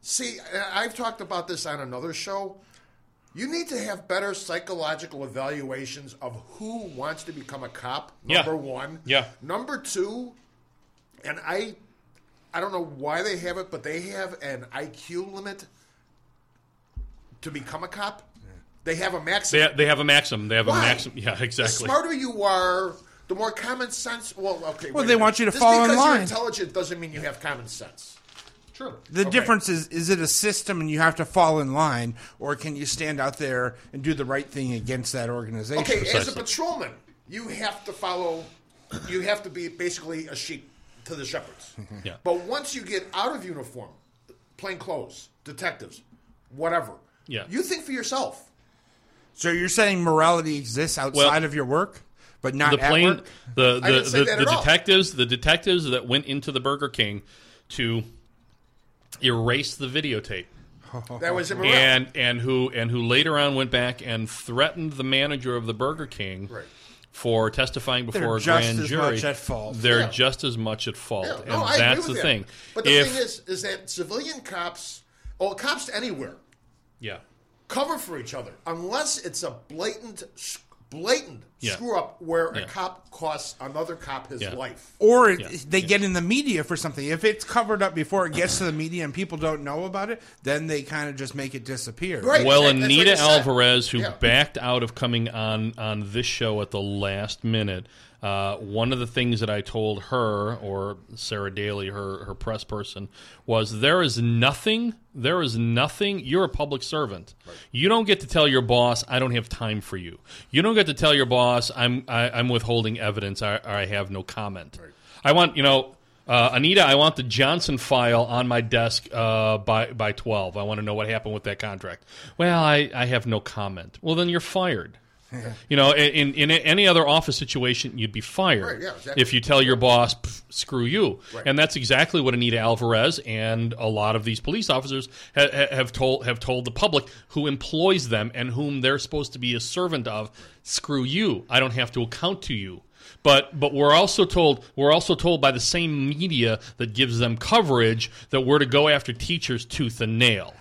See, I've talked about this on another show. You need to have better psychological evaluations of who wants to become a cop. Yeah. Number one. Yeah. Number two, and I, I don't know why they have it, but they have an IQ limit to become a cop. They have a maximum. they they have a maximum. They have Why? a maximum. Yeah, The exactly. smarter you are, the more common sense. Well, okay. Well, wait they want you to Just fall in line. because. You're intelligent doesn't mean you have common sense. True. The Okay. difference is is it a system and you have to fall in line, or can you stand out there and do the right thing against that organization? Okay, as a patrolman, you have to follow. You have to be basically a sheep to the shepherds. Yeah. But once you get out of uniform, plain clothes, detectives, whatever. Yeah. You think for yourself. So you're saying morality exists outside of your work, but not the at plane, work? the I the, didn't say the, that the at all. detectives, the detectives that went into the Burger King to erase the videotape. That was immoral. and and who and who later on went back and threatened the manager of the Burger King Right. For testifying before They're a just grand as jury. much at fault. They're Yeah. just as much at fault, Yeah, and no, I that's agree the with thing. that. But the if thing is, is that civilian cops, or cops anywhere, yeah, cover for each other unless it's a blatant, blatant Yeah. screw up where Yeah. a cop costs another cop his Yeah. life. Or it- Yeah. they get in the media for something. If it's covered up before it gets to the media and people don't know about it, then they kind of just make it disappear. Right. Well, that- Anita like I said. Alvarez, who Yeah. backed out of coming on on this show at the last minute, uh, one of the things that I told her or Sarah Daly, her her press person, was there is nothing, there is nothing. You're a public servant. You don't get to tell your boss, "I don't have time for you." You don't get to tell your boss, "I'm I, I'm withholding evidence. I, I have no comment." I want you know. Uh, Anita, I want the Johnson file on my desk uh, by by twelve. I want to know what happened with that contract. Well, I, I have no comment. Well, then you're fired. You know, in, in any other office situation, you'd be fired Right, yeah, exactly. if you tell your boss, "Screw you," Right. and that's exactly what Anita Alvarez and a lot of these police officers ha- ha- have told have told the public who employs them and whom they're supposed to be a servant of. Screw you! I don't have to account to you. But but we're also told we're also told by the same media that gives them coverage that we're to go after teachers tooth and nail.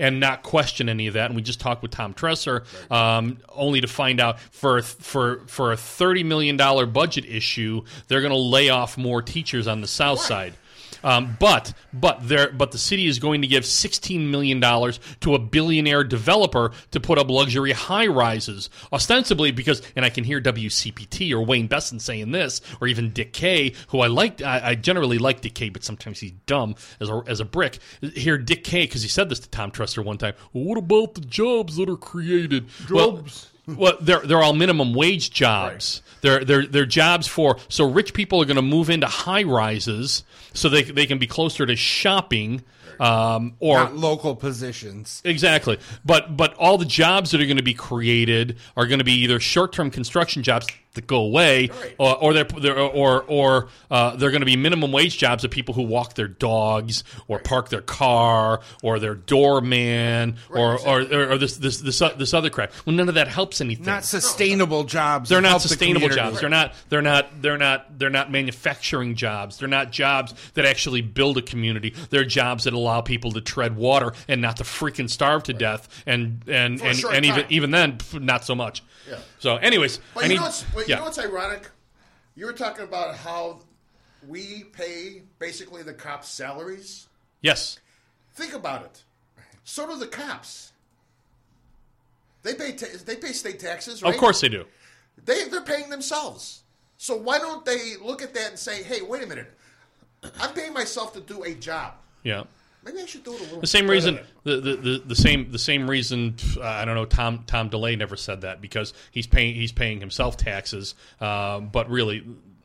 And not question any of that. And we just talked with Tom Tresser, um, only to find out for for for a thirty million dollar budget issue, they're going to lay off more teachers on the South Side. Um, but but there but the city is going to give sixteen million dollars to a billionaire developer to put up luxury high rises, ostensibly because and I can hear WCPT or Wayne Besen saying this, or even Dick Kay, who I like. I, I generally like Dick Kay, but sometimes he's dumb as a as a brick. Hear Dick Kay because he said this to Tom Tresser one time. Well, what about the jobs that are created? Jobs. well, they're they're all minimum wage jobs. They're they're they're jobs for so rich people are going to move into high rises so they they can be closer to shopping. Um, or Not local positions. Exactly, but but all the jobs that are going to be created are going to be either short-term construction jobs that go away, or or they're, they're or or uh, they're going to be minimum wage jobs of people who walk their dogs or park their car or their doorman or, or or or this this this this other crap. Well, none of that helps anything. Not sustainable jobs. They're not help the sustainable community. jobs. They're not. They're not. They're not. They're not manufacturing jobs. They're not jobs that actually build a community. They're jobs that allow people to tread water and not to freaking starve to death. And and For a and, short and even time. even then, not so much. Yeah. So, anyways, But I you need. know what's but yeah. you know what's ironic? You were talking about how we pay basically the cops' salaries. yes. Think about it. So do the cops. They pay ta- they pay state taxes, right? Of course they do. They they're paying themselves. So why don't they look at that and say, "Hey, wait a minute. I'm paying myself to do a job. Yeah. Maybe I should do it a little." The same reason, the, the, the, the same the same reason. Uh, I don't know. Tom Tom DeLay never said that because he's paying he's paying himself taxes, uh, but really,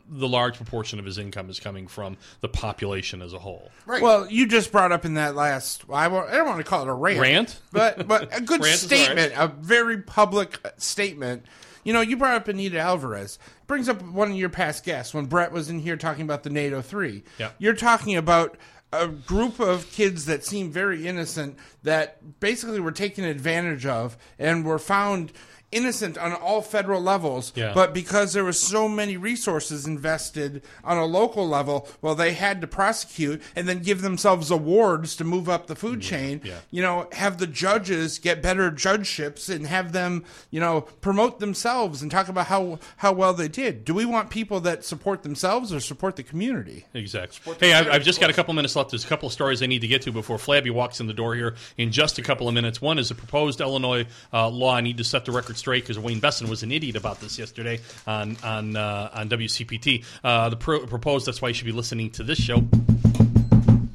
the large proportion of his income is coming from the population as a whole. Right. Well, you just brought up in that last. I wa- I don't want to call it a rant, Rant? but but a good Rant is all right. statement, a very public uh, statement. You know, you brought up Anita Alvarez. Brings up one of your past guests when Brett was in here talking about the NATO three. Yeah. You're talking about a group of kids that seem very innocent that basically were taken advantage of and were found innocent on all federal levels Yeah. but because there was so many resources invested on a local level well they had to prosecute and then give themselves awards to move up the food chain Yeah. you know have the judges get better judgeships and have them you know promote themselves and talk about how how well they did do we want people that support themselves or support the community Exactly. Hey, I've, I've just got a couple minutes left. There's a couple of stories I need to get to before Flabby walks in the door here in just a couple of minutes. One is a proposed Illinois uh, law. I need to set the record straight because Wayne Besen was an idiot about this yesterday on on uh, on WCPT. Uh, the pro- proposed. That's why you should be listening to this show.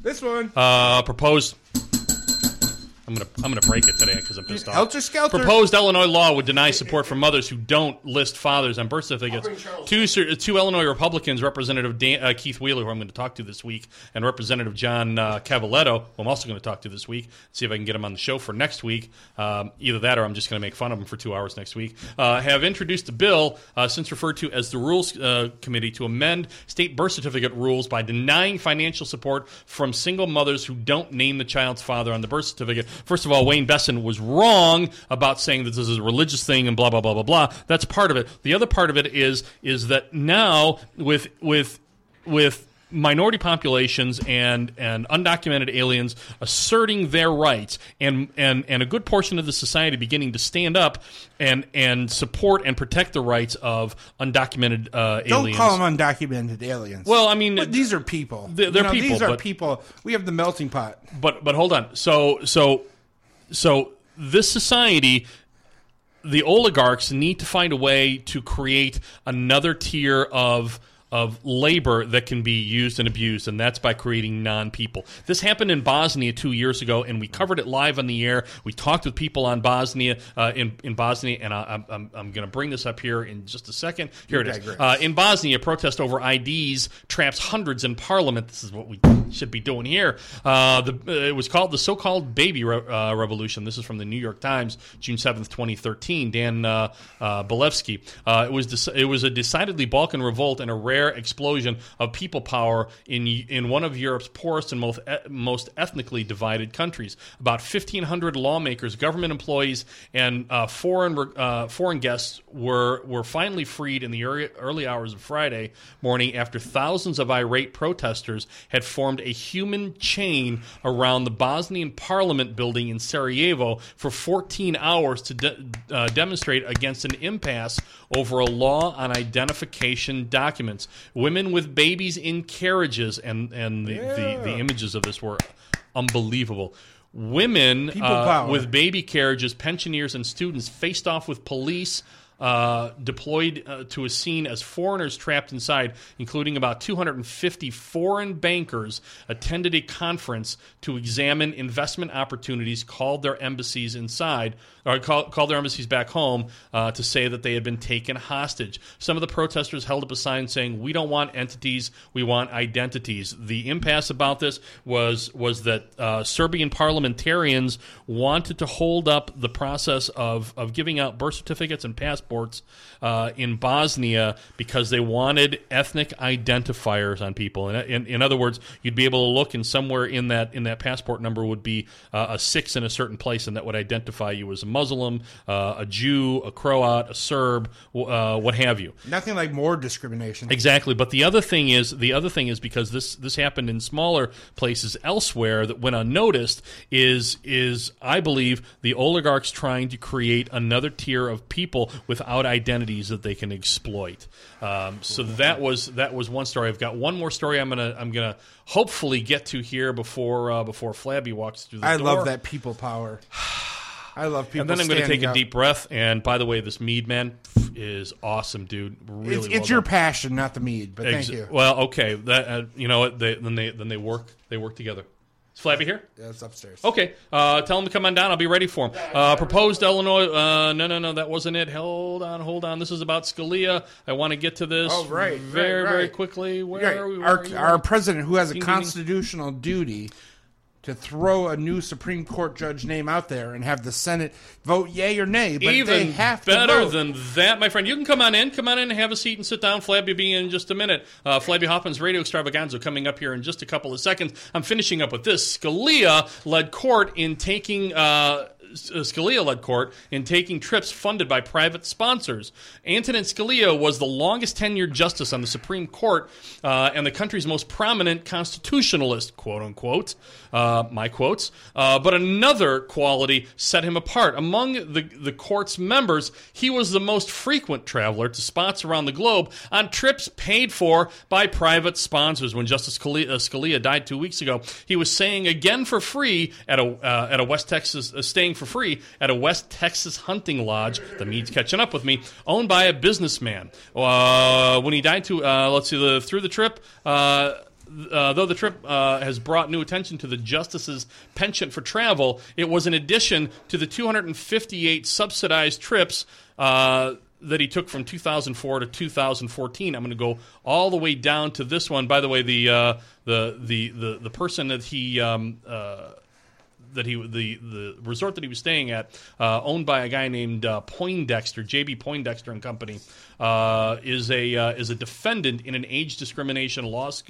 this one Uh, proposed. I'm gonna I'm gonna break it today because I'm pissed off. Helter Skelter. Proposed Illinois law would deny support for mothers who don't list fathers on birth certificates. Two two Illinois Republicans, Representative Dan, uh, Keith Wheeler, who I'm going to talk to this week, and Representative John uh, Cavaletto, who I'm also going to talk to this week. See if I can get him on the show for next week. Um, either that, or I'm just going to make fun of him for two hours next week. Uh, have introduced a bill, uh, since referred to as the Rules uh, Committee, to amend state birth certificate rules by denying financial support from single mothers who don't name the child's father on the birth certificate. First of all, Wayne Besen was wrong about saying that this is a religious thing and blah blah blah blah blah. That's part of it. The other part of it is is that now with with with minority populations and and undocumented aliens asserting their rights and and and a good portion of the society beginning to stand up and and support and protect the rights of undocumented uh, don't call them undocumented aliens. Well, I mean, But these are people. They're- they're You know, people, these are but- people. We have the melting pot. But but hold on. So so so this society the oligarchs need to find a way to create another tier of of labor that can be used and abused, and that's by creating non-people. This happened in Bosnia two years ago, and we covered it live on the air. We talked with people on Bosnia uh, in in Bosnia, and I, I'm I'm, I'm going to bring this up here in just a second. Here it is. Uh, in Bosnia, protest over IDs traps hundreds in parliament. This is what we should be doing here. Uh, the, uh, it was called the so-called baby re- uh, revolution. This is from the New York Times, June seventh, twenty thirteen. Dan uh, Bilefsky. Uh, it was dec- it was a decidedly Balkan revolt and a rare explosion of people power in in one of Europe's poorest and most most ethnically divided countries. About fifteen hundred lawmakers, government employees, and uh, foreign uh, foreign guests were were finally freed in the early, early hours of Friday morning after thousands of irate protesters had formed a human chain around the Bosnian Parliament building in Sarajevo for 14 hours to de- uh, demonstrate against an impasse over a law on identification documents. Women with babies in carriages, and and the, the, the images of this were unbelievable. Women uh, with baby carriages, pensioners, and students faced off with police uh, deployed uh, to a scene as foreigners trapped inside, including about 250 foreign bankers, attended a conference to examine investment opportunities, called their embassies inside, or call, called their embassies back home uh, to say that they had been taken hostage. Some of the protesters held up a sign saying, "We don't want entities, we want identities." The impasse about this was was that uh, Serbian parliamentarians wanted to hold up the process of of giving out birth certificates and passports uh, in Bosnia because they wanted ethnic identifiers on people. In, in, in other words, you'd be able to look and somewhere in that in that passport number would be uh, a six in a certain place, and that would identify you as a Muslim, uh, a Jew, a Croat, a Serb, uh, what have you. Nothing like more discrimination. Exactly, but the other thing is the other thing is because this this happened in smaller places elsewhere that went unnoticed is is I believe the oligarchs trying to create another tier of people without identities that they can exploit. Um, so that was that was one story. I've got one more story. I'm gonna I'm gonna hopefully get to here before uh, before Flabby walks through the I door. love that people power. I love people. And then I'm going to take a up. deep breath. And by the way, this mead man is awesome, dude. Really, It's, well it's your passion, not the mead. But thank you. Well, okay. That uh, you know what? They, then they then they work they work together. Is Flabby here? Yeah, it's upstairs. Okay. Uh, tell him to come on down. I'll be ready for him. Uh, proposed Illinois. Uh, no, no, no. That wasn't it. Hold on, hold on. This is about Scalia. I want to get to this. Oh, right, Very, right, very quickly. Where Right. are we? Where Our, are our president, who has a constitutional duty to throw a new Supreme Court judge name out there and have the Senate vote yay or nay, but Even they have to better than that, my friend. You can come on in, come on in, and have a seat and sit down. Flabby will be in just a minute. Uh, Flabby Hoffman's Radio Extravaganza coming up here in just a couple of seconds. I'm finishing up with this. Scalia led court in taking. Uh, Scalia led court in taking trips funded by private sponsors. Antonin Scalia was the longest tenured justice on the Supreme Court uh, and the country's most prominent constitutionalist, quote unquote, uh, my quotes. Uh, but another quality set him apart. Among the, the court's members, he was the most frequent traveler to spots around the globe on trips paid for by private sponsors. When Justice Scalia, uh, Scalia died two weeks ago, he was saying again for free at a, uh, at a West Texas, uh, staying for free at a West Texas hunting lodge. The mead's catching up with me, owned by a businessman. Uh, when he died, to uh, let's see, the, through the trip. Uh, uh, though the trip uh, has brought new attention to the justice's penchant for travel, it was in addition to the 258 subsidized trips uh, that he took from 2004 to 2014. I'm going to go all the way down to this one. By the way, the uh, the the the the person that he um, uh, that he the the resort that he was staying at, uh, owned by a guy named uh, Poindexter, JB Poindexter and Company, uh, is a uh, is a defendant in an age discrimination laws,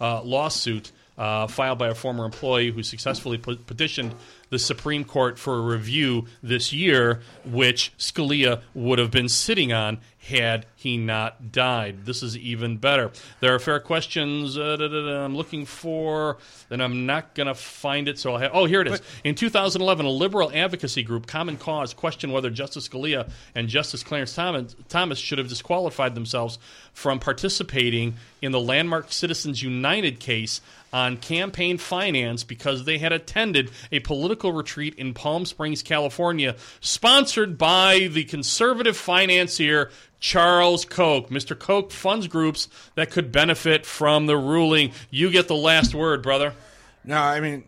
uh, lawsuit uh, filed by a former employee who successfully pe- petitioned the Supreme Court for a review this year, which Scalia would have been sitting on had he not died. This is even better. There are fair questions uh, da, da, da, I'm looking for, and I'm not going to find it. So I'll have, oh, here it is. In 2011, a liberal advocacy group, Common Cause, questioned whether Justice Scalia and Justice Clarence Thomas, Thomas should have disqualified themselves from participating in the landmark Citizens United case on campaign finance because they had attended a political retreat in Palm Springs, California, sponsored by the conservative financier Charles Koch. Mr. Koch funds groups that could benefit from the ruling. You get the last word, brother. No, I mean,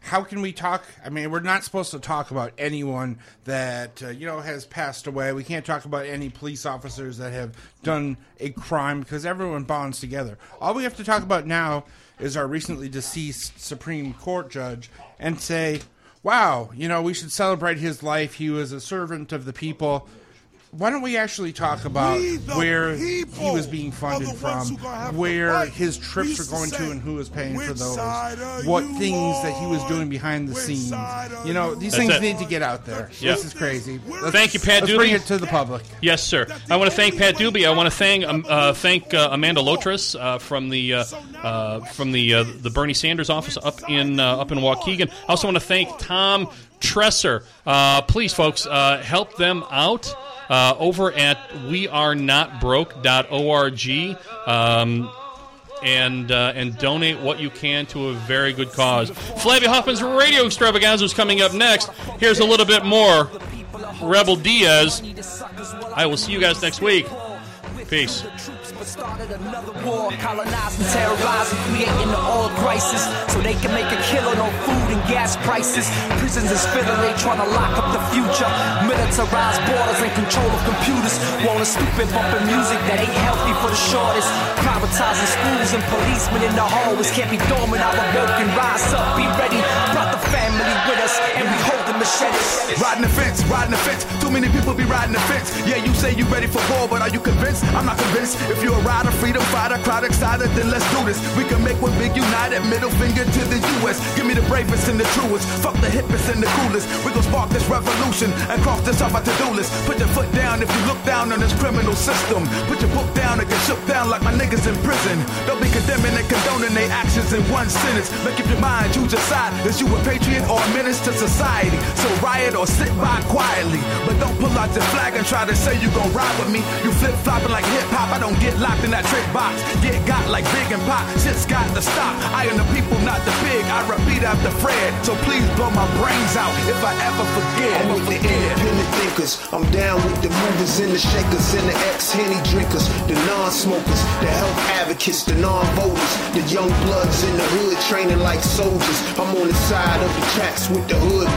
how can we talk? I mean, we're not supposed to talk about anyone that uh, you know has passed away. We can't talk about any police officers that have done a crime because everyone bonds together. All we have to talk about now is our recently deceased Supreme Court judge and say, "Wow, you know, we should celebrate his life. He was a servant of the people." Why don't we actually talk about where he was being funded are the ones from, who gonna have to where his trips used were going to, and who was paying for those? What you things that he was doing behind the scenes? You know, these That's things it. need to get out there. Yeah. This is crazy. Let's- Thank you, Pat Let's bring it to the public. Yes, sir. I want to thank Pat Doobie. I want to thank um, uh, thank uh, Amanda Lotris uh, from the uh, uh, from the uh, the Bernie Sanders office up in uh, up in Waukegan. I also want to thank Tom Tresser. Uh, please, folks, uh, help them out. Uh, over at wearenotbroke.org um, and uh, and donate what you can to a very good cause. Flabby Hoffman's Radio Extravaganza is coming up next. Here's a little bit more Rebel Diaz I will see you guys next week. Peace. Started another war, colonizing, terrorizing, creating the oil crisis, so they can make a killing on food and gas prices. Prisons is filling, they trying to lock up the future. Militarized borders and control of computers. Want a stupid bumping music that ain't healthy for the shortest. Privatizing schools and policemen in the hallways can't be dormant. Our work and rise up, be ready. The. Riding the fence, riding the fence. Too many people be riding the fence. Yeah, you say you ready for war, but are you convinced? I'm not convinced. If you're a rider, freedom fighter, crowd excited, then let's do this. We can make one big united, middle finger to the U.S. Give me the bravest and the truest. Fuck the hippest and the coolest. We gon' spark this revolution and cross this off our to-do list. Put your foot down if you look down on this criminal system. Put your book down and get shook down like my niggas in prison. Don't be condemning and condoning their actions in one sentence. Make up your mind, choose your side. Is you a patriot or a menace to society? So riot or sit by quietly. But don't pull out your flag and try to say you gon' ride with me. You flip flopping like hip hop. I don't get locked in that trick box. Get got like big and pop. Shit's got to stop. I am the people, not the pig. I repeat after Fred. So please blow my brains out if I ever forget. I'm with the independent thinkers. I'm down with the movers and the shakers and the ex-henny drinkers, the non-smokers, the health advocates, the non-voters, the young bloods in the hood training like soldiers. I'm on the side of the tracks with the hood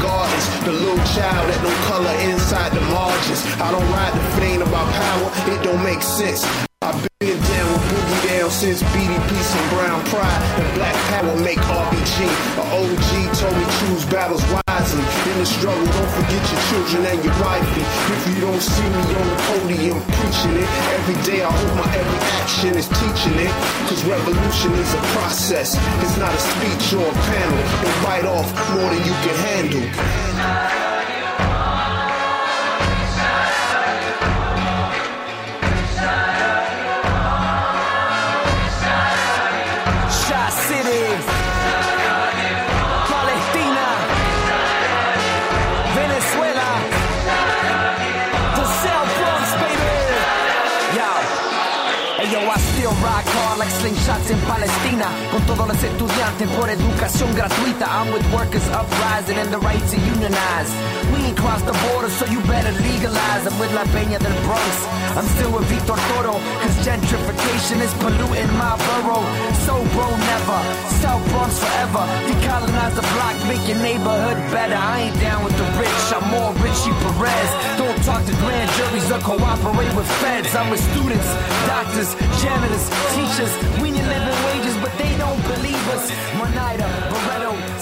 the little child that don't color inside the margins. I don't ride the flame about power, it don't make sense. I've been down with Boogie Down since BDP and Brown Pride and Black Power make RBG. A OG told me choose battles wisely. In the struggle, don't forget your children and your wifey. If you don't see me on the podium preaching it, every day I hope my every action is teaching it. Cause revolution is a process, it's not a speech or a panel. Don't bite off more than you can handle. Shot Todos los estudiantes por educación gratuita. I'm with workers uprising and the right to unionize. We ain't crossed the border, so you better legalize. I'm with La Peña del Bronx. I'm still with Victor Toro, cause gentrification is polluting my borough. So bro, never. South Bronx forever. Decolonize the block, make your neighborhood better. I ain't down with the rich, I'm more Richie Perez. Don't talk to grand juries or cooperate with feds. I'm with students, doctors, janitors, teachers. We need living wages, but they don't pussy. One